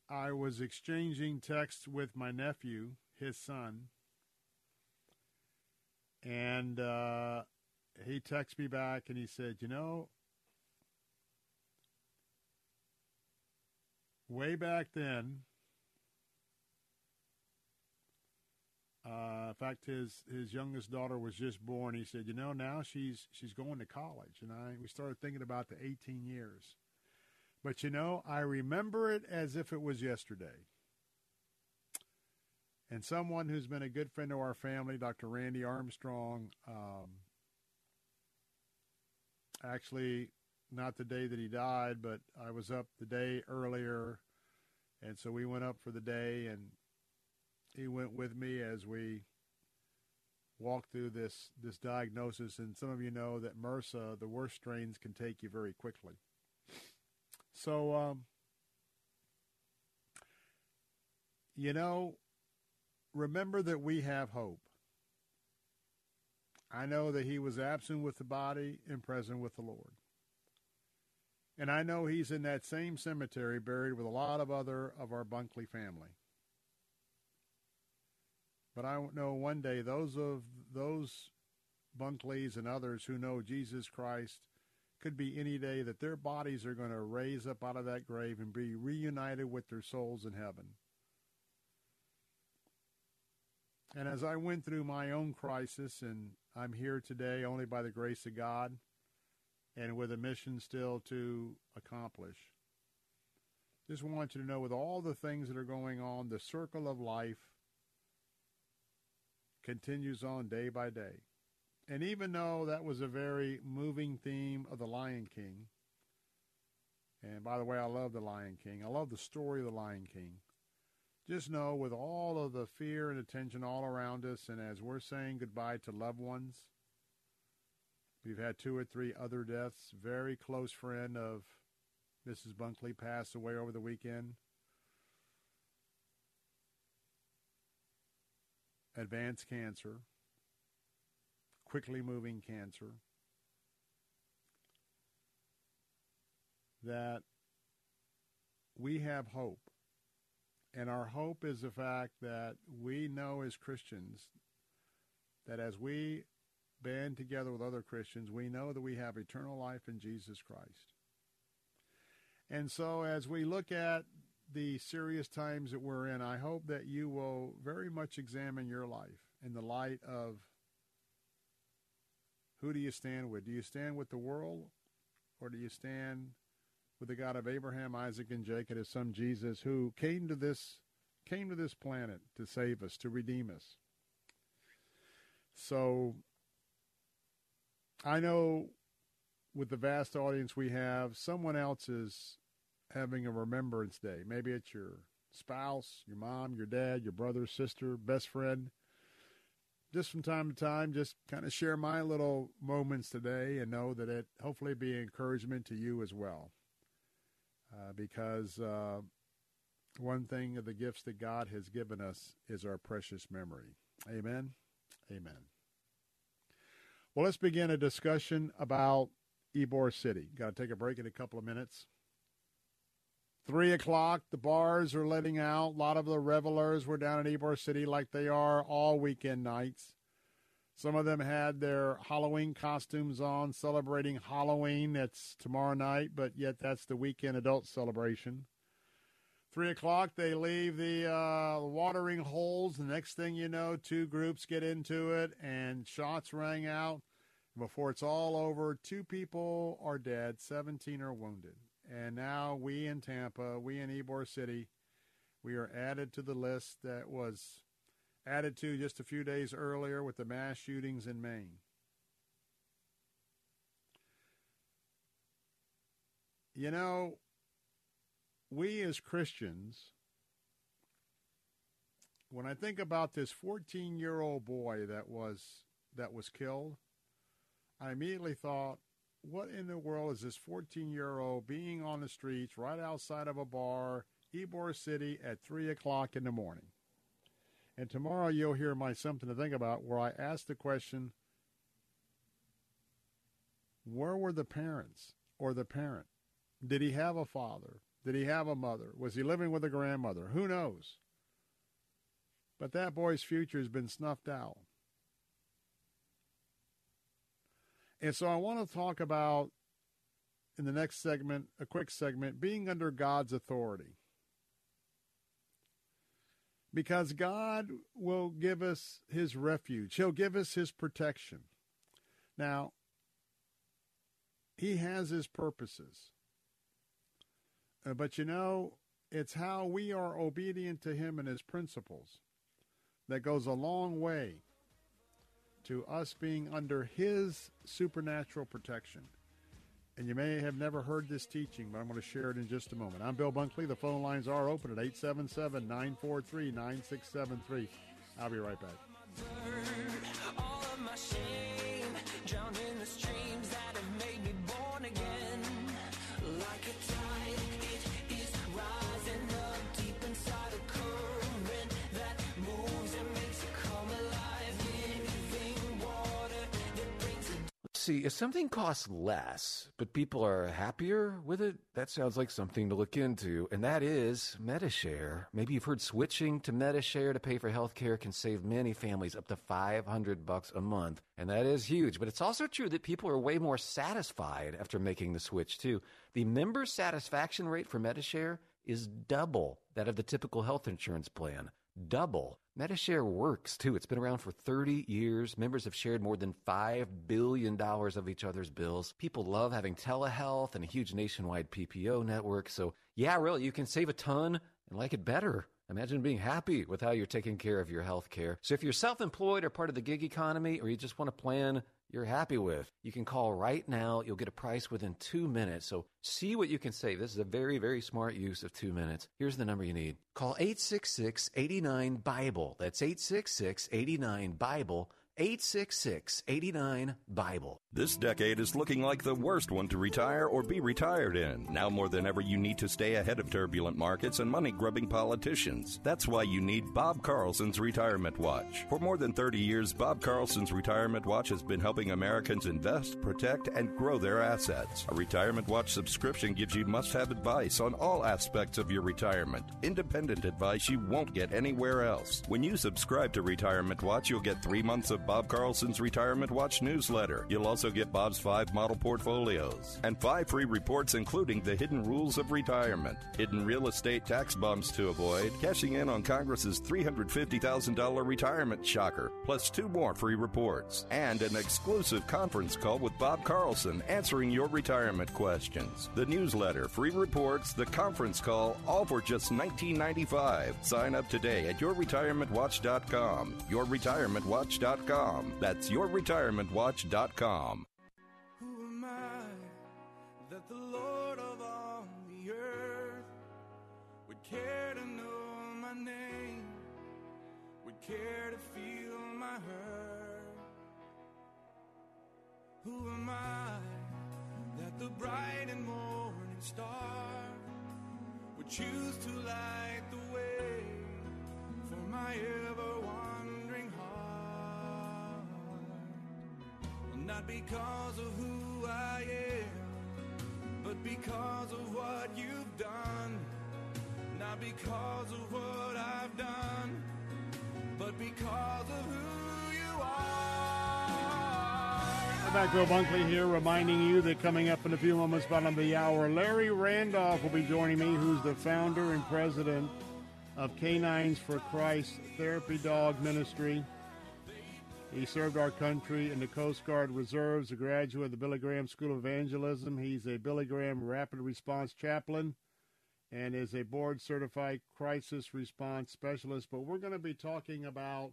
I was exchanging texts with my nephew, his son, and uh, he texted me back and he said, "You know, way back then." Uh, in fact, his his youngest daughter was just born. He said, "You know, now she's she's going to college." And I we started thinking about the 18 years. But you know, I remember it as if it was yesterday. and someone who's been a good friend to our family, Dr. Randy Armstrong. Um, actually, not the day that he died, but I was up the day earlier, and so we went up for the day, and he went with me as we walked through this this diagnosis. And some of you know that MRSA, the worst strains, can take you very quickly. So, um, you know, remember that we have hope. I know that he was absent with the body and present with the Lord. And I know he's in that same cemetery buried with a lot of other of our Bunkley family. But I know one day those of those Bunkleys and others who know Jesus Christ could be any day that their bodies are going to raise up out of that grave and be reunited with their souls in heaven. And as I went through my own crisis, and I'm here today only by the grace of God and with a mission still to accomplish, just want you to know with all the things that are going on, the circle of life continues on day by day. And even though that was a very moving theme of The Lion King, and by the way, I love The Lion King. I love the story of The Lion King just know with all of the fear and attention all around us, and as we're saying goodbye to loved ones, we've had two or three other deaths. Very close friend of Mrs. Bunkley passed away over the weekend. Advanced cancer, quickly moving cancer. That we have hope and our hope is the fact that we know as Christians that as we band together with other Christians, we know that we have eternal life in Jesus Christ. And so as we look at the serious times that we're in, I hope that you will very much examine your life in the light of who do you stand with? Do you stand with the world or do you stand with the God of Abraham, Isaac, and Jacob, his son Jesus, who came to this came to this planet to save us, to redeem us. So I know with the vast audience we have, someone else is having a remembrance day. Maybe it's your spouse, your mom, your dad, your brother, sister, best friend. Just from time to time, just kind of share my little moments today and know that it hopefully be encouragement to you as well uh, because uh, one thing of the gifts that God has given us is our precious memory. Amen. Amen. Well, let's begin a discussion about Ybor City. Got to take a break in a couple of minutes. Three o'clock, the bars are letting out. A lot of the revelers were down in Ybor City like they are all weekend nights. Some of them had their Halloween costumes on, celebrating Halloween. That's tomorrow night, but yet that's the weekend adult celebration. Three o'clock, they leave the uh, watering holes. The next thing you know, two groups get into it, and shots rang out. Before it's all over, two people are dead, 17 are wounded. And now we in Tampa, we in Ybor City, we are added to the list that was added to just a few days earlier with the mass shootings in Maine. You know, we as Christians, when I think about this 14-year-old boy that was that was killed, I immediately thought, what in the world is this 14-year-old being on the streets right outside of a bar, Ybor City, at 3 o'clock in the morning? And tomorrow you'll hear my something to think about where I ask the question, where were the parents or the parent? Did he have a father? Did he have a mother? Was he living with a grandmother? Who knows? But that boy's future has been snuffed out. And so I want to talk about in the next segment, a quick segment, being under God's authority because God will give us his refuge. He'll give us his protection. Now, he has his purposes. Uh, but you know, it's how we are obedient to him and his principles that goes a long way to us being under His supernatural protection. And you may have never heard this teaching, but I'm going to share it in just a moment. I'm Bill Bunkley. The phone lines are open at 877 943 9673. I'll be right back. See, if something costs less, but people are happier with it, that sounds like something to look into. And that is Medi-Share. Maybe you've heard switching to Medi-Share to pay for health care can save many families up to 500 bucks a month. And that is huge. But it's also true that people are way more satisfied after making the switch, too. The member satisfaction rate for Medi-Share is double that of the typical health insurance plan double. Medi-Share works too. It's been around for 30 years. Members have shared more than $5 billion of each other's bills. People love having telehealth and a huge nationwide PPO network. So, yeah, really, you can save a ton and like it better. Imagine being happy with how you're taking care of your health care. So, if you're self employed or part of the gig economy, or you just want to plan you're happy with. You can call right now. You'll get a price within two minutes. So see what you can save. This is a very, very smart use of two minutes. Here's the number you need. Call 866 89 Bible. That's 866 89 Bible. 866 89 Bible. This decade is looking like the worst one to retire or be retired in. Now more than ever, you need to stay ahead of turbulent markets and money grubbing politicians. That's why you need Bob Carlson's Retirement Watch. For more than 30 years, Bob Carlson's Retirement Watch has been helping Americans invest, protect, and grow their assets. A Retirement Watch subscription gives you must have advice on all aspects of your retirement. Independent advice you won't get anywhere else. When you subscribe to Retirement Watch, you'll get three months of Bob Carlson's Retirement Watch newsletter. You'll also get Bob's five model portfolios and five free reports, including the hidden rules of retirement, hidden real estate tax bumps to avoid, cashing in on Congress's $350,000 retirement shocker, plus two more free reports, and an exclusive conference call with Bob Carlson answering your retirement questions. The newsletter, free reports, the conference call, all for just $19.95. Sign up today at yourretirementwatch.com. Yourretirementwatch.com. That's yourretirementwatch.com. Who am I that the Lord of all the earth would care to know my name, would care to feel my hurt? Who am I that the bright and morning star would choose to light the way for my ever wandering Not because of who I am, but because of what you've done. Not because of what I've done, but because of who you are. I'm back, Bill Bunkley here, reminding you that coming up in a few moments, bottom of the hour, Larry Randolph will be joining me, who's the founder and president of Canines for Christ Therapy Dog Ministry. He served our country in the Coast Guard Reserves, a graduate of the Billy Graham School of Evangelism. He's a Billy Graham Rapid Response Chaplain and is a board certified crisis response specialist. But we're going to be talking about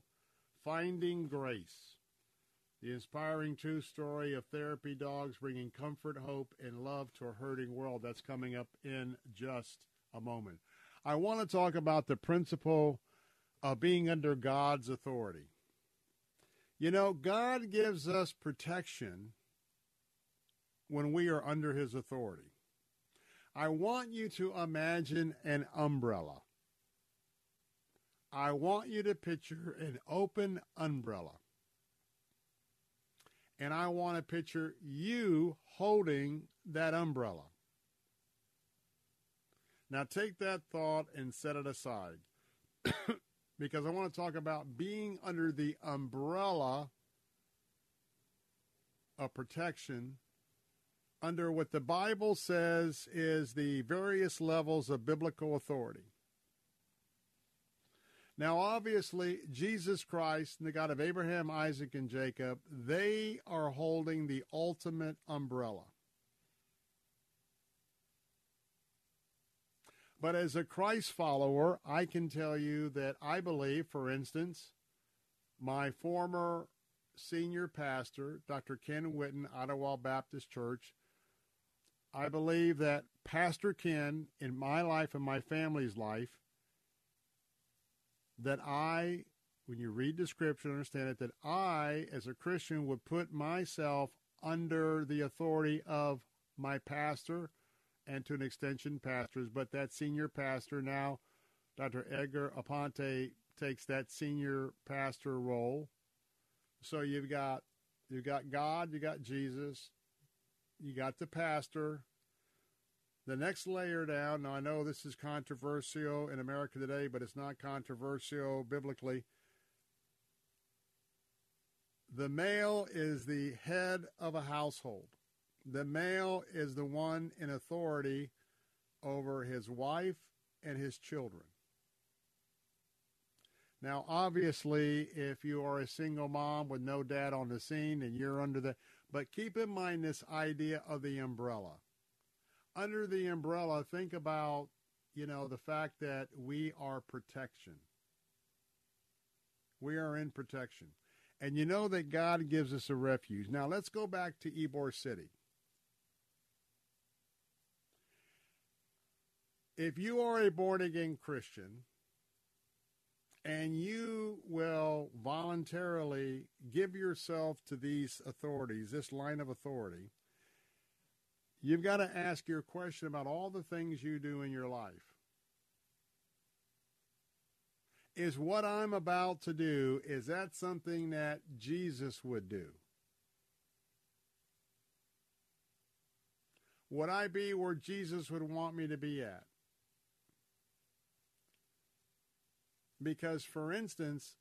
finding grace, the inspiring true story of therapy dogs bringing comfort, hope, and love to a hurting world. That's coming up in just a moment. I want to talk about the principle of being under God's authority. You know, God gives us protection when we are under his authority. I want you to imagine an umbrella. I want you to picture an open umbrella. And I want to picture you holding that umbrella. Now take that thought and set it aside. because I want to talk about being under the umbrella of protection under what the Bible says is the various levels of biblical authority. Now, obviously, Jesus Christ and the God of Abraham, Isaac, and Jacob, they are holding the ultimate umbrella. But as a Christ follower, I can tell you that I believe, for instance, my former senior pastor, Dr. Ken Whitten, Idlewild Baptist Church, I believe that Pastor Ken, in my life and my family's life, that I, when you read the scripture, understand it, that I, as a Christian, would put myself under the authority of my pastor and to an extension pastors, but that senior pastor now, Dr. Edgar Aponte, takes that senior pastor role. So you've got you've got God, you got Jesus, you got the pastor. The next layer down, now I know this is controversial in America today, but it's not controversial biblically. The male is the head of a household. The male is the one in authority over his wife and his children. Now, obviously, if you are a single mom with no dad on the scene and you're under the, but keep in mind this idea of the umbrella. Under the umbrella, think about, you know, the fact that we are protection. We are in protection. And you know that God gives us a refuge. Now, let's go back to Ybor City. If you are a born again Christian, and you will voluntarily give yourself to these authorities, this line of authority, you've got to ask your question about all the things you do in your life. Is what I'm about to do, is that something that Jesus would do? Would I be where Jesus would want me to be at? Because, for instance,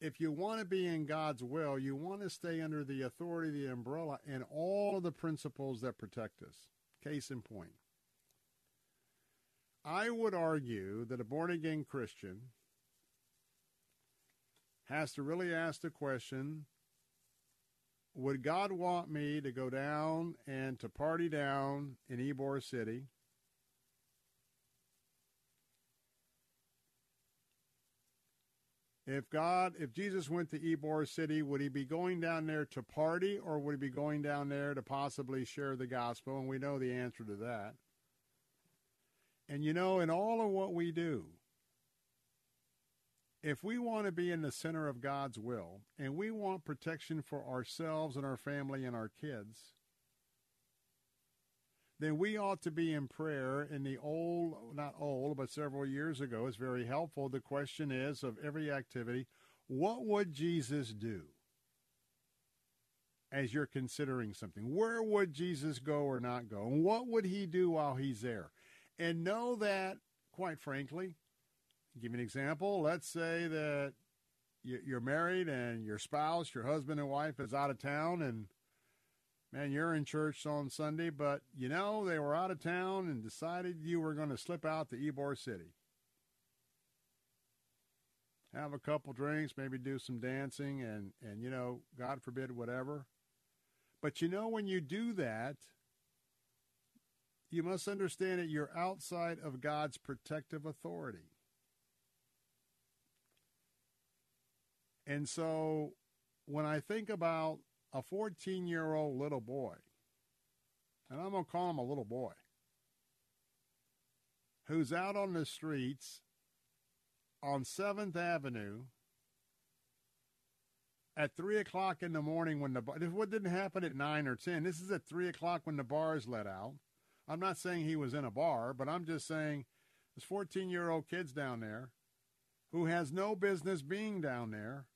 if you want to be in God's will, you want to stay under the authority of the umbrella and all of the principles that protect us. Case in point. I would argue that a born again Christian has to really ask the question Would God want me to go down and to party down in Ybor City? If God, if Jesus went to Ybor City, would he be going down there to party or would he be going down there to possibly share the gospel? And we know the answer to that. And you know, in all of what we do, if we want to be in the center of God's will and we want protection for ourselves and our family and our kids, then we ought to be in prayer. In the old, not old, but several years ago, is very helpful. The question is of every activity, what would Jesus do as you're considering something? Where would Jesus go or not go? And what would he do while he's there? And know that, quite frankly, give me an example. Let's say that you're married and your spouse, your husband and wife, is out of town and man, you're in church on Sunday, but you know, they were out of town and decided you were going to slip out to Ybor City. Have a couple drinks, maybe do some dancing, and, and, you know, God forbid, whatever. But you know, when you do that, you must understand that you're outside of God's protective authority. And so when I think about a 14 year old little boy, and I'm going to call him a little boy, who's out on the streets on 7th Avenue at 3 o'clock in the morning when the this what didn't happen at 9 or 10 this is at 3 o'clock when the bars let out. I'm not saying he was in a bar but i'm just saying there's 14 year old kids down there who has no business being down there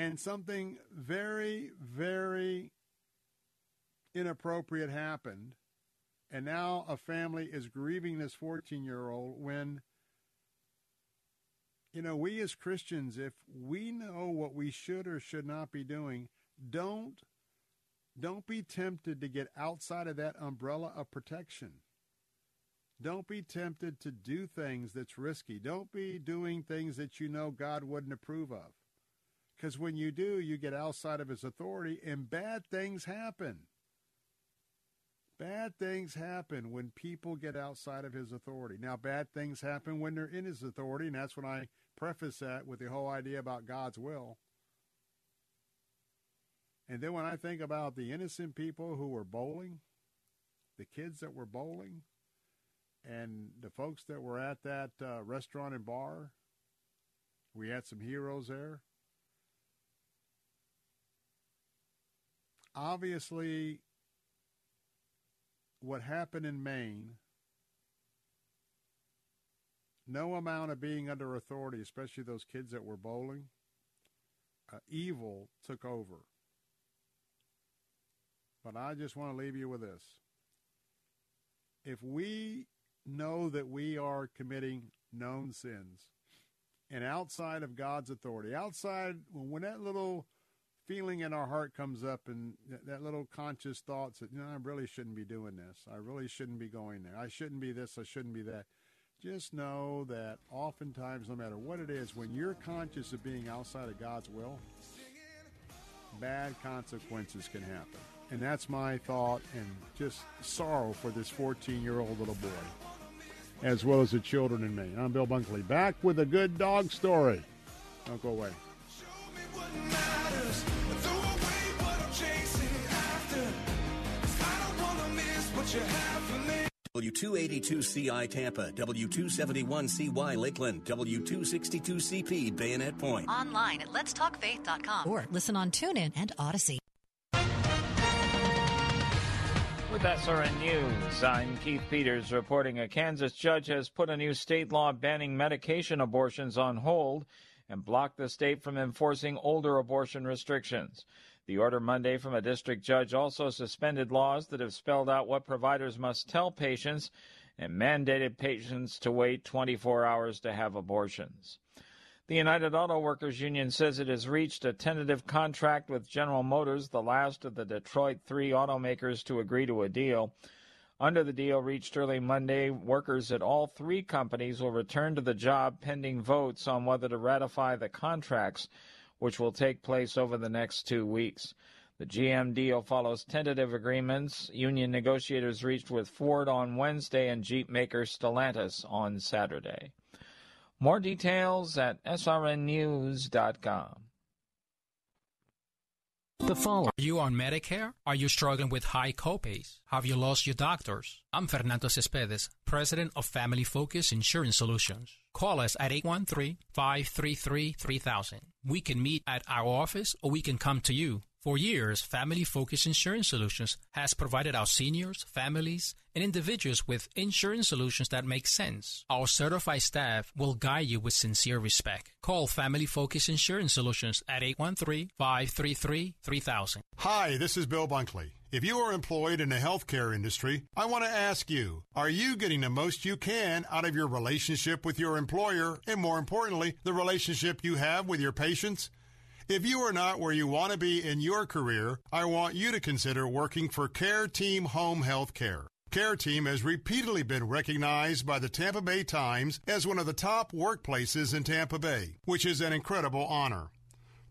and something very, very inappropriate happened. And now a family is grieving this 14 year old when, you know, we as Christians, if we know what we should or should not be doing, don't don't be tempted to get outside of that umbrella of protection. Don't be tempted to do things that's risky. Don't be doing things that you know God wouldn't approve of. Because when you do, you get outside of his authority and bad things happen. Bad things happen when people get outside of his authority. Now, bad things happen when they're in his authority, and that's when I preface that with the whole idea about God's will. And then when I think about the innocent people who were bowling, the kids that were bowling, and the folks that were at that uh, restaurant and bar, we had some heroes there. Obviously, what happened in Maine, no amount of being under authority, especially those kids that were bowling, uh, evil took over. But I just want to leave you with this. If we know that we are committing known sins and outside of God's authority, outside when that little feeling in our heart comes up and that, that little conscious thoughts that, you know, I really shouldn't be doing this. I really shouldn't be going there. I shouldn't be this. I shouldn't be that. Just know that oftentimes, no matter what it is, when you're conscious of being outside of God's will, bad consequences can happen. And that's my thought and just sorrow for this 14 year old little boy, as well as the children in Maine. I'm Bill Bunkley, back with a good dog story. Don't go away. W282CI Tampa, W271CY Lakeland, W262CP Bayonet Point. Online at letstalkfaith.com or listen on TuneIn and Audacy. With SRN News, I'm Keith Peters reporting a Kansas judge has put a new state law banning medication abortions on hold and blocked the state from enforcing older abortion restrictions. The order Monday from a district judge also suspended laws that have spelled out what providers must tell patients and mandated patients to wait 24 hours to have abortions. The United Auto Workers Union says it has reached a tentative contract with General Motors, the last of the Detroit three automakers to agree to a deal. Under the deal reached early Monday, workers at all three companies will return to the job pending votes on whether to ratify the contracts which will take place over the next two weeks. The GM deal follows tentative agreements union negotiators reached with Ford on Wednesday and Jeep maker Stellantis on Saturday. More details at srnnews.com. The following. Are you on Medicare? Are you struggling with high copays? Have you lost your doctors? I'm Fernando Cespedes, president of Family Focus Insurance Solutions. Call us at 813-533-3000. We can meet at our office or we can come to you. For years, Family Focus Insurance Solutions has provided our seniors, families, and individuals with insurance solutions that make sense. Our certified staff will guide you with sincere respect. Call Family Focus Insurance Solutions at 813-533-3000. Hi, this is Bill Bunkley. If you are employed in the healthcare industry, I want to ask you, are you getting the most you can out of your relationship with your employer and more importantly, the relationship you have with your patients? If you are not where you want to be in your career, I want you to consider working for Care Team Home Health Care. Care Team has repeatedly been recognized by the Tampa Bay Times as one of the top workplaces in Tampa Bay, which is an incredible honor.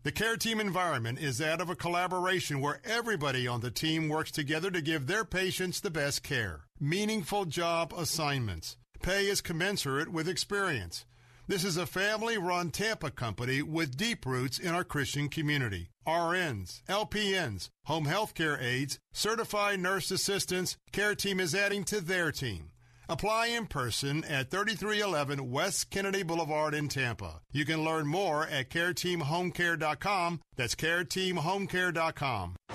The Care Team environment is that of a collaboration where everybody on the team works together to give their patients the best care. Meaningful job assignments. Pay is commensurate with experience. This is a family run Tampa company with deep roots in our Christian community. RNs, LPNs, home health care aides, certified nurse assistants, care team is adding to their team. Apply in person at 3311 West Kennedy Boulevard in Tampa. You can learn more at careteamhomecare.com. That's careteamhomecare.com.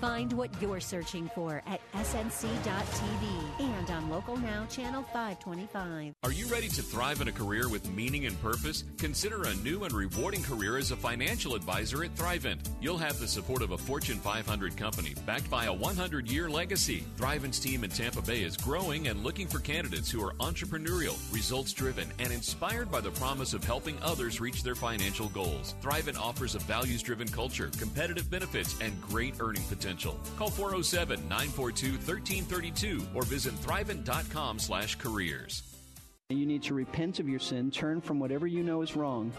Find what you're searching for at snc.tv and on Local Now, Channel 525. Are you ready to thrive in a career with meaning and purpose? Consider a new and rewarding career as a financial advisor at Thrivent. You'll have the support of a Fortune 500 company backed by a 100 year legacy. Thrivent's team in Tampa Bay is growing and looking for candidates who are entrepreneurial, results driven, and inspired by the promise of helping others reach their financial goals. Thrivent offers a values driven culture, competitive benefits, and great earning potential potential. Call 407 942 1332 or visit thrivent.com slash careers. You need to repent of your sin, turn from whatever you know is wrong,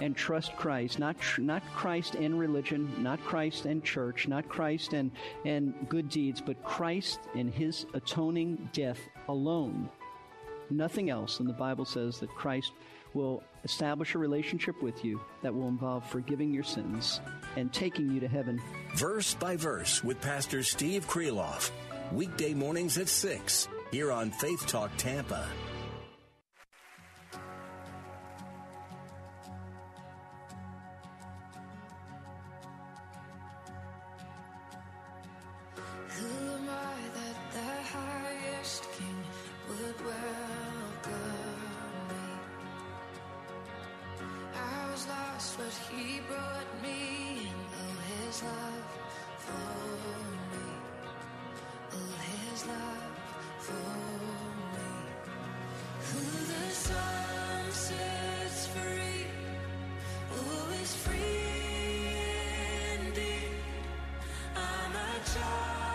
and trust Christ. Not tr- not Christ and religion, not Christ and church, not Christ and and good deeds, but Christ and His atoning death alone. Nothing else. And the Bible says that Christ will establish a relationship with you that will involve forgiving your sins and taking you to heaven. Verse by verse with Pastor Steve Kreloff. Weekday mornings at 6 here on Faith Talk Tampa. Brought me his love for me. His love for me. Who the sun sets free, free. I'm a child.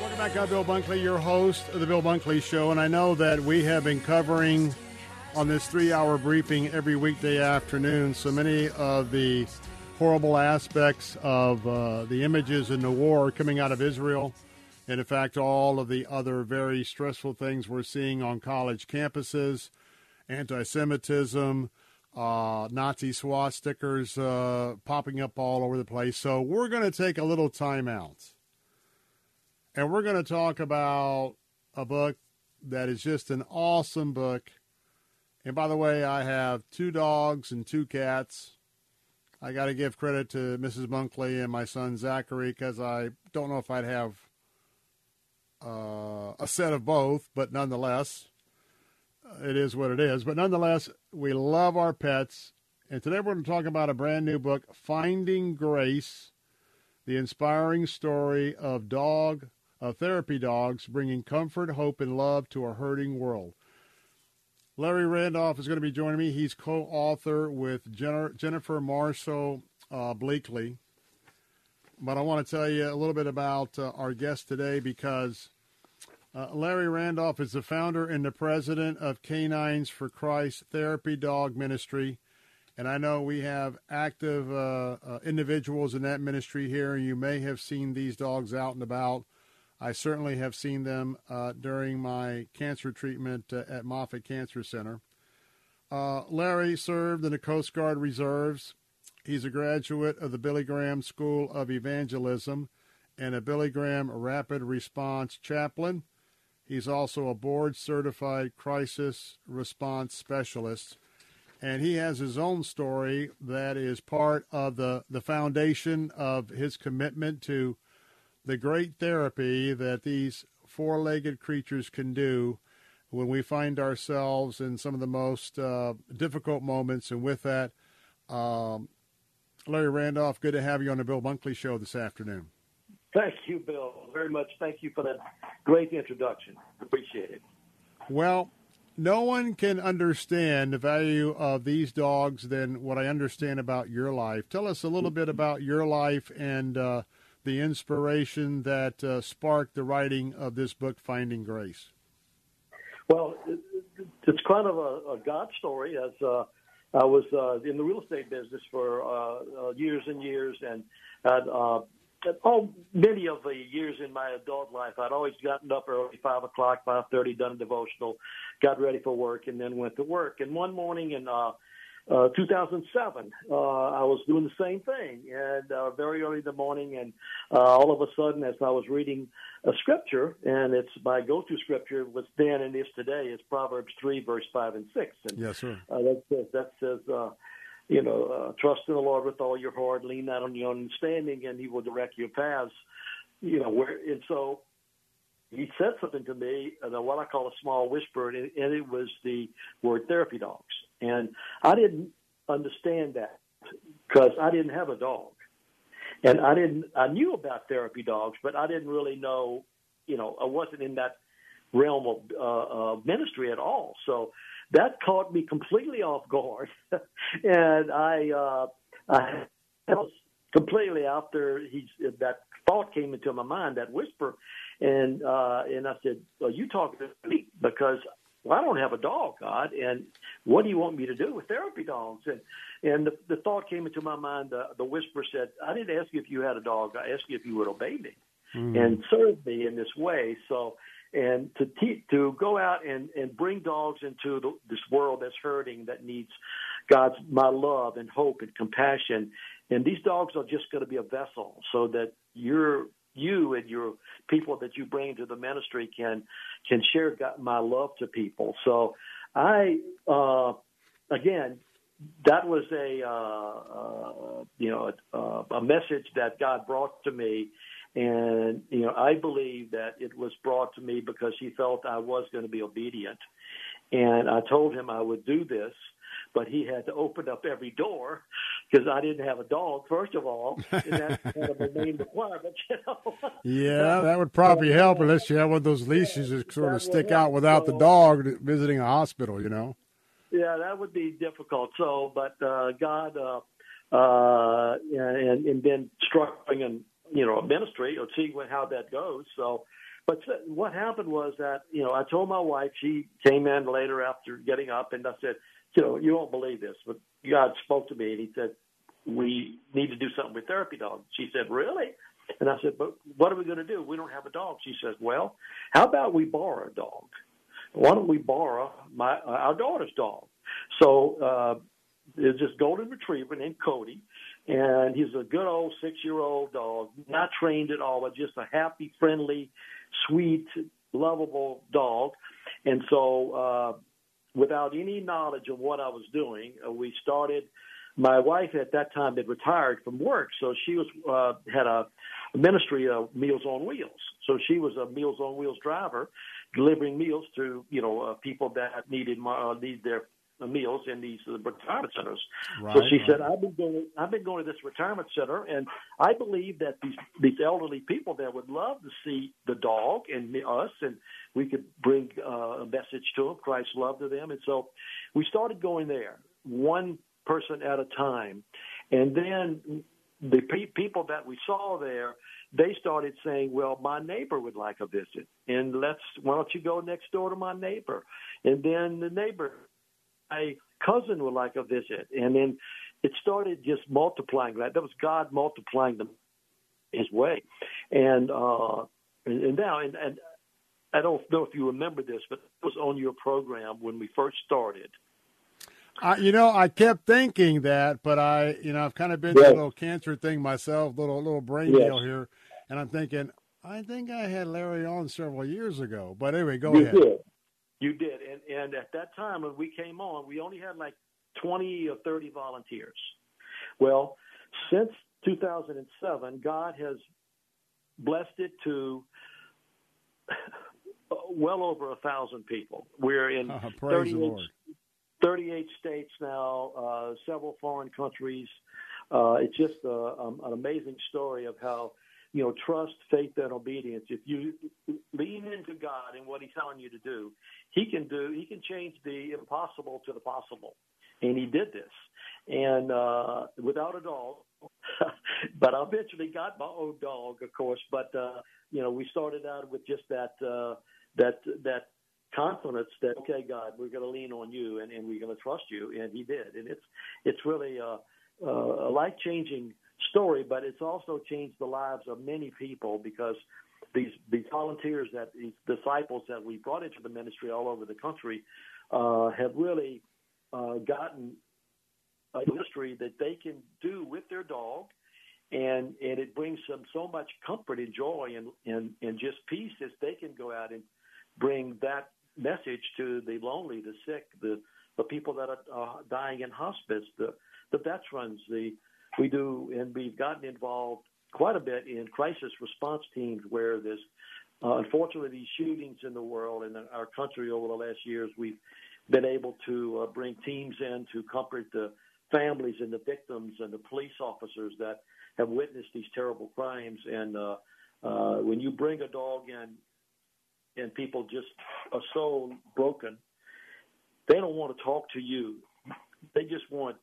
Welcome back. I'm Bill Bunkley, your host of the Bill Bunkley Show, and I know that we have been covering on this three-hour briefing every weekday afternoon so many of the horrible aspects of uh, the images in the war coming out of Israel, and in fact, all of the other very stressful things we're seeing on college campuses, anti-Semitism. Uh, Nazi swastikas uh, popping up all over the place. So we're going to take a little time out and we're going to talk about a book that is just an awesome book. And by the way, I have two dogs and two cats. I got to give credit to Mrs. Bunkley and my son Zachary because I don't know if I'd have uh, a set of both, but nonetheless, it is what it is. But nonetheless, we love our pets. And today we're going to talk about a brand new book, Finding Grace, the inspiring story of dog of therapy dogs bringing comfort, hope, and love to a hurting world. Larry Randolph is going to be joining me. He's co-author with Jenner, Jennifer Marshall uh, Bleakley. But I want to tell you a little bit about uh, our guest today because uh, Larry Randolph is the founder and the president of Canines for Christ Therapy Dog Ministry. And I know we have active uh, uh, individuals in that ministry here, and you may have seen these dogs out and about. I certainly have seen them uh, during my cancer treatment uh, at Moffitt Cancer Center. Uh, Larry served in the Coast Guard Reserves. He's a graduate of the Billy Graham School of Evangelism and a Billy Graham Rapid Response Chaplain. He's also a board certified crisis response specialist. And he has his own story that is part of the, the foundation of his commitment to the great therapy that these four legged creatures can do when we find ourselves in some of the most uh, difficult moments. And with that, um, Larry Randolph, good to have you on the Bill Bunkley Show this afternoon. Thank you, Bill, very much. Thank you for that great introduction. Appreciate it. Well, no one can understand the value of these dogs than what I understand about your life. Tell us a little bit about your life and uh, the inspiration that uh, sparked the writing of this book, Finding Grace. Well, it's kind of a, a God story. As uh, I was uh, in the real estate business for uh, uh, years and years, and had, uh, all many of the years in my adult life, I'd always gotten up early, five o'clock, five thirty, done a devotional, got ready for work, and then went to work. And one morning and uh, uh, 2007, uh, I was doing the same thing, and uh, very early in the morning, and uh, all of a sudden, as I was reading a scripture, and it's my go-to scripture, was then and is today, is Proverbs three, verse five and six, and yes, sir. Uh, that says that says. Uh, you know, uh, trust in the Lord with all your heart, lean not on your understanding, and He will direct your paths. You know, where and so he said something to me, uh, what I call a small whisper, and it, and it was the word therapy dogs. And I didn't understand that because I didn't have a dog. And I didn't, I knew about therapy dogs, but I didn't really know, you know, I wasn't in that realm of uh, uh, ministry at all. So that caught me completely off guard. and I, uh, I was completely after he that thought came into my mind, that whisper, and uh, and I said, "Well, you talking to me because well, I don't have a dog, God, and what do you want me to do with therapy dogs?" And and the, the thought came into my mind. The, the whisper said, "I didn't ask you if you had a dog. I asked you if you would obey me Mm-hmm. and serve me in this way." So. And to te- to go out and, and bring dogs into the, this world that's hurting, that needs God's my love and hope and compassion, and these dogs are just going to be a vessel so that you're you and your people that you bring to the ministry can can share God, my love to people. So I uh, again that was a uh, uh, you know a, a message that God brought to me. And you know, I believe that it was brought to me because he felt I was going to be obedient, and I told him I would do this but he had to open up every door because I didn't have a dog, first of all, and that's kind of the main requirement, you know. Yeah, that would probably help unless you have one of those leashes that sort of stick out without the dog visiting a hospital, you know. Yeah, that would be difficult. So, but uh, God, uh, uh, and and then struggling in you know a ministry or see how that goes. So, but what happened was that you know I told my wife. She came in later after getting up, and I said, you know, you won't believe this, but God spoke to me and He said, we need to do something with therapy dogs. She said, really? And I said, but what are we going to do? We don't have a dog. She says, well, how about we borrow a dog? Why don't we borrow my uh, our daughter's dog? So uh, there's this golden retriever named Cody, and he's a good old six year old dog, not trained at all, but just a happy, friendly, sweet, lovable dog. And so, uh, without any knowledge of what I was doing, uh, we started. My wife at that time had retired from work, so she was uh, had a ministry of Meals on Wheels. So she was a Meals on Wheels driver, delivering meals to you know uh, people that needed uh, need their meals in these uh, retirement centers. Right, so she right. said, "I've been going. I've been going to this retirement center, and I believe that these these elderly people there would love to see the dog and me- us, and we could bring uh, a message to them, Christ's love to them. And so we started going there, one person at a time, and then the pe- people that we saw there, they started saying, "Well, my neighbor would like a visit, and let's why don't you go next door to my neighbor?" And then the neighbor my cousin would like a visit, and then it started just multiplying. That that was God multiplying them His way, and uh, and, and now and, and I don't know if you remember this, but it was on your program when we first started. I, you know, I kept thinking that, but I, you know, I've kind of been Yes. through a little cancer thing myself, little little brain Yes. deal here, and I'm thinking, I think I had Larry on several years ago. But anyway, go you ahead. did, you did, and and at that time when we came on, we only had like twenty or thirty volunteers. Well, since 2007, God has blessed it to well over a thousand people. We're in Uh, 38, 38 states now, uh, several foreign countries. Uh, it's just a, um, an amazing story of how you know trust, faith, and obedience. If you lean into God and what He's telling you to do, He can do. He can change the impossible to the possible, and He did this. And uh, without a dog, but I eventually got my own dog, of course. But uh, you know, we started out with just that uh, that that confidence that okay, God, we're going to lean on you and, and we're going to trust you, and He did. And it's it's really a, a life changing story, but it's also changed the lives of many people because these these volunteers that these disciples that we brought into the ministry all over the country uh, have really uh, gotten a ministry that they can do with their dog and and it brings them so much comfort and joy and and, and just peace as they can go out and bring that message to the lonely, the sick, the the people that are uh, dying in hospice, the the veterans. The we do and we've gotten involved quite a bit in crisis response teams where there's uh, unfortunately these shootings in the world and in our country over the last years we've been able to uh, bring teams in to comfort the families and the victims and the police officers that have witnessed these terrible crimes. And uh, uh, when you bring a dog in, and people just are so broken, they don't want to talk to you. They just want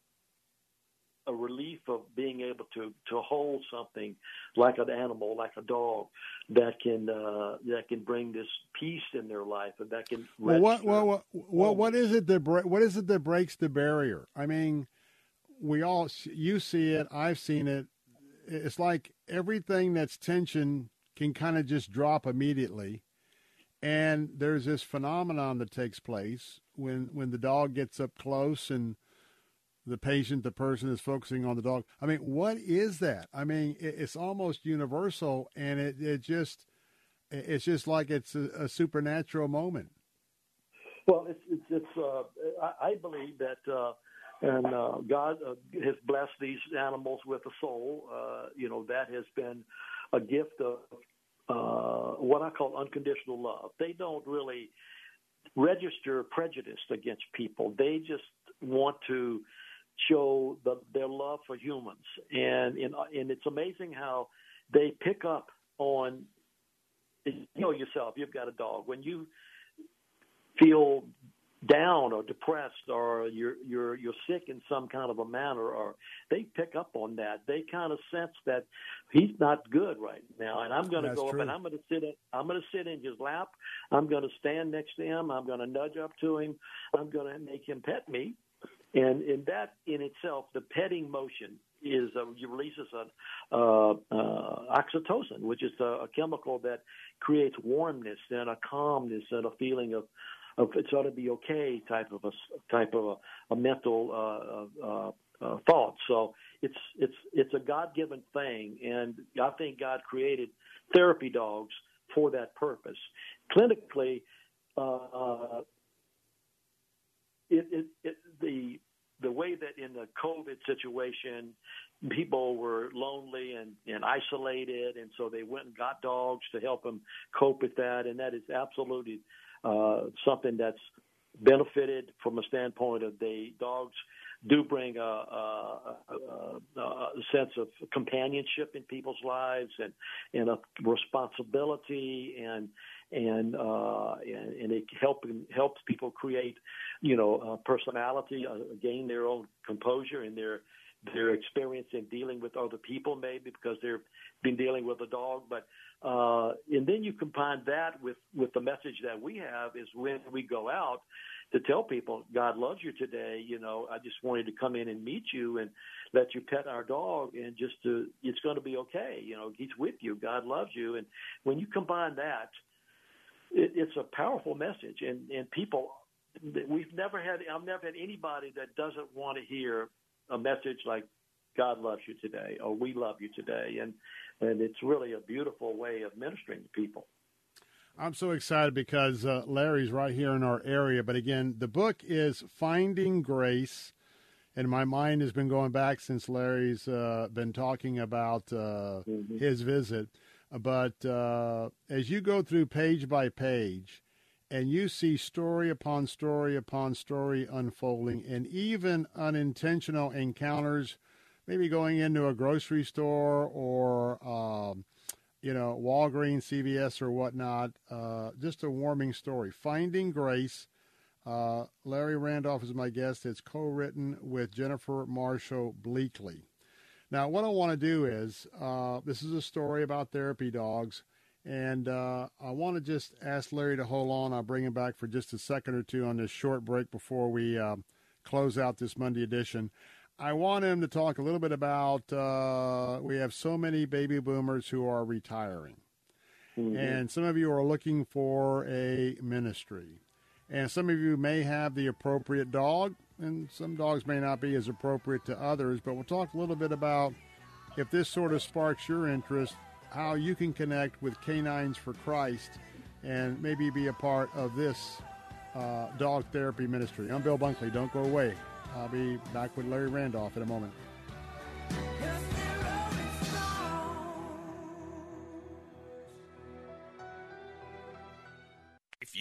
a relief of being able to to hold something like an animal, like a dog, that can uh, that can bring this peace in their life and that can. Well, what, well, what, what, what is it that what is it that breaks the barrier? I mean, we all you see it, I've seen it. It's like everything that's tension can kind of just drop immediately. And there's this phenomenon that takes place when when the dog gets up close and the patient, the person is focusing on the dog. I mean, what is that? I mean, it's almost universal, and it, it just it's just like it's a, a supernatural moment. Well, it's it's, it's uh, I, believe that. Uh, and uh, God uh, has blessed these animals with a soul. Uh, you know that has been a gift of uh, what I call unconditional love. They don't really register prejudice against people. They just want to show the, their love for humans, and, and and it's amazing how they pick up on. You know yourself. You've got a dog. When you feel down or depressed or you're you're you're sick in some kind of a manner or they pick up on that. They kind of sense that he's not good right now. And i'm going to go true. up and i'm going to sit in, i'm going to sit in his lap. I'm going to stand next to him. I'm going to nudge up to him. I'm going to make him pet me. And in that in itself the petting motion is uh, releases an uh, uh, oxytocin, which is a, a chemical that creates warmness and a calmness and a feeling of of it's ought to be okay type of a type of a, a mental uh, uh, uh, thought. So it's it's it's a God given thing, and I think God created therapy dogs for that purpose. Clinically, uh, it, it, it, the the way that in the COVID situation, people were lonely and, and isolated, and so they went and got dogs to help them cope with that, and that is absolutely uh, something that's benefited from a standpoint of the dogs do bring a, a, a, a, sense of companionship in people's lives and and a responsibility and and uh, and, and it help, helps people create you know a personality uh, gain their own composure and their their experience in dealing with other people maybe because they've been dealing with a dog but uh, and then you combine that with, with the message that we have is when we go out to tell people God loves you today. You know, I just wanted to come in and meet you and let you pet our dog and just to, it's going to be okay. You know, he's with you. God loves you. And when you combine that, it, it's a powerful message and, and people, we've never had, I've never had anybody that doesn't want to hear a message like God loves you today or we love you today. And, and it's really a beautiful way of ministering to people. I'm so excited because uh, Larry's right here in our area. But again, the book is Finding Grace, and my mind has been going back since Larry's uh, been talking about uh, mm-hmm. his visit. But uh, as you go through page by page, and you see story upon story upon story unfolding, and even unintentional encounters maybe going into a grocery store or um, you know Walgreens, CVS, or whatnot. Uh, just a warming story. Finding Grace. Uh, Larry Randolph is my guest. It's co-written with Jennifer Marshall Bleakley. Now, what I want to do is uh, this is a story about therapy dogs. And uh, I want to just ask Larry to hold on. I'll bring him back for just a second or two on this short break before we uh, close out this Monday edition. I want him to talk a little bit about uh, we have so many baby boomers who are retiring. Mm-hmm. And some of you are looking for a ministry. And some of you may have the appropriate dog, and some dogs may not be as appropriate to others. But we'll talk a little bit about if this sort of sparks your interest, how you can connect with Canines for Christ and maybe be a part of this uh, dog therapy ministry. I'm Bill Bunkley. Don't go away. I'll be back with Larry Randolph in a moment.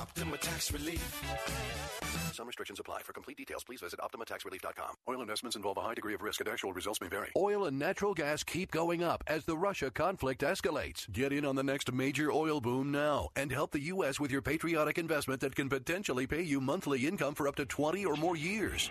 Optima Tax Relief. Some restrictions apply. For complete details, please visit OptimaTaxRelief.com. Oil investments involve a high degree of risk and actual results may vary. Oil and natural gas keep going up as the Russia conflict escalates. Get in on the next major oil boom now and help the U.S. with your patriotic investment that can potentially pay you monthly income for up to 20 or more years.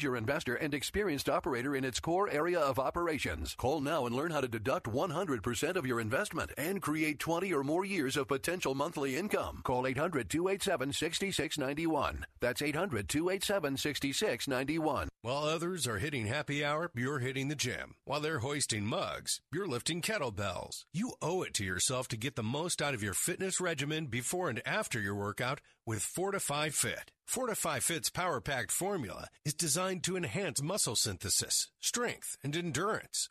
investor and experienced operator in its core area of operations. Call now and learn how to deduct 100% of your investment and create 20 or more years of potential monthly income. Call 800 287 6691. That's 800 287 6691. While others are hitting happy hour, you're hitting the gym. While they're hoisting mugs, you're lifting kettlebells. You owe it to yourself to get the most out of your fitness regimen before and after your workout with Fortifeye Fit. Fortifeye Fit's power packed formula is designed to enhance muscle synthesis, strength, and endurance.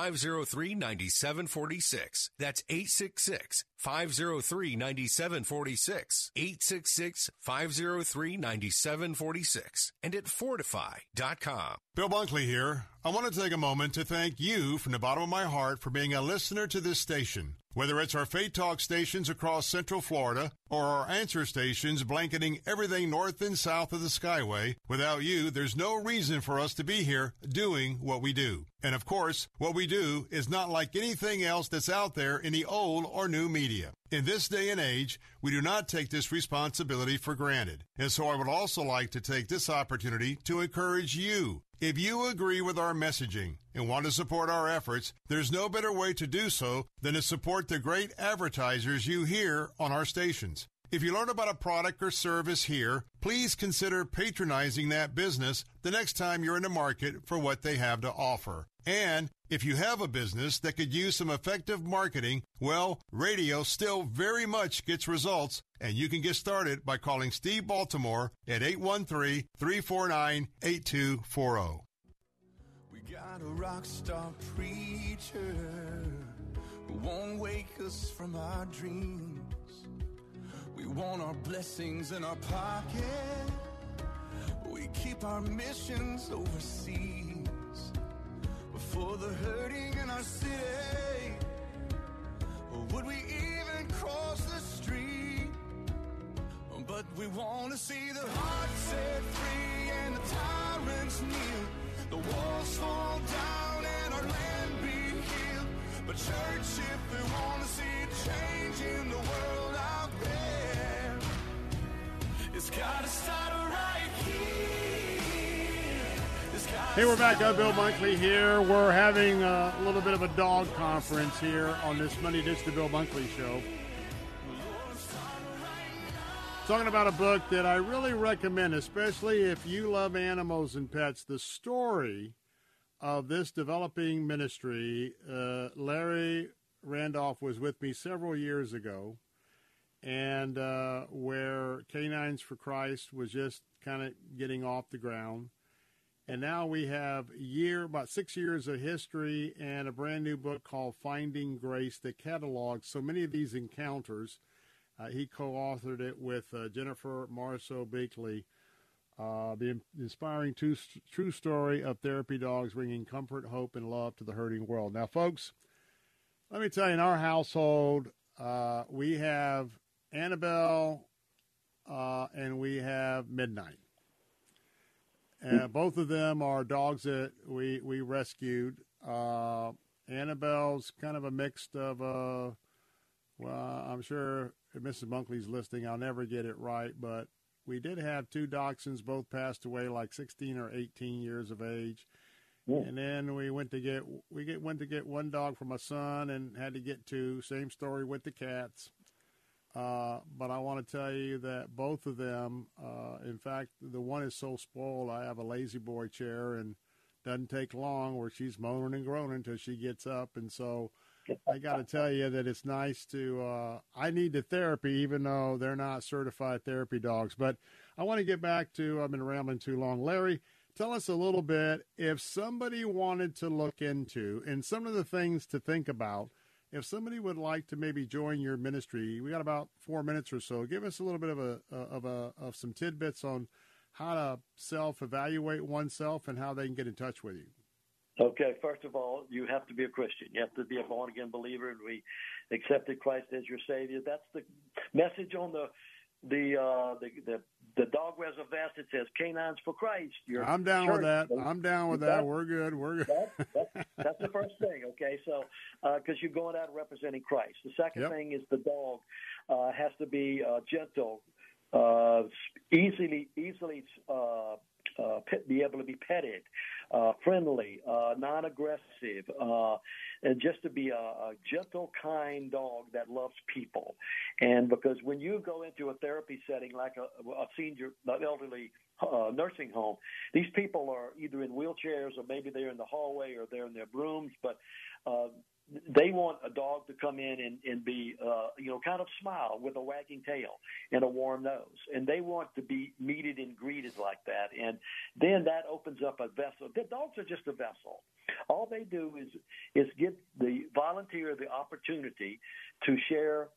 503 9746. That's 866 503 9746. 866 503 9746. And at fortifeye.com. Bill Bunkley here. I want to take a moment to thank you from the bottom of my heart for being a listener to this station. Whether it's our Faith Talk stations across Central Florida or our answer stations blanketing everything north and south of the Skyway, without you, there's no reason for us to be here doing what we do. And of course, what we do is not like anything else that's out there in the old or new media. In this day and age, we do not take this responsibility for granted. And so I would also like to take this opportunity to encourage you. If you agree with our messaging and want to support our efforts, there's no better way to do so than to support the great advertisers you hear on our stations. If you learn about a product or service here, please consider patronizing that business the next time you're in the market for what they have to offer. And if you have a business that could use some effective marketing, well, radio still very much gets results, and you can get started by calling Steve Baltimore at 813 349 8240. We got a rock star preacher who won't wake us from our dreams. We want our blessings in our pocket. We keep our missions overseas. For the hurting in our city, or would we even cross the street? But we want to see the heart set free and the tyrants kneel. The walls fall down and our land be healed. But church, if we want to see change in the world out there, it's gotta start right here. Hey, we're back. I'm Bill Bunkley here. We're having a little bit of a dog conference here on this Monday Ditch the Bill Bunkley Show. talking about a book that I really recommend, especially if you love animals and pets. The story of this developing ministry. Uh, Larry Randolph was with me several years ago, and uh, where Canines for Christ was just kind of getting off the ground. And now we have year about six years of history and a brand new book called Finding Grace that catalogs so many of these encounters. Uh, he co-authored it with uh, Jennifer Marshall Bleakley. Uh, the inspiring true, true story of therapy dogs bringing comfort, hope, and love to the hurting world. Now, folks, let me tell you, in our household, uh, we have Annabelle uh, and we have Midnight. Uh, both of them are dogs that we we rescued. Uh, Annabelle's kind of a mix of uh, well, I'm sure if Mrs. Bunkley's listening, I'll never get it right, but we did have two dachshunds, both passed away like 16 or 18 years of age. Yeah. And then we went to get we get went to get one dog for my son and had to get two. Same story with the cats. Uh, but I want to tell you that both of them, uh, in fact, the one is so spoiled. I have a lazy boy chair, and doesn't take long where she's moaning and groaning until she gets up. And so, I got to tell you that it's nice to. Uh, I need the therapy, even though they're not certified therapy dogs. But I want to get back to. I've been rambling too long, Larry. Tell us a little bit if somebody wanted to look into and some of the things to think about if somebody would like to maybe join your ministry, we got about four minutes or so. Give us a little bit of a of a of some tidbits on how to self evaluate oneself and how they can get in touch with you. Okay, first of all, you have to be a Christian. You have to be a born again believer, and we accepted Christ as your Savior. That's the message on the the uh, the, the the dog wears a vest. It says "Canines for Christ." Your I'm down with that. I'm down with that. We're good. We're good. that's, that's, the first thing. Okay, so because uh, you're going out representing Christ. The second yep. thing is the dog uh, has to be uh, gentle, uh, easily easily uh, uh, pet, be able to be petted, uh, friendly, uh, non-aggressive, uh, and just to be a, a gentle, kind dog that loves people. And because when you go into a therapy setting like a, a senior, elderly uh, nursing home, these people are either in wheelchairs or maybe they're in the hallway or they're in their brooms, but uh, they want a dog to come in and, and be, uh, you know, kind of smile with a wagging tail and a warm nose. And they want to be meted and greeted like that. And then that opens up a vessel. The dogs are just a vessel. All they do is, is give the volunteer the opportunity to share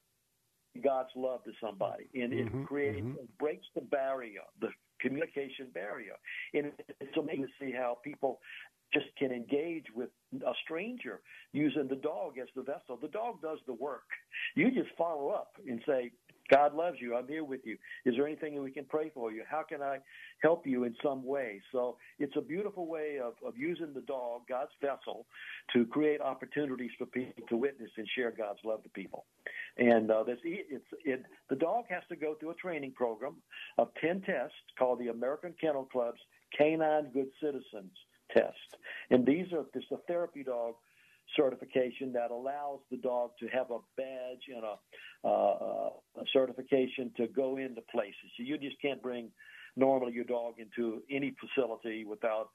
God's love to somebody. And mm-hmm, it creates, mm-hmm. it breaks the barrier, the communication barrier. And it's amazing to see how people just can engage with a stranger using the dog as the vessel. The dog does the work. You just follow up and say, God loves you. I'm here with you. Is there anything that we can pray for you? How can I help you in some way? So it's a beautiful way of, of using the dog, God's vessel, to create opportunities for people to witness and share God's love to people. And uh, this, it's, it, the dog has to go through a training program of 10 tests called the American Kennel Club's Canine Good Citizens test. And these are this a therapy dog certification that allows the dog to have a badge and a, uh, a certification to go into places. So you just can't bring normally your dog into any facility without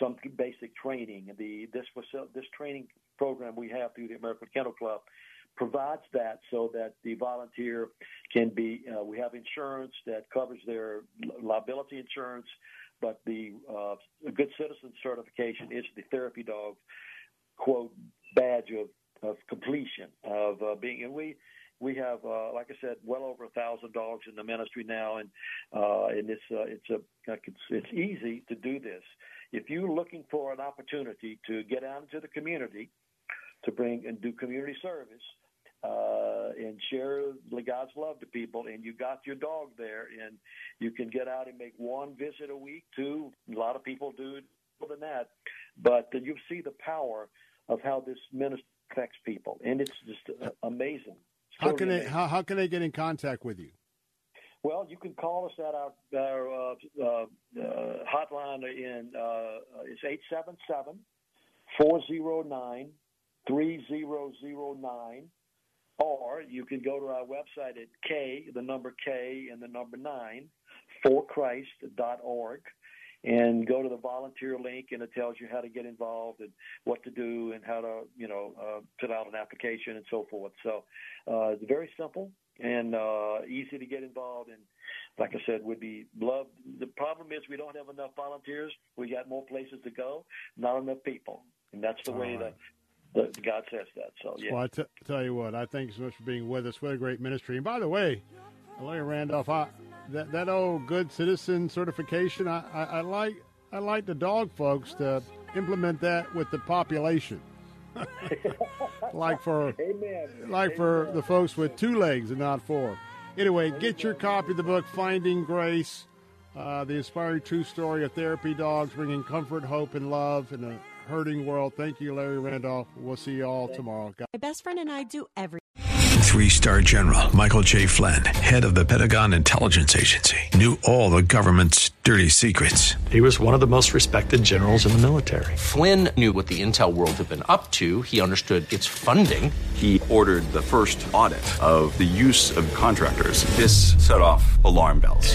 some basic training. The this this training program we have through the American Kennel Club provides that so that the volunteer can be. Uh, we have insurance that covers their liability insurance but the uh, good citizen certification is the therapy dog quote badge of, of completion of uh, being, and we we have, uh, like I said, well over a thousand dogs in the ministry now, and uh, and it's uh, it's a it's, it's easy to do this. If you're looking for an opportunity to get out into the community, to bring and do community service, uh, and share God's love to people. And you got your dog there, and you can get out and make one visit a week. Two, a lot of people do more than that, but you see the power of how this ministry affects people, and it's just uh, amazing. how can they how, how can they get in contact with you? Well, you can call us at our, our uh, uh, uh hotline in uh, it's eight seven seven four zero nine three zero zero nine or you can go to our website at K, the number K and the number nine, forchrist.org and go to the volunteer link and it tells you how to get involved and what to do and how to you know uh, fill out an application and so forth. So uh, it's very simple and uh, easy to get involved. And like i said would be loved the problem is we don't have enough volunteers. We got more places to go not enough people. And that's the All way right. the, the god says that so yeah Well, I t- tell you what, I thank you so much for being with us. What a great ministry. And by the way, Larry Randolph, I, that that old good citizen certification, I, I, I like I like the dog folks to implement that with the population. like for Amen. like for the folks with two legs and not four. Anyway, get your copy of the book Finding Grace, uh, the inspiring true story of therapy dogs bringing comfort, hope, and love in a hurting world. Thank you, Larry Randolph. We'll see you all tomorrow. God- My best friend and I do everything. Three star general Michael J. Flynn, head of the Pentagon Intelligence Agency, knew all the government's dirty secrets. He was one of the most respected generals in the military. Flynn knew what the intel world had been up to. He understood its funding. He ordered the first audit of the use of contractors. This set off alarm bells.